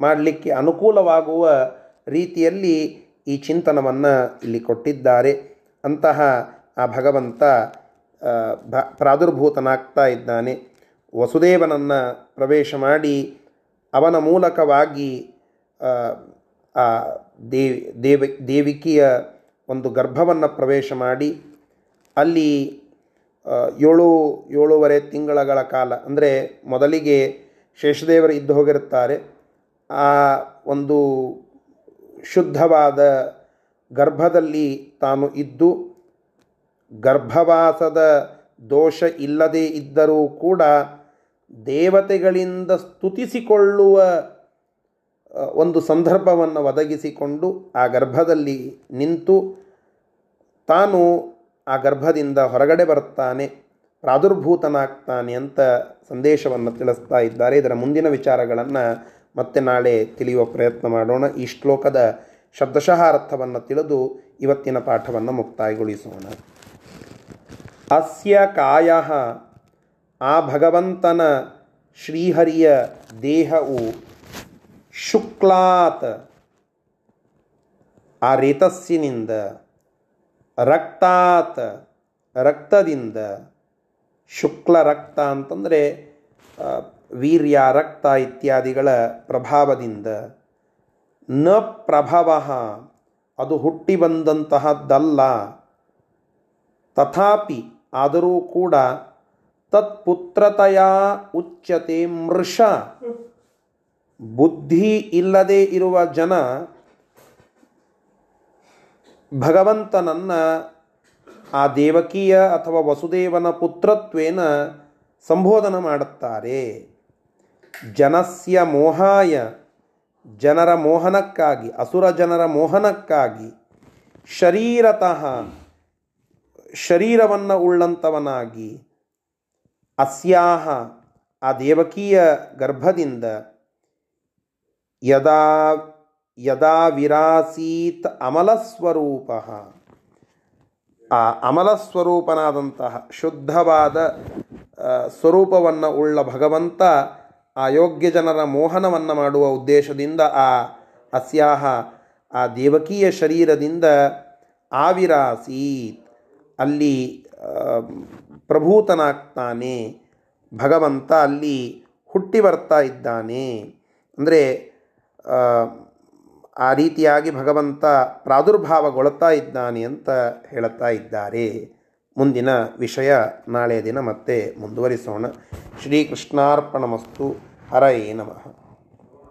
ಮಾಡಲಿಕ್ಕೆ ಅನುಕೂಲವಾಗುವ ರೀತಿಯಲ್ಲಿ ಈ ಚಿಂತನವನ್ನು ಇಲ್ಲಿ ಕೊಟ್ಟಿದ್ದಾರೆ. ಅಂತಹ ಆ ಭಗವಂತ ಭ, ಪ್ರಾದುರ್ಭೂತನಾಗ್ತಾ ಇದ್ದಾನೆ. ವಸುದೇವನನ್ನು ಪ್ರವೇಶ ಮಾಡಿ ಅವನ ಮೂಲಕವಾಗಿ ಆ ದೇವಿ ದೇವ, ದೇವಿಕಿಯ ಒಂದು ಗರ್ಭವನ್ನು ಪ್ರವೇಶ ಮಾಡಿ ಅಲ್ಲಿ ಏಳು, ಏಳೂವರೆ ತಿಂಗಳಗಳ ಕಾಲ, ಅಂದರೆ ಮೊದಲಿಗೆ ಶೇಷದೇವರು ಇದ್ದು ಹೋಗಿರುತ್ತಾರೆ. ಆ ಒಂದು ಶುದ್ಧವಾದ ಗರ್ಭದಲ್ಲಿ ತಾನು ಇದ್ದು, ಗರ್ಭವಾಸದ ದೋಷ ಇಲ್ಲದೇ ಇದ್ದರೂ ಕೂಡ ದೇವತೆಗಳಿಂದ ಸ್ತುತಿಸಿಕೊಳ್ಳುವ ಒಂದು ಸಂದರ್ಭವನ್ನು ಒದಗಿಸಿಕೊಂಡು ಆ ಗರ್ಭದಲ್ಲಿ ನಿಂತು ತಾನು ಆ ಗರ್ಭದಿಂದ ಹೊರಗಡೆ ಬರುತ್ತಾನೆ, ಪ್ರಾದುರ್ಭೂತನಾಗ್ತಾನೆ ಅಂತ ಸಂದೇಶವನ್ನು ತಿಳಿಸ್ತಾ ಇದ್ದಾರೆ. ಇದರ ಮುಂದಿನ ವಿಚಾರಗಳನ್ನು ಮತ್ತೆ ನಾಳೆ ತಿಳಿಯುವ ಪ್ರಯತ್ನ ಮಾಡೋಣ. ಈ ಶ್ಲೋಕದ ಶಬ್ದಶಃ ಅರ್ಥವನ್ನು ತಿಳಿದು ಇವತ್ತಿನ ಪಾಠವನ್ನು ಮುಕ್ತಾಯಗೊಳಿಸೋಣ. ಅಸ್ಯ ಕಾಯ ಆ ಭಗವಂತನ ಶ್ರೀಹರಿಯ ದೇಹವು ಶುಕ್ಲಾತ್. ಆ ರೇತಸ್ಸಿನಿಂದ, ರಕ್ತಾತ್, ರಕ್ತದಿಂದ, ಶುಕ್ಲ ರಕ್ತ ಅಂತಂದರೆ ವೀರ್ಯ, ರಕ್ತ ಇತ್ಯಾದಿಗಳ ಪ್ರಭಾವದಿಂದ, ನ ಪ್ರಭವ, ಅದು ಹುಟ್ಟಿ ಬಂದಂತಹದ್ದಲ್ಲ. ತಥಾಪಿ ಆದರೂ ಕೂಡ ತತ್ಪುತ್ರತೆಯ ಉಚ್ಯತೆ ಮೃಷ. ಬುದ್ಧಿ ಇಲ್ಲದೆ ಇರುವ ಜನ ಭಗವಂತನನ್ನು ಆ ದೇವಕೀಯ ಅಥವಾ ವಸುದೇವನ ಪುತ್ರತ್ವೇನ ಸಂಬೋಧನ ಮಾಡುತ್ತಾರೆ. ಜನಸ್ಯ ಮೋಹಾಯ, ಜನರ ಮೋಹನಕ್ಕಾಗಿ, ಅಸುರ ಜನರ ಮೋಹನಕ್ಕಾಗಿ ಶರೀರತಃ ಶರೀರವನ್ನು ಉಳ್ಳಂಥವನಾಗಿ ಅಸ್ಯಾಹ ಆ ದೇವಕೀಯ ಗರ್ಭದಿಂದ ಯದಾ ಯದಾ ವಿರಾಸೀತ್ ಅಮಲಸ್ವರೂಪ. ಆ ಅಮಲಸ್ವರೂಪನಾದಂತಹ ಶುದ್ಧವಾದ ಸ್ವರೂಪವನ್ನು ಉಳ್ಳ ಭಗವಂತ ಆ ಯೋಗ್ಯ ಜನರ ಮೋಹನವನ್ನು ಮಾಡುವ ಉದ್ದೇಶದಿಂದ ಆ ಅಸ್ಯಾಹ, ಆ ದೇವಕೀಯ ಶರೀರದಿಂದ ಆವಿರಾಸೀತ್, ಅಲ್ಲಿ ಪ್ರಭೂತನಾಗ್ತಾನೆ, ಭಗವಂತ ಅಲ್ಲಿ ಹುಟ್ಟಿ ಬರ್ತಾ ಇದ್ದಾನೆ. ಅಂದರೆ ಆ ರೀತಿಯಾಗಿ ಭಗವಂತ ಪ್ರಾದುರ್ಭಾವಗೊಳ್ತಾ ಇದ್ದಾನೆ ಅಂತ ಹೇಳುತ್ತಾ ಇದ್ದಾರೆ. ಮುಂದಿನ ವಿಷಯ ನಾಳೆಯ ದಿನ ಮತ್ತೆ ಮುಂದುವರಿಸೋಣ. ಶ್ರೀಕೃಷ್ಣಾರ್ಪಣಮಸ್ತು. ಹರಯೇ ನಮಃ.